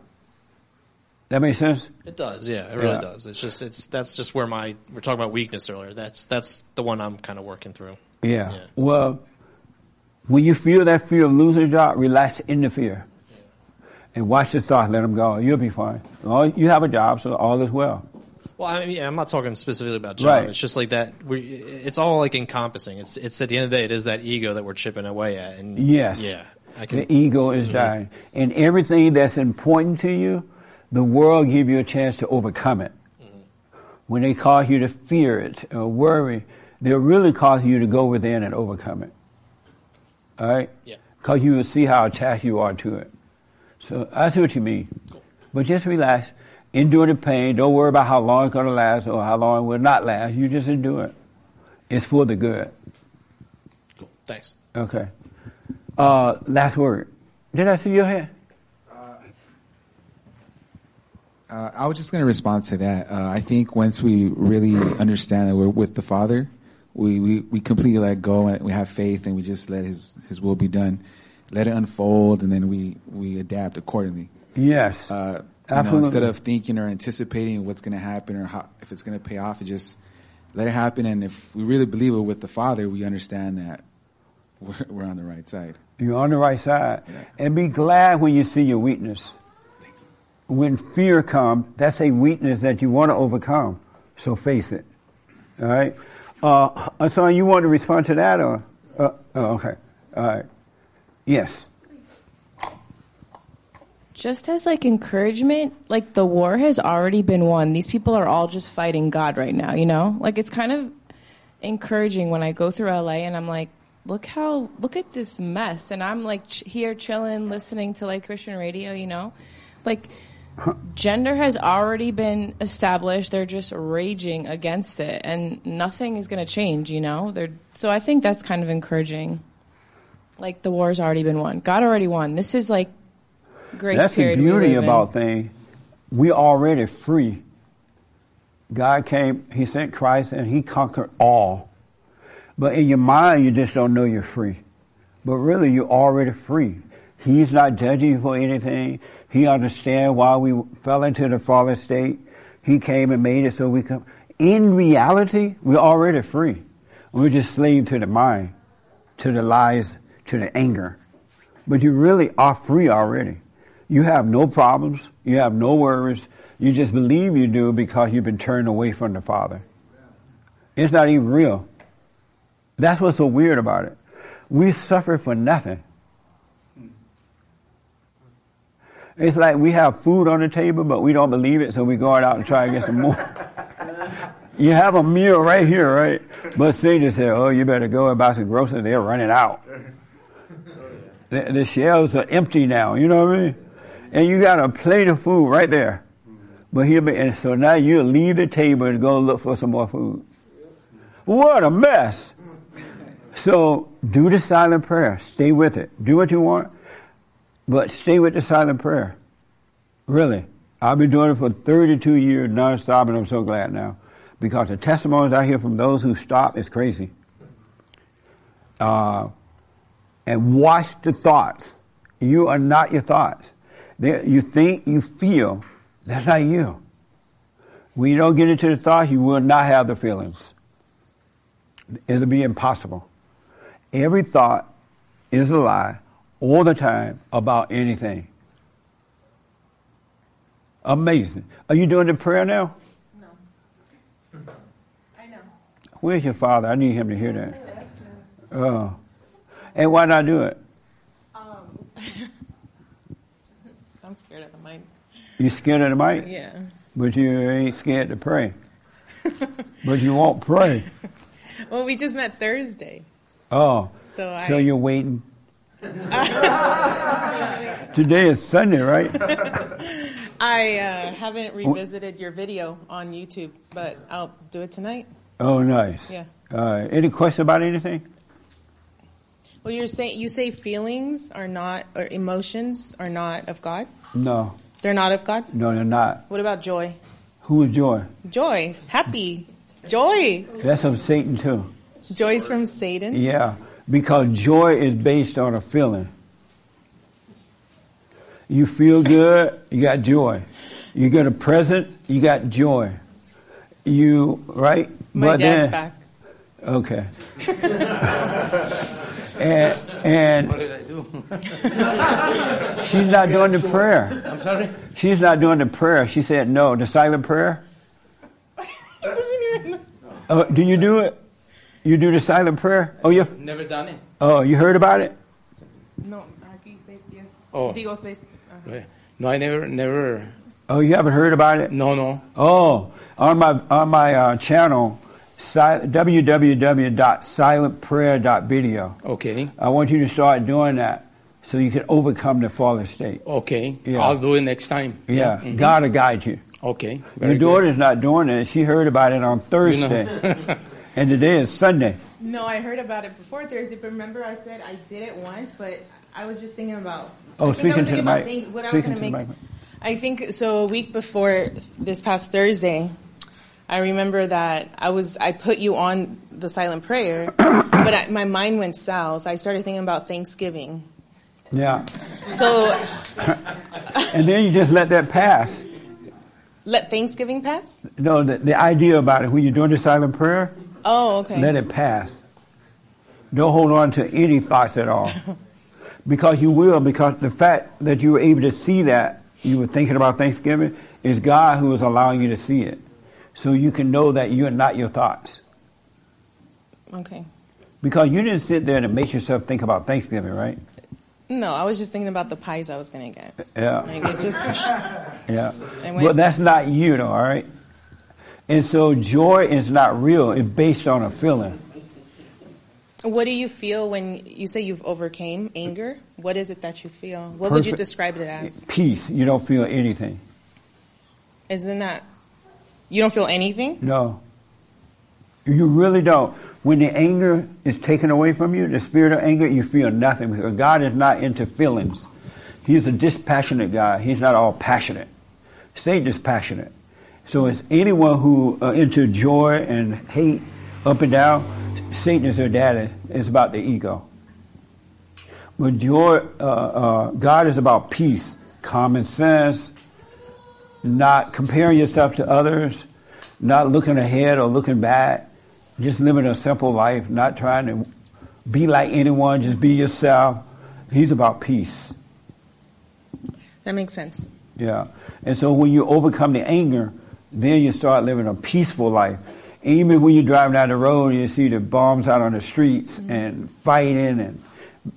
Speaker 2: That makes sense?
Speaker 23: it does. Yeah, it really
Speaker 2: Yeah.
Speaker 23: does. It's just it's that's just where my we're talking about weakness earlier. That's that's the one I'm kind of working through.
Speaker 2: Yeah. Well, when you feel that fear of losing a job, relax in the fear. And watch the thoughts. Let them go. You'll be fine. All, you have a job, so all is well.
Speaker 23: Well, I mean, yeah, I'm not talking specifically about job.
Speaker 2: Right.
Speaker 23: It's just like that. We, it's all like encompassing. It's, it's at the end of the day, it is that ego that we're chipping away at. And
Speaker 2: Yes.
Speaker 23: yeah, can.
Speaker 2: the ego is mm-hmm. dying, and everything that's important to you, the world give you a chance to overcome it. Mm-hmm. When they cause you to fear it or worry, they're really causing you to go within and overcome it. All right?
Speaker 23: Yeah.
Speaker 2: Because you will see how attached you are to it. So I see what you mean. But just relax, endure the pain. Don't worry about how long it's going to last or how long it will not last. You just endure it. It's for the good. Cool.
Speaker 23: Thanks.
Speaker 2: Okay. Uh, last word. Did I see your hand?
Speaker 7: Uh, I was just going to respond to that. Uh, I think once we really understand that we're with the Father, we, we, we completely let go and we have faith and we just let His His will be done, let it unfold, and then we we adapt accordingly.
Speaker 2: Yes.
Speaker 7: Uh, you know, instead of thinking or anticipating what's going to happen or how, if it's going to pay off, just let it happen. And if we really believe it with the Father, we understand that we're, we're on the right side.
Speaker 2: You're on the right side. And be glad when you see your weakness. When fear comes, that's a weakness that you want to overcome. So face it. All right? Uh, so you want to respond to that or? Uh, oh, okay. All right. Yes.
Speaker 16: Just as like encouragement, like the war has already been won. These people are all just fighting God right now, you know? Like it's kind of encouraging when I go through LA and I'm like, look how, look at this mess. And I'm like ch- here chilling, listening to like Christian radio, you know? Like gender has already been established. They're just raging against it and nothing is going to change, you know? They're, so I think that's kind of encouraging. Like the war's already been won. God already won. This is like grace
Speaker 2: That's the
Speaker 16: period. we
Speaker 2: beauty about things. We already free. God came, He sent Christ, and He conquered all. But in your mind, you just don't know you're free. But really, you're already free. He's not judging you for anything. He understands why we fell into the fallen state. He came and made it so we come. In reality, we're already free. We're just slave to the mind, to the lies, to the anger. But you really are free already. You have no problems. You have no worries. You just believe you do because you've been turned away from the Father. It's not even real. That's what's so weird about it. We suffer for nothing. It's like we have food on the table, but we don't believe it, so we go out and try and get some more. you have a meal right here, right? But Satan said, "Oh, you better go and buy some groceries. They're running out. The, the shelves are empty now. You know what I mean? And you got a plate of food right there. But he'll be, and so now you leave the table and go look for some more food. What a mess! So do the silent prayer. Stay with it. Do what you want, but stay with the silent prayer. Really. I've been doing it for 32 years nonstop, and I'm so glad now. Because the testimonies I hear from those who stop is crazy. Uh, and watch the thoughts. You are not your thoughts. You think, you feel. That's not you. When you don't get into the thoughts, you will not have the feelings. It'll be impossible. Every thought is a lie all the time about anything. Amazing. Are you doing the prayer now?
Speaker 21: No. I know.
Speaker 2: Where's your father? I need him to hear that. Oh. And why not do it?
Speaker 21: Um, I'm scared of the mic.
Speaker 2: You scared of the mic?
Speaker 21: Yeah.
Speaker 2: But you ain't scared to pray. but you won't pray.
Speaker 21: Well, we just met Thursday.
Speaker 2: Oh.
Speaker 21: So I-
Speaker 2: So you're waiting. Today is Sunday, right?
Speaker 21: I uh, haven't revisited your video on YouTube, but I'll do it tonight.
Speaker 2: Oh, nice.
Speaker 21: Yeah.
Speaker 2: Uh, any question about anything?
Speaker 21: Well, you're saying you say feelings are not or emotions are not of God.
Speaker 2: No.
Speaker 21: They're not of God.
Speaker 2: No, they're not.
Speaker 21: What about joy?
Speaker 2: Who is joy?
Speaker 21: Joy, happy, joy.
Speaker 2: That's of Satan too.
Speaker 21: Joy's from Satan.
Speaker 2: Yeah, because joy is based on a feeling. You feel good, you got joy. You get a present, you got joy. You right?
Speaker 21: My
Speaker 2: But
Speaker 21: dad's
Speaker 2: then-
Speaker 21: back.
Speaker 2: Okay. and and
Speaker 6: What did I do?
Speaker 2: She's not doing the prayer.
Speaker 24: I'm sorry?
Speaker 2: She's not doing the prayer. She said no. The silent prayer. Uh, do you do it? You do the silent prayer? Oh, you.
Speaker 24: Never done it.
Speaker 2: Oh, you heard about it?
Speaker 21: No, aquí seis pies.
Speaker 24: Oh.
Speaker 21: Digo seis.
Speaker 24: Right. No, I never, never.
Speaker 2: Oh, you haven't heard about it?
Speaker 24: No, no.
Speaker 2: Oh, on my on my uh, channel, si- www.silentprayer.video.
Speaker 24: Okay.
Speaker 2: I want you to start doing that so you can overcome the fallen state.
Speaker 24: Okay.
Speaker 2: Yeah.
Speaker 24: I'll do it next time.
Speaker 2: Yeah,
Speaker 24: Mhm.
Speaker 2: God will guide you.
Speaker 24: Okay.
Speaker 2: Your
Speaker 24: Very
Speaker 2: daughter's not doing it. She heard about it on Thursday, and today is Sunday.
Speaker 21: No, I heard about it before Thursday, but remember I said I did it once, but I was just thinking about.
Speaker 2: Oh,
Speaker 21: I think I
Speaker 2: speaking
Speaker 21: was
Speaker 2: to the
Speaker 21: thinking about
Speaker 2: mic.
Speaker 21: things- what I was going
Speaker 2: to
Speaker 21: to make. I think so. A week before this past Thursday, I remember that I was I put you on the silent prayer, but I, my mind went south. I started thinking about Thanksgiving.
Speaker 2: Yeah,
Speaker 21: So
Speaker 2: and then you just let that pass.
Speaker 21: let Thanksgiving pass.
Speaker 2: No, the, the idea about it when you're doing the silent prayer,
Speaker 21: Oh, okay.
Speaker 2: let it pass. Don't hold on to any thoughts at all, because you will. Because the fact that you were able to see that you were thinking about Thanksgiving is God who is allowing you to see it, so you can know that you are not your thoughts.
Speaker 21: Okay.
Speaker 2: Because you didn't sit there and make yourself think about Thanksgiving, right?
Speaker 21: No, I was just thinking about the pies I was going to get.
Speaker 2: Yeah.
Speaker 21: Like it just.
Speaker 2: Yeah. But that's not you though, all right? And so joy is not real. It's based on a feeling.
Speaker 21: What do you feel when you say you've overcame anger? What is it that you feel? What would you describe it as?
Speaker 2: Peace. You don't feel anything.
Speaker 21: Isn't that you don't feel anything?
Speaker 2: No. You really don't. When the anger is taken away from you, the spirit of anger, you feel nothing because God is not into feelings. He's a dispassionate God. He's not all passionate. Satan is passionate. So it's anyone who uh, into joy and hate up and down, Satan is their daddy. It's about the ego. But joy, uh, uh, God is about peace, common sense, not comparing yourself to others, not looking ahead or looking back, just living a simple life, not trying to be like anyone, just be yourself. He's about peace.
Speaker 21: That makes sense.
Speaker 2: Yeah. And so when you overcome the anger, then you start living a peaceful life. Even when you're driving down the road, and you see the bombs out on the streets mm-hmm. and fighting and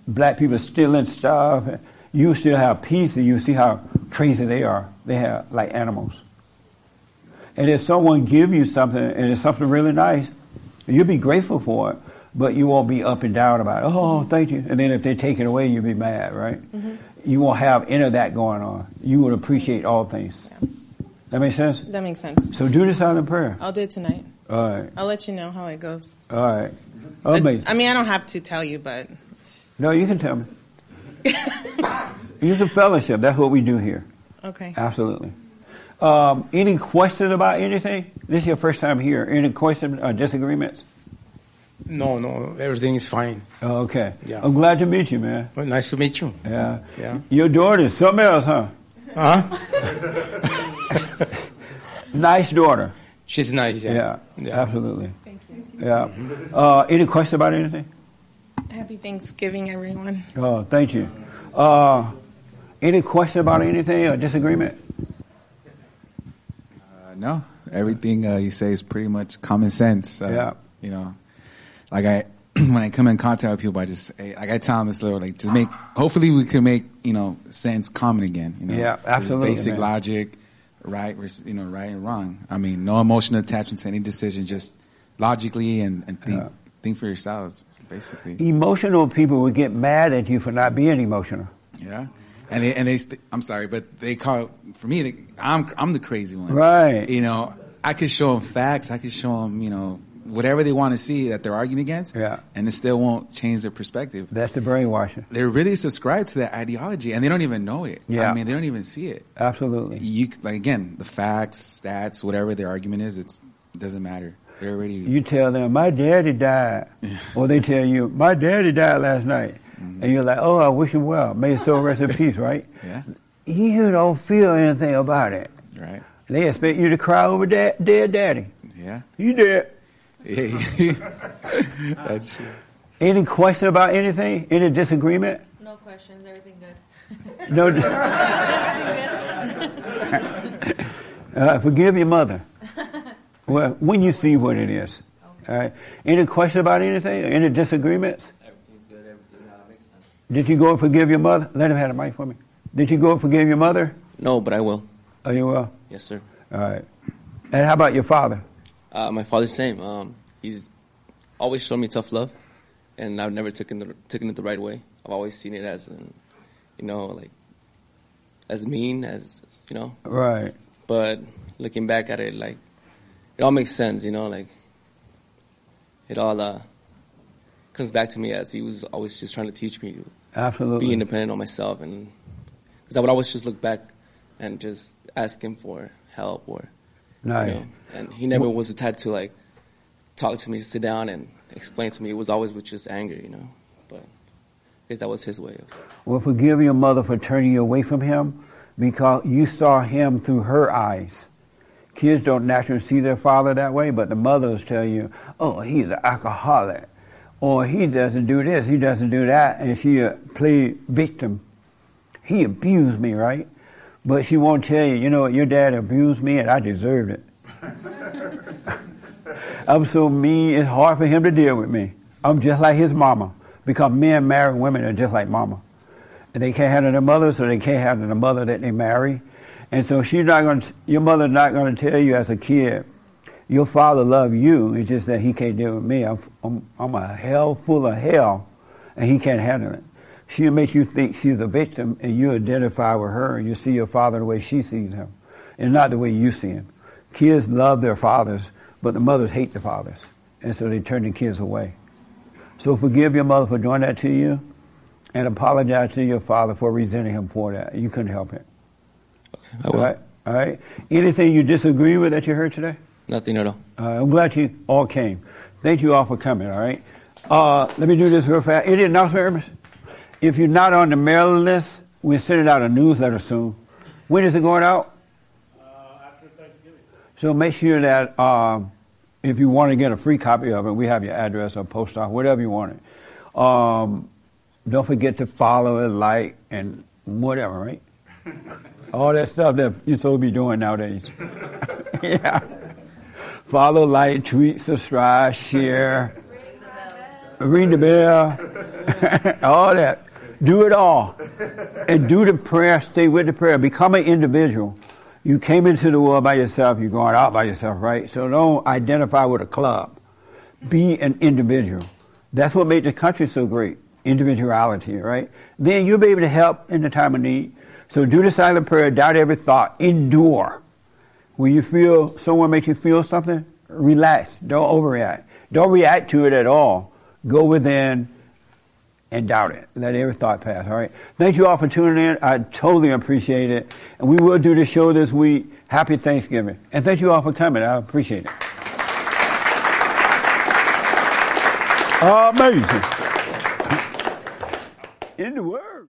Speaker 2: black people stealing stuff. You still have peace and you see how crazy they are. They have like animals. And if someone give you something and it's something really nice, you'll be grateful for it, but you won't be up and down about it. Oh, thank you. And then if they take it away, you'll be mad, right?
Speaker 21: Mhm.
Speaker 2: You won't have any of that going on. You would appreciate all things. That makes sense?
Speaker 21: That makes sense.
Speaker 2: So do the silent prayer.
Speaker 21: I'll do it tonight.
Speaker 2: All right.
Speaker 21: I'll let you know how it goes.
Speaker 2: All right. Amazing.
Speaker 21: I mean, I don't have to tell you, but
Speaker 2: No, you can tell me. Use a fellowship. That's what we do here.
Speaker 21: okay.
Speaker 2: Absolutely. Um, any questions about anything? This is your first time here. Any questions or disagreements?
Speaker 24: No, no, everything is fine.
Speaker 2: Oh, okay.
Speaker 24: Yeah.
Speaker 2: I'm glad to meet you, man.
Speaker 24: Well, nice to meet you.
Speaker 2: Yeah.
Speaker 24: Yeah.
Speaker 2: Your daughter is something else, huh?
Speaker 24: Huh?
Speaker 2: Nice daughter.
Speaker 24: She's nice. Yeah.
Speaker 2: Yeah. Absolutely. Thank you. Yeah. Uh, any question about anything?
Speaker 21: Happy Thanksgiving, everyone.
Speaker 2: Oh, thank you. Uh, any question about anything or disagreement?
Speaker 7: Uh, no, everything uh, you say is pretty much common sense. Uh,
Speaker 2: Yeah.
Speaker 7: You know, like I, when I come in contact with people, I just, like I tell them this little, like, just make, hopefully we can make, you know, sense common again. You know?
Speaker 2: Yeah, absolutely,
Speaker 7: Basic
Speaker 2: man.
Speaker 7: logic, right, you know, right and wrong. I mean, no emotional attachment to any decision, just logically and, and think,
Speaker 2: Yeah.
Speaker 7: think for yourselves, basically.
Speaker 2: Emotional people would get mad at you for not being emotional.
Speaker 7: Yeah. And they, and they, I'm sorry, but they call, for me, I'm, I'm the crazy one.
Speaker 2: Right.
Speaker 7: You know, I could show them facts. I could show them, you know, whatever they want to see that they're arguing against.
Speaker 2: Yeah.
Speaker 7: And it still won't change their perspective.
Speaker 2: That's the brainwashing.
Speaker 7: They're really subscribed to that ideology and they don't even know it.
Speaker 2: Yeah.
Speaker 7: I mean, they don't even see it.
Speaker 2: Absolutely.
Speaker 7: You, like, again, the facts, stats, whatever their argument is, it's, it doesn't matter. They're already,
Speaker 2: You tell them, my daddy died. or they tell you, my daddy died last night. And you're like, oh, I wish him well. May his soul rest in peace, right?
Speaker 7: yeah,
Speaker 2: You don't feel anything about it.
Speaker 7: right.
Speaker 2: They expect you to cry over da- dead daddy.
Speaker 7: Yeah.
Speaker 2: You dead.
Speaker 7: Yeah. That's true.
Speaker 2: Any question about anything? Any disagreement?
Speaker 8: No questions. Everything good.
Speaker 2: No.
Speaker 8: Everything good.
Speaker 2: Uh, forgive your mother. well, when you see what it is. All right. Any question about anything? Any disagreements?
Speaker 9: Everything's good. Everything uh, makes sense.
Speaker 2: Did you go and forgive your mother? Let him have the mic for me. Did you go and forgive your mother?
Speaker 9: No, but I will.
Speaker 2: Oh, you will?
Speaker 9: Yes, sir.
Speaker 2: All right. And how about your father?
Speaker 9: Uh, my father's same. Um, he's always shown me tough love, and I've never taken the, taken it the right way. I've always seen it as, an, you know, like as mean as you know.
Speaker 2: Right.
Speaker 9: But looking back at it, like it all makes sense. You know, like it all uh, comes back to me as he was always just trying to teach me
Speaker 2: Absolutely.
Speaker 9: be independent on myself, and because I would always just look back and just ask him for help or.
Speaker 2: Nice.
Speaker 9: You know, and he never was the type to like talk to me, sit down, and explain to me. It was always with just anger, you know. But I guess that was his way of.
Speaker 2: Well, forgive your mother for turning you away from him because you saw him through her eyes. Kids don't naturally see their father that way, but the mothers tell you, oh, he's an alcoholic. Or he doesn't do this, he doesn't do that, and she uh, play victim. He abused me, right? But she won't tell you, you know your dad abused me and I deserved it. I'm so mean, it's hard for him to deal with me. I'm just like his mama. Because men marry women are just like mama. And they can't handle their mother, so they can't handle the mother that they marry. And so she's not going to, your mother's not going to tell you as a kid, your father loved you, it's just that he can't deal with me. I'm, I'm, I'm a hell full of hell, and he can't handle it. She'll make you think she's a victim, and you identify with her, and you see your father the way she sees him, and not the way you see him. Kids love their fathers, but the mothers hate the fathers, and so they turn the kids away. So forgive your mother for doing that to you, and apologize to your father for resenting him for that. You couldn't help it.
Speaker 9: I will.
Speaker 2: All right. All right. Anything you disagree with that you heard today?
Speaker 9: Nothing at all.
Speaker 2: Uh, I'm glad you all came. Thank you all for coming. All right. Uh, let me do this real fast. Any announcements? If you're not on the mailing list, we're sending out a newsletter soon. When is it going out?
Speaker 25: after Thanksgiving.
Speaker 2: So make sure that um, if you want to get a free copy of it, we have your address or post office, whatever you want it. Um, don't forget to follow and like and whatever, right? All that stuff that you're supposed to be doing nowadays. yeah. Follow, like, tweet, subscribe, share, ring the bell, all that. Do it all. And do the prayer, stay with the prayer. Become an individual. You came into the world by yourself, you're going out by yourself, right? So don't identify with a club. Be an individual. That's what made the country so great. Individuality, right? Then you'll be able to help in the time of need. So do the silent prayer, doubt every thought, endure. When you feel someone makes you feel something, relax. Don't overreact. Don't react to it at all. Go within and doubt it. Let every thought pass. All right. Thank you all for tuning in. I totally appreciate it. And we will do the show this week. Happy Thanksgiving. And thank you all for coming. I appreciate it. Amazing. In the world.